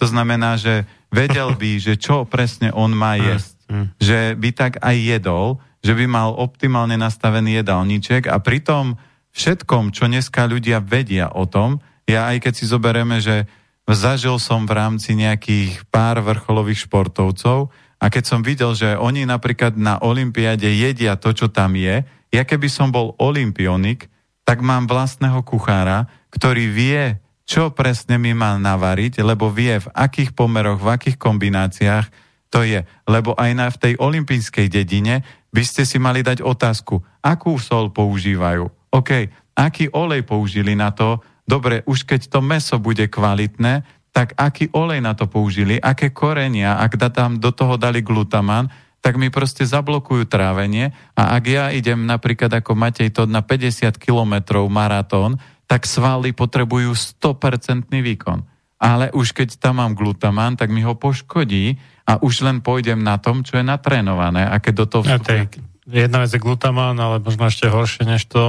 To znamená, že vedel by, že čo presne on má jesť. Že by tak aj jedol, že by mal optimálne nastavený jedálniček a pritom všetkom, čo dneska ľudia vedia o tom, ja aj keď si zoberieme, že zažil som v rámci nejakých pár vrcholových športovcov a keď som videl, že oni napríklad na Olympiade jedia to, čo tam je, ja keby som bol olimpionik, tak mám vlastného kuchára, ktorý vie, čo presne mi má navariť, lebo vie, v akých pomeroch, v akých kombináciách to je. Lebo aj na, v tej olimpijskej dedine by ste si mali dať otázku, akú sol používajú. OK, aký olej použili na to? Dobre, už keď to meso bude kvalitné, tak aký olej na to použili, aké korenia, ak da tam do toho dali glutaman, tak mi proste zablokujú trávenie a ak ja idem napríklad ako Matej to na 50 kilometrov maratón, tak svaly potrebujú 100% výkon. Ale už keď tam mám glutaman, tak mi ho poškodí a už len pôjdem na tom, čo je natrénované. A keď do toho A to je, jedna vec je glutamán, ale možno ešte horšie než to,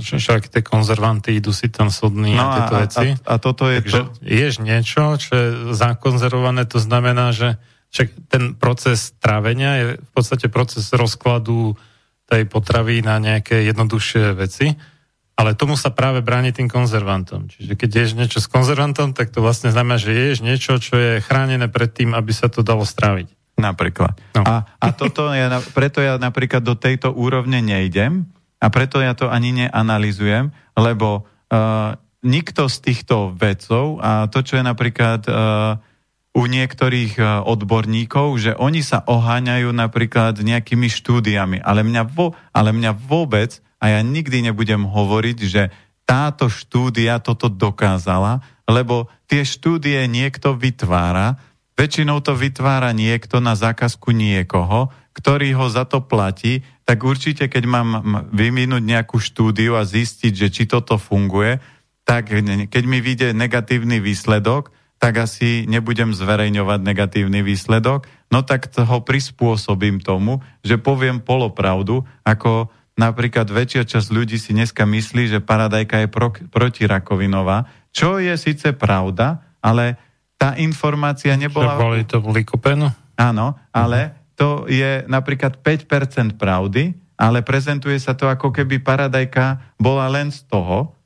že však tie konzervanty idú si tam sodný No a tieto a, veci. a, a toto je Takže to... ješ niečo, čo je zakonzervované, to znamená, že však ten proces trávenia je v podstate proces rozkladu tej potravy na nejaké jednoduchšie veci, ale tomu sa práve bráni tým konzervantom. Čiže keď ješ niečo s konzervantom, tak to vlastne znamená, že ješ niečo, čo je chránené pred tým, aby sa to dalo stráviť. Napríklad. No. A, a toto ja, preto ja napríklad do tejto úrovne nejdem a preto ja to ani neanalizujem, lebo uh, nikto z týchto vedcov a to, čo je napríklad uh, u niektorých uh, odborníkov, že oni sa oháňajú napríklad nejakými štúdiami, ale mňa, vo, ale mňa vôbec, a ja nikdy nebudem hovoriť, že táto štúdia toto dokázala, lebo tie štúdie niekto vytvára, Väčšinou to vytvára niekto na zákazku niekoho, ktorý ho za to platí, tak určite, keď mám vyvinúť nejakú štúdiu a zistiť, že či toto funguje, tak keď mi vyjde negatívny výsledok, tak asi nebudem zverejňovať negatívny výsledok, no tak ho prispôsobím tomu, že poviem polopravdu, ako napríklad väčšia časť ľudí si dneska myslí, že paradajka je pro, protirakovinová, čo je síce pravda, ale tá informácia Že nebola... boli to likopenu? Áno, ale to je napríklad 5% pravdy, ale prezentuje sa to ako keby paradajka bola len z toho,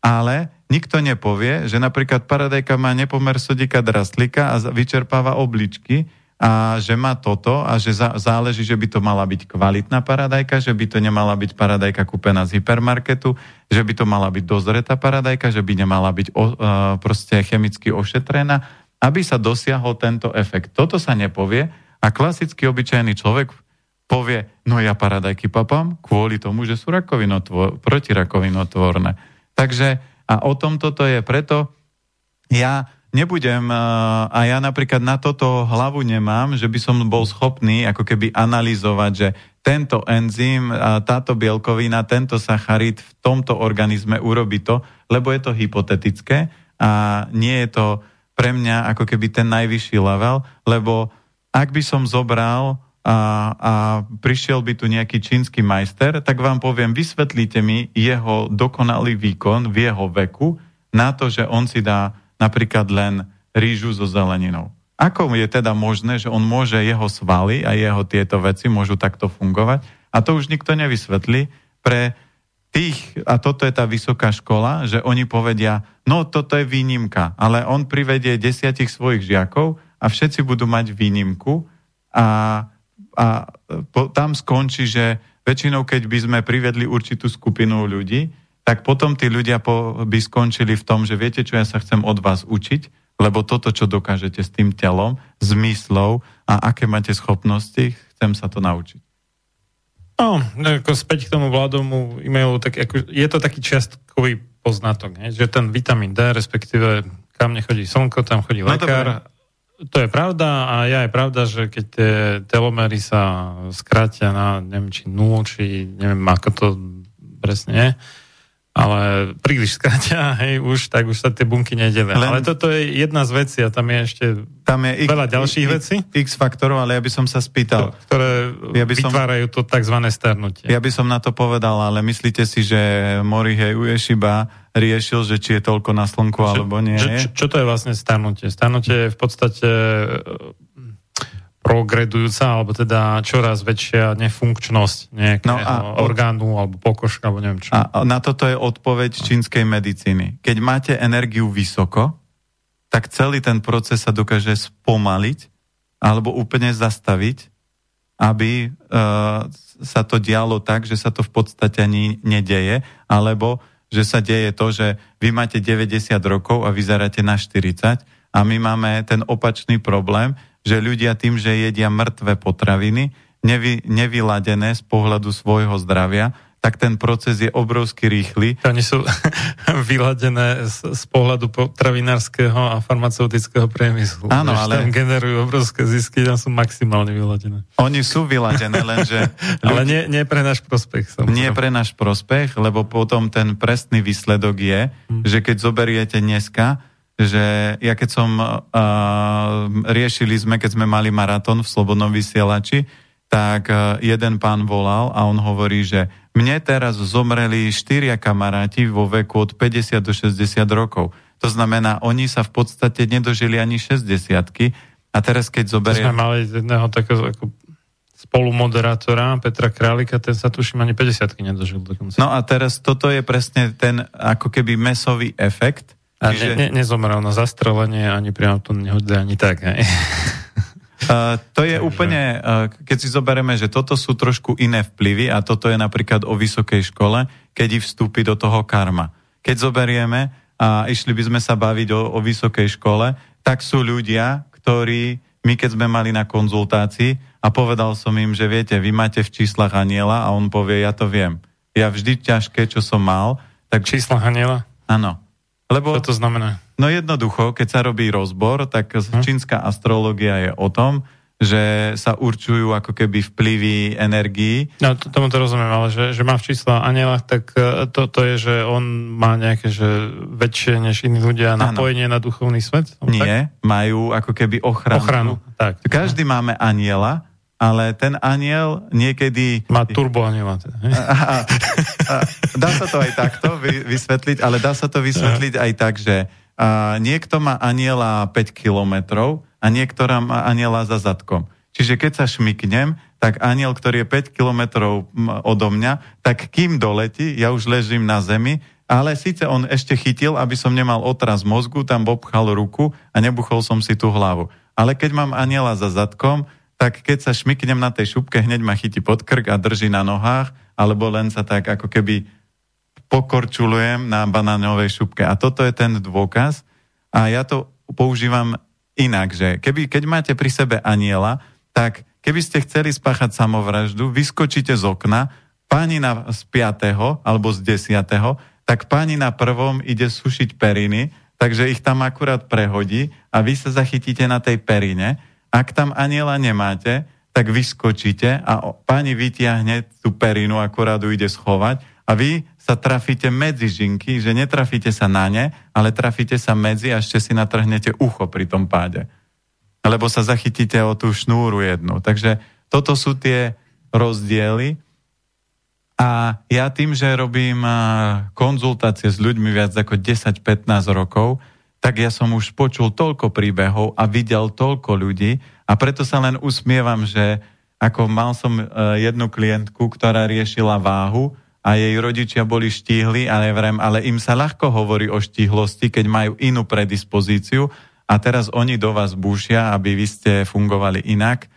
ale nikto nepovie, že napríklad paradajka má nepomer sodika drastlika a vyčerpáva obličky a že má toto a že záleží, že by to mala byť kvalitná paradajka, že by to nemala byť paradajka kúpená z hypermarketu, že by to mala byť dozretá paradajka, že by nemala byť o, uh, proste chemicky ošetrená, aby sa dosiahol tento efekt. Toto sa nepovie a klasický obyčajný človek povie, no ja paradajky papám kvôli tomu, že sú rakovinotvor, protirakovinotvorné. Takže a o tom toto je preto, ja nebudem, uh, a ja napríklad na toto hlavu nemám, že by som bol schopný ako keby analyzovať, že tento enzym, táto bielkovina, tento sacharid v tomto organizme urobí to, lebo je to hypotetické a nie je to pre mňa ako keby ten najvyšší level, lebo ak by som zobral a, a prišiel by tu nejaký čínsky majster, tak vám poviem, vysvetlíte mi jeho dokonalý výkon v jeho veku na to, že on si dá napríklad len rýžu so zeleninou. Ako je teda možné, že on môže jeho svaly a jeho tieto veci môžu takto fungovať? A to už nikto nevysvetlí pre tých, a toto je tá vysoká škola, že oni povedia, no toto je výnimka, ale on privedie desiatich svojich žiakov a všetci budú mať výnimku a, a po, tam skončí, že väčšinou, keď by sme privedli určitú skupinu ľudí, tak potom tí ľudia po, by skončili v tom, že viete čo, ja sa chcem od vás učiť, lebo toto, čo dokážete s tým telom, zmyslov a aké máte schopnosti, chcem sa to naučiť. No, ako späť k tomu vládomu e-mailu, tak ako, je to taký čiastkový poznatok, ne? že ten vitamín D, respektíve kam nechodí slnko, tam chodí No, lekár. to je pravda a ja je pravda, že keď tie telomery sa skrátia na neviem, či 0, či neviem, ako to presne je, ale príliš skrátia, hej, už, tak už sa tie bunky nedelia. Len- Ale toto je jedna z vecí a tam je ešte Tam je x, Veľa ďalších x, vecí? X faktorov, ale ja by som sa spýtal. ktoré Ja by som- vytvárajú to tzv. starnutie. Ja by som na to povedal, ale myslíte si, že Morihei Ueshiba riešil, že či je toľko na slnku alebo nie Čo, je? čo, čo to je vlastne starnutie? Starnutie je v podstate progredujúca, alebo teda čoraz väčšia nefunkčnosť nejakého No a- orgánu, alebo pokožka, alebo neviem čo. A na toto je odpoveď čínskej medicíny. Keď máte energiu vysoko, tak celý ten proces sa dokáže spomaliť alebo úplne zastaviť, aby uh, sa to dialo tak, že sa to v podstate ani nedeje, alebo že sa deje to, že vy máte 90 rokov a vyzeráte na 40 a my máme ten opačný problém, že ľudia tým, že jedia mŕtve potraviny, nevy, nevyladené z pohľadu svojho zdravia, tak ten proces je obrovsky rýchly Oni sú vyladené z, z pohľadu potravinárskeho a farmaceutického priemyslu. Áno, ale- Tam generujú obrovské zisky, tam sú maximálne vyladené. Oni sú vyladené, lenže Ale nie, nie pre náš prospech. Samozrejme. nie pre náš prospech, lebo potom ten presný výsledok je, že keď zoberiete dneska, že ja keď som uh, riešili sme, keď sme mali maratón v Slobodnom vysielači, tak uh, jeden pán volal a on hovorí, že mne teraz zomreli štyria kamaráti vo veku od 50 do 60 rokov. To znamená, oni sa v podstate nedožili ani 60 a teraz keď To zoberie... sme mali jedného takého ako spolumoderátora Petra Králika, ten sa tuším ani 50 nedožil dokonca. No a teraz toto je presne ten ako keby mesový efekt. A Čiže, ne, ne, nezomrel na zastrelenie, ani pri to nehode, ani tak. Hej. uh, to je úplne, uh, keď si zoberieme, že toto sú trošku iné vplyvy a toto je napríklad o vysokej škole, keď vstúpi do toho karma. Keď zoberieme a išli by sme sa baviť o, o vysokej škole, tak sú ľudia, ktorí, my keď sme mali na konzultácii a povedal som im, že viete, vy máte v číslach aniela a on povie, ja to viem. Ja vždy ťažké, čo som mal, tak Čísla Haniela? áno. Lebo Čo to znamená? No jednoducho, keď sa robí rozbor, tak čínska astrológia je o tom, že sa určujú ako keby vplyvy energií. No, to, tomu to rozumiem, ale že, že má v čísla aniela, tak e, to, to je, že on má nejaké, že väčšie než iní ľudia napojenie na duchovný svet? No, Tak? Nie, majú ako keby ochranu. Ochranu, tak. Každý máme aniela, ale ten aniel niekedy... Má turbo aniela. Teda? A, a, dá sa to aj takto vy, vysvetliť, ale dá sa to vysvetliť aj tak, že a, niekto má aniela 5 kilometrov a niektorá má aniela za zadkom. Čiže keď sa šmyknem, tak aniel, ktorý je 5 kilometrov odo mňa, tak kým doletí, ja už ležím na zemi, ale síce on ešte chytil, aby som nemal otraz mozgu, tam obchal ruku a nebuchol som si tú hlavu. Ale keď mám aniela za zadkom, tak keď sa šmyknem na tej šupke, hneď ma chytí pod krk a drží na nohách, alebo len sa tak ako keby pokorčulujem na banánovej šupke. A toto je ten dôkaz. A ja to používam inak, že keby, keď máte pri sebe aniela, tak keby ste chceli spáchať samovraždu, vyskočíte z okna, páni na, z 5. alebo z 10. tak páni na prvom ide sušiť periny, takže ich tam akurát prehodí a vy sa zachytíte na tej perine. Ak tam aniela nemáte, tak vyskočíte a pani vytiahne tú perinu, akurát ju ide schovať a vy sa trafíte medzi žinky, že netrafíte sa na ne, ale trafíte sa medzi a ešte si natrhnete ucho pri tom páde. Lebo sa zachytíte o tú šnúru jednu. Takže toto sú tie rozdiely. A ja tým, že robím a, konzultácie s ľuďmi viac ako 10-15 rokov, tak ja som už počul toľko príbehov a videl toľko ľudí a preto sa len usmievam, že ako mal som e, jednu klientku, ktorá riešila váhu a jej rodičia boli štíhli, ale vrem, ale im sa ľahko hovorí o štíhlosti, keď majú inú predispozíciu a teraz oni do vás búšia, aby vy ste fungovali inak.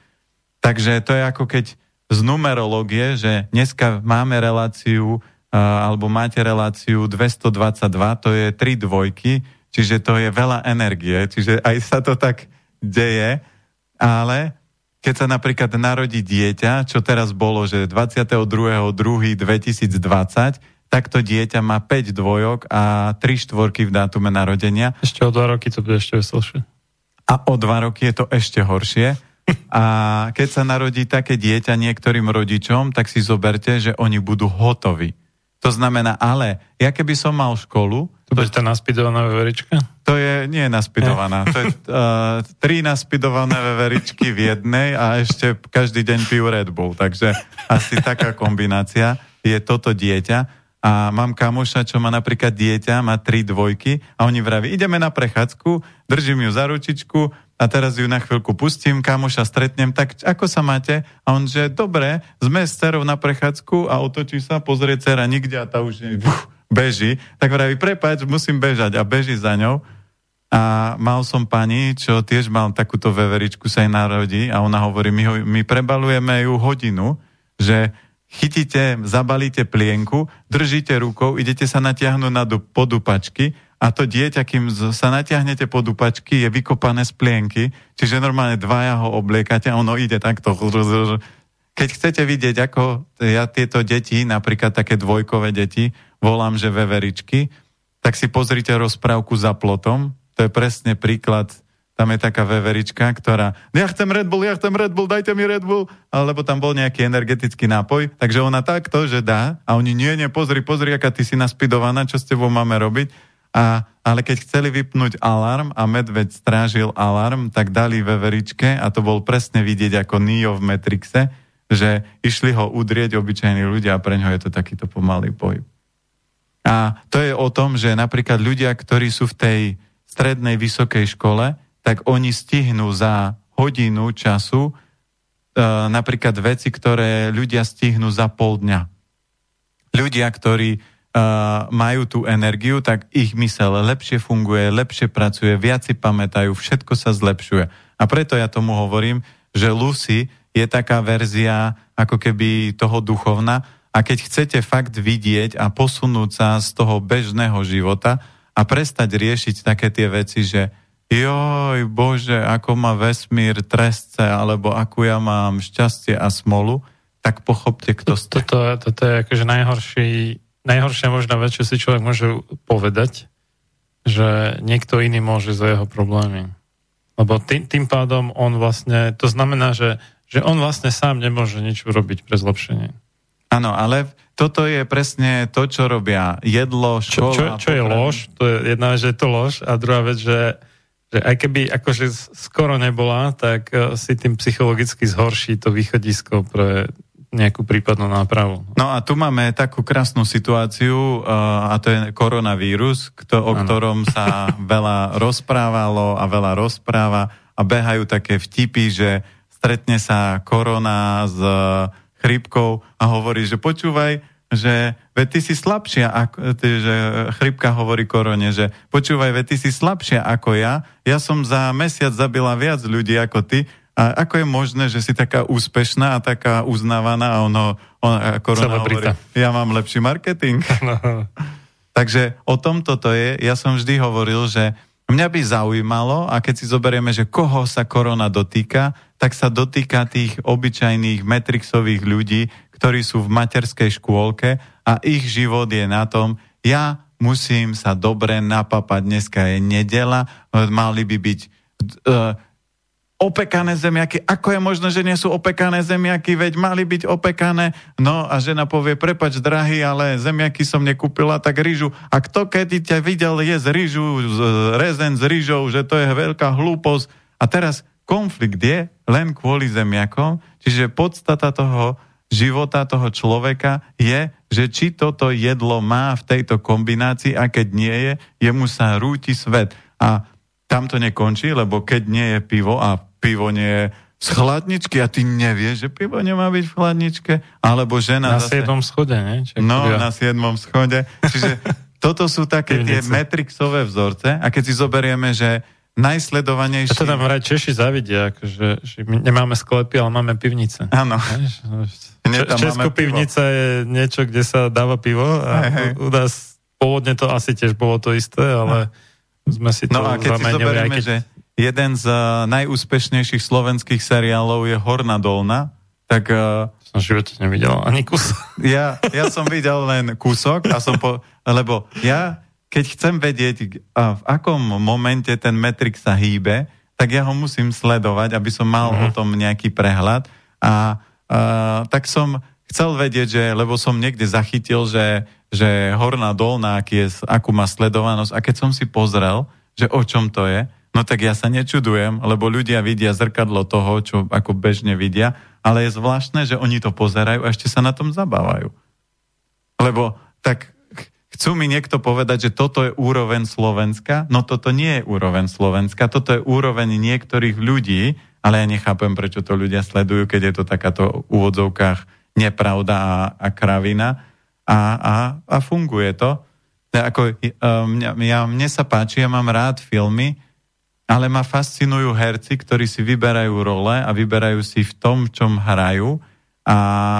Takže to je ako keď z numerológie, že dneska máme reláciu, a, alebo máte reláciu 222, to je tri dvojky, čiže to je veľa energie, čiže aj sa to tak deje, ale keď sa napríklad narodí dieťa, čo teraz bolo, že 22.2.2020, tak to dieťa má 5 dvojok a 3 štvorky v dátume narodenia Ešte o dva roky to bude ešte veselšie. a o dva roky je to ešte horšie. A keď sa narodí také dieťa niektorým rodičom, tak si zoberte, že oni budú hotoví. To znamená, ale ja keby som mal školu, To bude tá naspidovaná veverička? to je, nie je naspidovaná, to je uh, tri naspidované veveričky v jednej a ešte každý deň pijú Red Bull, takže asi taká kombinácia je toto dieťa. A mám kamoša, čo má napríklad dieťa, má tri dvojky a oni vraví, ideme na prechádzku, držím ju za ručičku a teraz ju na chvíľku pustím, kamoša stretnem, tak ako sa máte? A on, že dobre, sme s cerou na prechádzku a otočí sa, pozrie cera nikde a tá už uf, beží. Tak vraví, prepáč, musím bežať a beží za ňou. A mal som pani, čo tiež mal takúto veveričku, sa jej narodí a ona hovorí, my, ho, my prebalujeme ju hodinu, že chytíte, zabalíte plienku, držíte rukou, idete sa natiahnuť na du- podupačky a to dieťa, kým sa natiahnete po dupačky, je vykopané z plienky, čiže normálne dvaja ho obliekate a ono ide takto. Keď chcete vidieť, ako ja tieto deti, napríklad také dvojkové deti, volám, že veveričky, tak si pozrite rozprávku za plotom. To je presne príklad. Tam je taká veverička, ktorá, ja chcem Red Bull, ja chcem Red Bull, dajte mi Red Bull, alebo tam bol nejaký energetický nápoj, takže ona takto, že dá, a oni, nie, nie, pozri, pozri, aká ty si naspidovaná, čo s tebou máme robiť. A, ale keď chceli vypnúť alarm a medveď strážil alarm, tak dali veveričke a to bol presne vidieť ako Neo v Matrixe, že išli ho udrieť obyčajní ľudia a pre ňo je to takýto pomalý pohyb. A to je o tom, že napríklad ľudia, ktorí sú v tej strednej vysokej škole, tak oni stihnú za hodinu času e, napríklad veci, ktoré ľudia stihnú za pol dňa. Ľudia, ktorí majú tú energiu, tak ich mysel lepšie funguje, lepšie pracuje, viac si pamätajú, všetko sa zlepšuje. A preto ja tomu hovorím, že Lucy je taká verzia ako keby toho duchovna a keď chcete fakt vidieť a posunúť sa z toho bežného života a prestať riešiť také tie veci, že joj, bože, ako má vesmír trestce, alebo akú ja mám šťastie a smolu, tak pochopte, kto ste. Toto, toto je akože najhorší, najhoršia možná vec, čo si človek môže povedať, že niekto iný môže za jeho problémy. Lebo tým, tým pádom on vlastne, to znamená, že, že on vlastne sám nemôže nič urobiť pre zlepšenie. Áno, ale toto je presne to, čo robia jedlo, Čo, škola. čo, čo je potraviny. lož, to je jedna vec, že je to lož a druhá vec, že, že aj keby akože skoro nebola, tak eh, si tým psychologicky zhorší to východisko pre nejakú prípadnú nápravu. No a tu máme takú krásnu situáciu uh, a to je koronavírus, kto, o Áno. ktorom sa veľa rozprávalo a veľa rozpráva a behajú také vtipy, že stretne sa korona s uh, chrípkou a hovorí, že počúvaj, že veď ty si slabšia, ako, ty, že chrípka hovorí korone, že počúvaj, veď ty si slabšia ako ja, ja som za mesiac zabila viac ľudí ako ty, a ako je možné, že si taká úspešná a taká uznávaná a ono, on, a korona hovorí, ja mám lepší marketing. Takže o tomto to je. Ja som vždy hovoril, že mňa by zaujímalo, a keď si zoberieme, že koho sa korona dotýka, tak sa dotýka tých obyčajných metrixových ľudí, ktorí sú v materskej škôlke a ich život je na tom, ja musím sa dobre napapať, dneska je nedela, mali by byť uh, opekané zemiaky. Ako je možné, že nie sú opekané zemiaky, veď mali byť opekané. No a žena povie, prepač drahý, ale zemiaky som nekúpila, tak rýžu. A kto kedy ťa videl jesť rýžu, rezen s rýžou, že to je veľká hlúposť. A teraz konflikt je len kvôli zemiakom, čiže podstata toho života toho človeka je, že či toto jedlo má v tejto kombinácii a keď nie je, jemu sa rúti svet. A tam to nekončí, lebo keď nie je pivo a pivo nie je z chladničky a ty nevieš, že pivo nemá byť v chladničke, alebo žena Na zase... siedmom schode, nie? Čiže No, ja. na siedmom schode. Čiže toto sú také tie metrixové vzorce a keď si zoberieme, že najsledovanejší... A to nám vraj Češi zavidia, akože, že my nemáme sklepy, ale máme pivnice. Áno. Česko pivo. pivnica je niečo, kde sa dáva pivo a Hej, hej. u, nás pôvodne to asi tiež bolo to isté, ale sme si to No a keď si zamenili, aj zoberieme, keď... že jeden z uh, najúspešnejších slovenských seriálov je Horná dolna, tak uh, Som v živote nevidel ani kus. ja, ja som videl len kúsok a som po, lebo ja, keď chcem vedieť, a v akom momente ten metrik sa hýbe, tak ja ho musím sledovať, aby som mal o tom nejaký prehľad. A uh, tak som chcel vedieť, že, lebo som niekde zachytil, že, že horná dolná, aký je, akú má sledovanosť. A keď som si pozrel, že o čom to je, no tak ja sa nečudujem, lebo ľudia vidia zrkadlo toho, čo ako bežne vidia, ale je zvláštne, že oni to pozerajú a ešte sa na tom zabávajú. Lebo tak ch- chcú mi niekto povedať, že toto je úroveň Slovenska, no toto nie je úroveň Slovenska, toto je úroveň niektorých ľudí, ale ja nechápem, prečo to ľudia sledujú, keď je to takáto v úvodzovkách nepravda a, a kravina a, a, a funguje to. Ako, uh, mňa, ja, mne sa páči, ja mám rád filmy, ale ma fascinujú herci, ktorí si vyberajú role a vyberajú si v tom, v čom hrajú, a,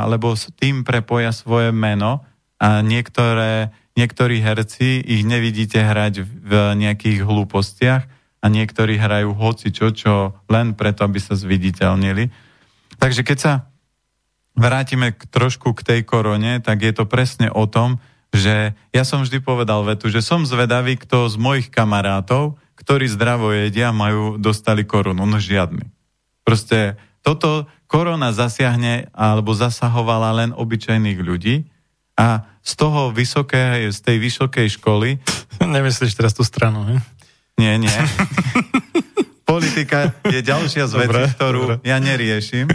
lebo s tým prepoja svoje meno a niektoré, niektorí herci ich nevidíte hrať v nejakých hlúpostiach a niektorí hrajú hoci čo, čo len preto, aby sa zviditeľnili. Takže keď sa vrátime k, trošku k tej korone, tak je to presne o tom, že ja som vždy povedal vetu, že som zvedavý, kto z mojich kamarátov, ktorí zdravo jedia, majú, dostali korunu. No žiadny. Proste toto korona zasiahne alebo zasahovala len obyčajných ľudí a z toho vysoké, z tej vysokej školy Nemyslíš teraz tú stranu, he? nie, nie. Politika je ďalšia z vecí, ktorú dobre. ja neriešim.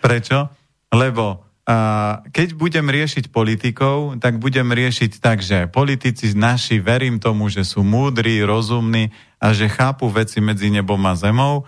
Prečo? Lebo a, keď budem riešiť politikov, tak budem riešiť tak, že politici naši, verím tomu, že sú múdri, rozumní a že chápu veci medzi nebom a zemou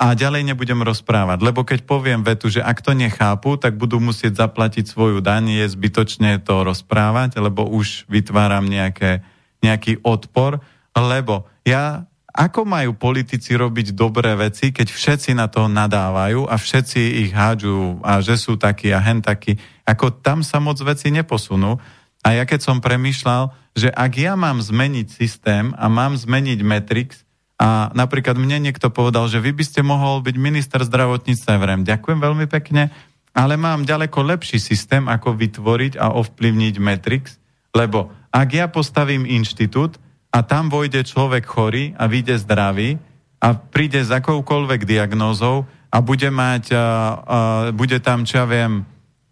a ďalej nebudem rozprávať. Lebo keď poviem vetu, že ak to nechápu, tak budú musieť zaplatiť svoju daň, je zbytočne to rozprávať, lebo už vytváram nejaké, nejaký odpor, lebo ja ako majú politici robiť dobré veci, keď všetci na to nadávajú a všetci ich hádžu a že sú takí a hen takí. Ako tam sa moc veci neposunú. A ja keď som premyšľal, že ak ja mám zmeniť systém a mám zmeniť Matrix, a napríklad mne niekto povedal, že vy by ste mohol byť minister zdravotníctva, vrem, ďakujem veľmi pekne, ale mám ďaleko lepší systém, ako vytvoriť a ovplyvniť Matrix, lebo ak ja postavím inštitút a tam vojde človek chorý a vyjde zdravý a príde s akoukoľvek diagnózou a bude mať, a, a, bude tam, čo ja viem,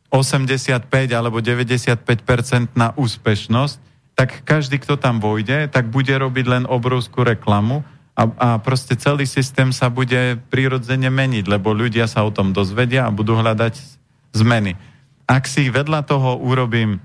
85 alebo 95% na úspešnosť, tak každý, kto tam vojde, tak bude robiť len obrovskú reklamu a, a proste celý systém sa bude prirodzene meniť, lebo ľudia sa o tom dozvedia a budú hľadať zmeny. Ak si vedľa toho urobím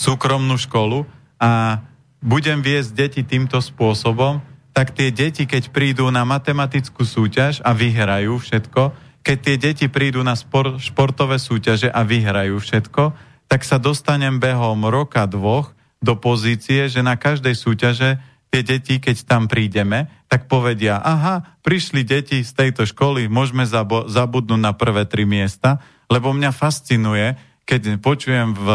súkromnú školu a budem viesť deti týmto spôsobom, tak tie deti, keď prídu na matematickú súťaž a vyhrajú všetko, keď tie deti prídu na spor, športové súťaže a vyhrajú všetko, tak sa dostanem behom roka, dvoch do pozície, že na každej súťaže tie deti, keď tam prídeme, tak povedia, aha, prišli deti z tejto školy, môžeme zabo- zabudnúť na prvé tri miesta, lebo mňa fascinuje, keď počujem v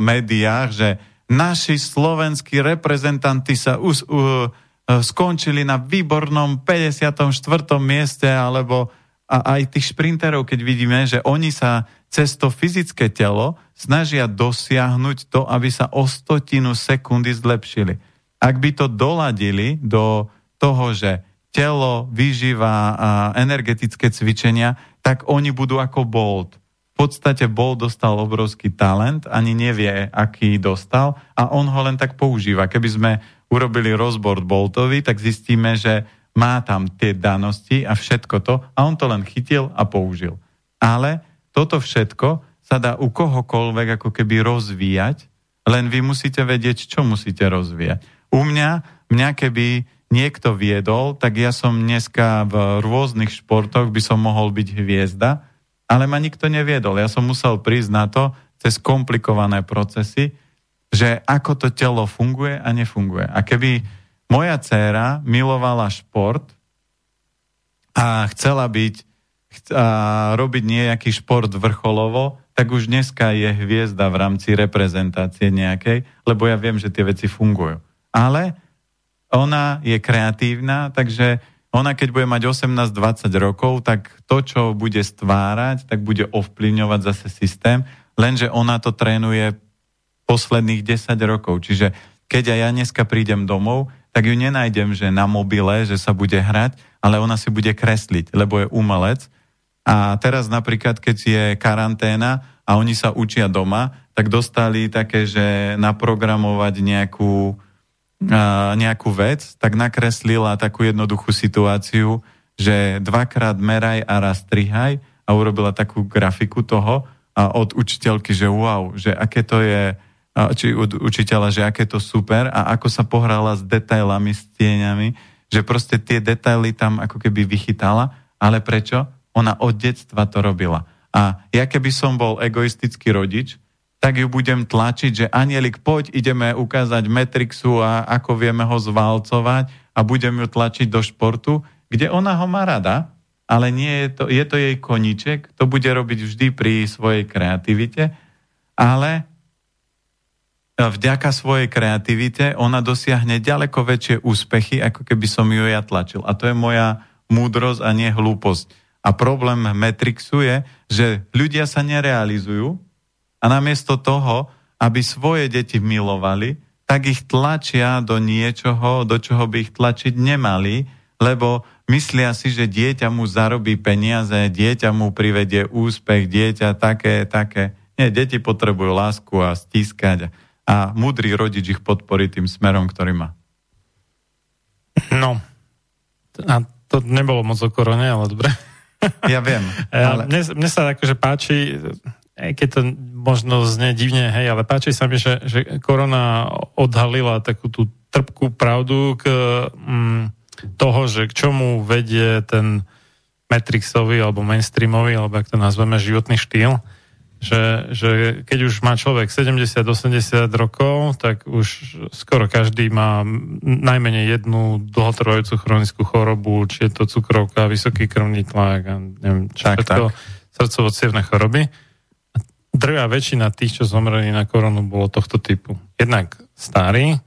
médiách, že naši slovenskí reprezentanti sa us, uh, skončili na výbornom 54. mieste, alebo a aj tých šprinterov, keď vidíme, že oni sa cez to fyzické telo snažia dosiahnuť to, aby sa o stotinu sekundy zlepšili. Ak by to doladili do toho, že telo, výživa energetické cvičenia, tak oni budú ako Bolt. Podstate Bolt dostal obrovský talent, ani nevie, aký dostal a on ho len tak používa. Keby sme urobili rozbor Boltovi, tak zistíme, že má tam tie danosti a všetko to a on to len chytil a použil. Ale toto všetko sa dá u kohokoľvek ako keby rozvíjať, len vy musíte vedieť, čo musíte rozvíjať. U mňa, mňa keby niekto viedol, tak ja som dneska v rôznych športoch by som mohol byť hviezda, ale ma nikto neviedol. Ja som musel prísť na to cez komplikované procesy, že ako to telo funguje a nefunguje. A keby moja dcéra milovala šport a chcela byť a robiť nejaký šport vrcholovo, tak už dneska je hviezda v rámci reprezentácie nejakej, lebo ja viem, že tie veci fungujú. Ale ona je kreatívna, takže ona keď bude mať 18-20 rokov, tak to, čo bude stvárať, tak bude ovplyvňovať zase systém, lenže ona to trénuje posledných 10 rokov. Čiže keď aj ja dneska prídem domov, tak ju nenájdem, že na mobile, že sa bude hrať, ale ona si bude kresliť, lebo je umelec. A teraz napríklad, keď je karanténa a oni sa učia doma, tak dostali také, že naprogramovať nejakú, nejakú vec, tak nakreslila takú jednoduchú situáciu, že dvakrát meraj a raz trihaj a urobila takú grafiku toho a od učiteľky, že wow, že aké to je či od učiteľa, že aké to super a ako sa pohrala s detailami, s tieňami, že proste tie detaily tam ako keby vychytala, ale prečo? Ona od detstva to robila. A ja keby som bol egoistický rodič, tak ju budem tlačiť, že Anielik, poď, ideme ukázať Metrixu a ako vieme ho zvalcovať a budem ju tlačiť do športu, kde ona ho má rada, ale nie je to, je to jej koniček, to bude robiť vždy pri svojej kreativite, ale vďaka svojej kreativite ona dosiahne ďaleko väčšie úspechy, ako keby som ju ja tlačil. A to je moja múdrosť a nie hlúposť. A problém Matrixu je, že ľudia sa nerealizujú a namiesto toho, aby svoje deti milovali, tak ich tlačia do niečoho, do čoho by ich tlačiť nemali, lebo myslia si, že dieťa mu zarobí peniaze, dieťa mu privedie úspech, dieťa také, také. Nie, deti potrebujú lásku a stískať a múdry rodič ich podporí tým smerom, ktorý má. No, a to nebolo moc o korone, ale dobre. Ja viem. Ale... Mne, mne sa akože páči, keď to možno znie divne, hej, ale páči sa mi, že, že korona odhalila takú tú trpkú pravdu k mm, toho, že k čomu vedie ten Matrixový alebo mainstreamový, alebo ak to nazveme, životný štýl že, že keď už má človek 70-80 rokov, tak už skoro každý má najmenej jednu dlhotrvajúcu chronickú chorobu, či je to cukrovka, vysoký krvný tlak a neviem, tak, všetko, srdcovo choroby. Drvá väčšina tých, čo zomreli na koronu, bolo tohto typu. Jednak starí,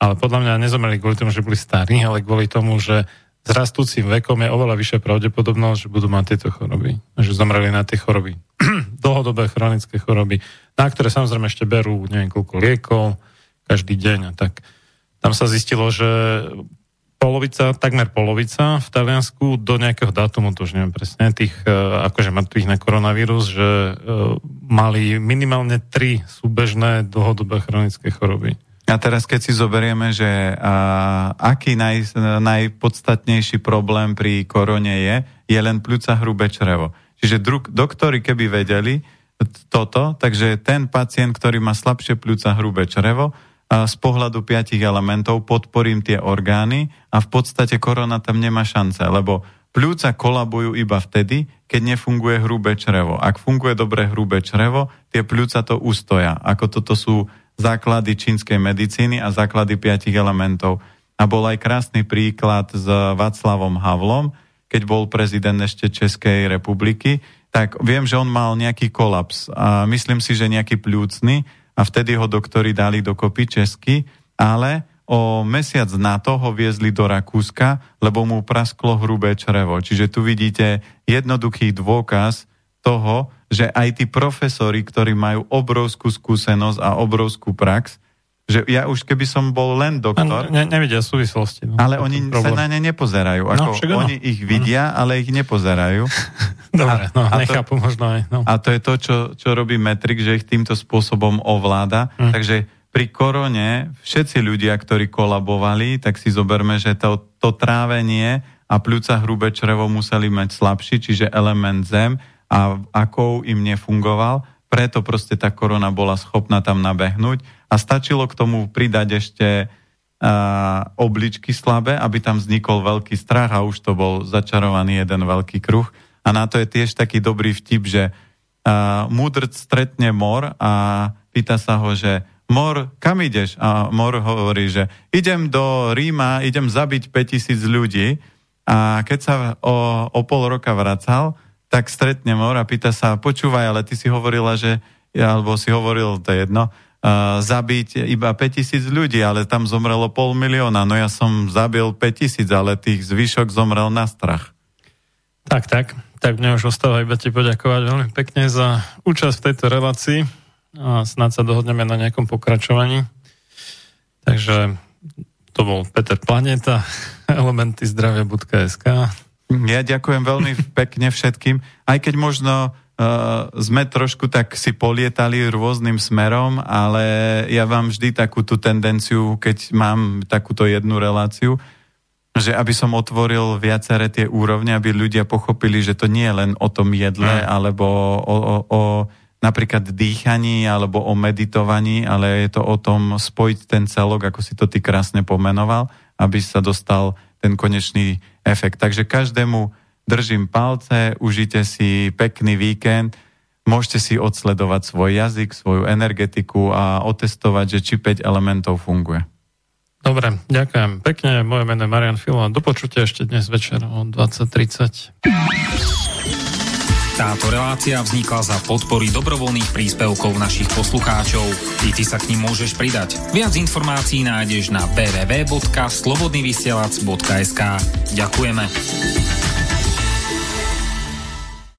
ale podľa mňa nezomreli kvôli tomu, že boli starí, ale kvôli tomu, že s rastúcim vekom je oveľa vyššia pravdepodobnosť, že budú mať tieto choroby. Že zomreli na tie choroby. Dlhodobé chronické choroby, na ktoré samozrejme ešte berú neviem koľko liekov každý deň. A tak tam sa zistilo, že polovica, takmer polovica v Taliansku do nejakého dátumu, to už neviem presne, tých e, akože mŕtvych na koronavírus, že uh, mali minimálne tri súbežné dlhodobé chronické choroby. A teraz keď si zoberieme, že a, aký naj, najpodstatnejší problém pri korone je, je len pľúca hrubé črevo. Čiže dru, doktori keby vedeli toto, takže ten pacient, ktorý má slabšie pľúca hrubé črevo, z pohľadu piatich elementov podporím tie orgány a v podstate korona tam nemá šance, lebo pľúca kolabujú iba vtedy, keď nefunguje hrubé črevo. Ak funguje dobre hrubé črevo, tie pľúca to ustoja. Ako toto sú základy čínskej medicíny a základy piatich elementov. A bol aj krásny príklad s Václavom Havlom, keď bol prezident ešte Českej republiky, tak viem, že on mal nejaký kolaps. A myslím si, že nejaký pľúcny a vtedy ho doktori dali dokopy česky, ale o mesiac na to ho viezli do Rakúska, lebo mu prasklo hrubé črevo. Čiže tu vidíte jednoduchý dôkaz toho, že aj tí profesori, ktorí majú obrovskú skúsenosť a obrovskú prax, že ja už keby som bol len doktor... Ne, nevidia súvislosti. No, ale oni sa na ne nepozerajú. Ako, no, oni ich vidia, ale ich nepozerajú. Dobre, no, a nechápu to, možno aj. No. A to je to, čo, čo robí Metrik, že ich týmto spôsobom ovláda. Mm. Takže pri korone všetci ľudia, ktorí kolabovali, tak si zoberme, že to, to trávenie a pľúca hrubé črevo museli mať slabší, čiže element zem a akou im nefungoval, preto proste tá korona bola schopná tam nabehnúť a stačilo k tomu pridať ešte obličky slabé, aby tam vznikol veľký strach a už to bol začarovaný jeden veľký kruh. A na to je tiež taký dobrý vtip, že uh, múdrc stretne mor a pýta sa ho, že Mor, kam ideš? A Mor hovorí, že idem do Ríma, idem zabiť 5000 ľudí. A keď sa o, o pol roka vracal, tak stretne Mor a pýta sa, počúvaj, ale ty si hovorila, že, alebo si hovoril, to je jedno, zabiť iba 5000 ľudí, ale tam zomrelo pol milióna. No ja som zabil 5000, ale tých zvyšok zomrel na strach. Tak, tak. Tak mne už ostáva iba ti poďakovať veľmi pekne za účasť v tejto relácii a snad sa dohodneme na nejakom pokračovaní. Takže to bol Peter Planeta, elementy zdravia.sk. Ja ďakujem veľmi pekne všetkým, aj keď možno Uh, sme trošku tak si polietali rôznym smerom, ale ja vám vždy takú tú tendenciu, keď mám takúto jednu reláciu, že aby som otvoril viaceré tie úrovne, aby ľudia pochopili, že to nie je len o tom jedle, mm. alebo o, o, o napríklad dýchaní, alebo o meditovaní, ale je to o tom spojiť ten celok, ako si to ty krásne pomenoval, aby sa dostal ten konečný efekt. Takže každému držím palce, užite si pekný víkend, môžete si odsledovať svoj jazyk, svoju energetiku a otestovať, že či 5 elementov funguje. Dobre, ďakujem pekne. Moje meno je Marian Filo a do počutia ešte dnes večer o 20.30. Táto relácia vznikla za podpory dobrovoľných príspevkov našich poslucháčov. I ty sa k ním môžeš pridať. Viac informácií nájdeš na www.slobodnyvysielac.sk Ďakujeme.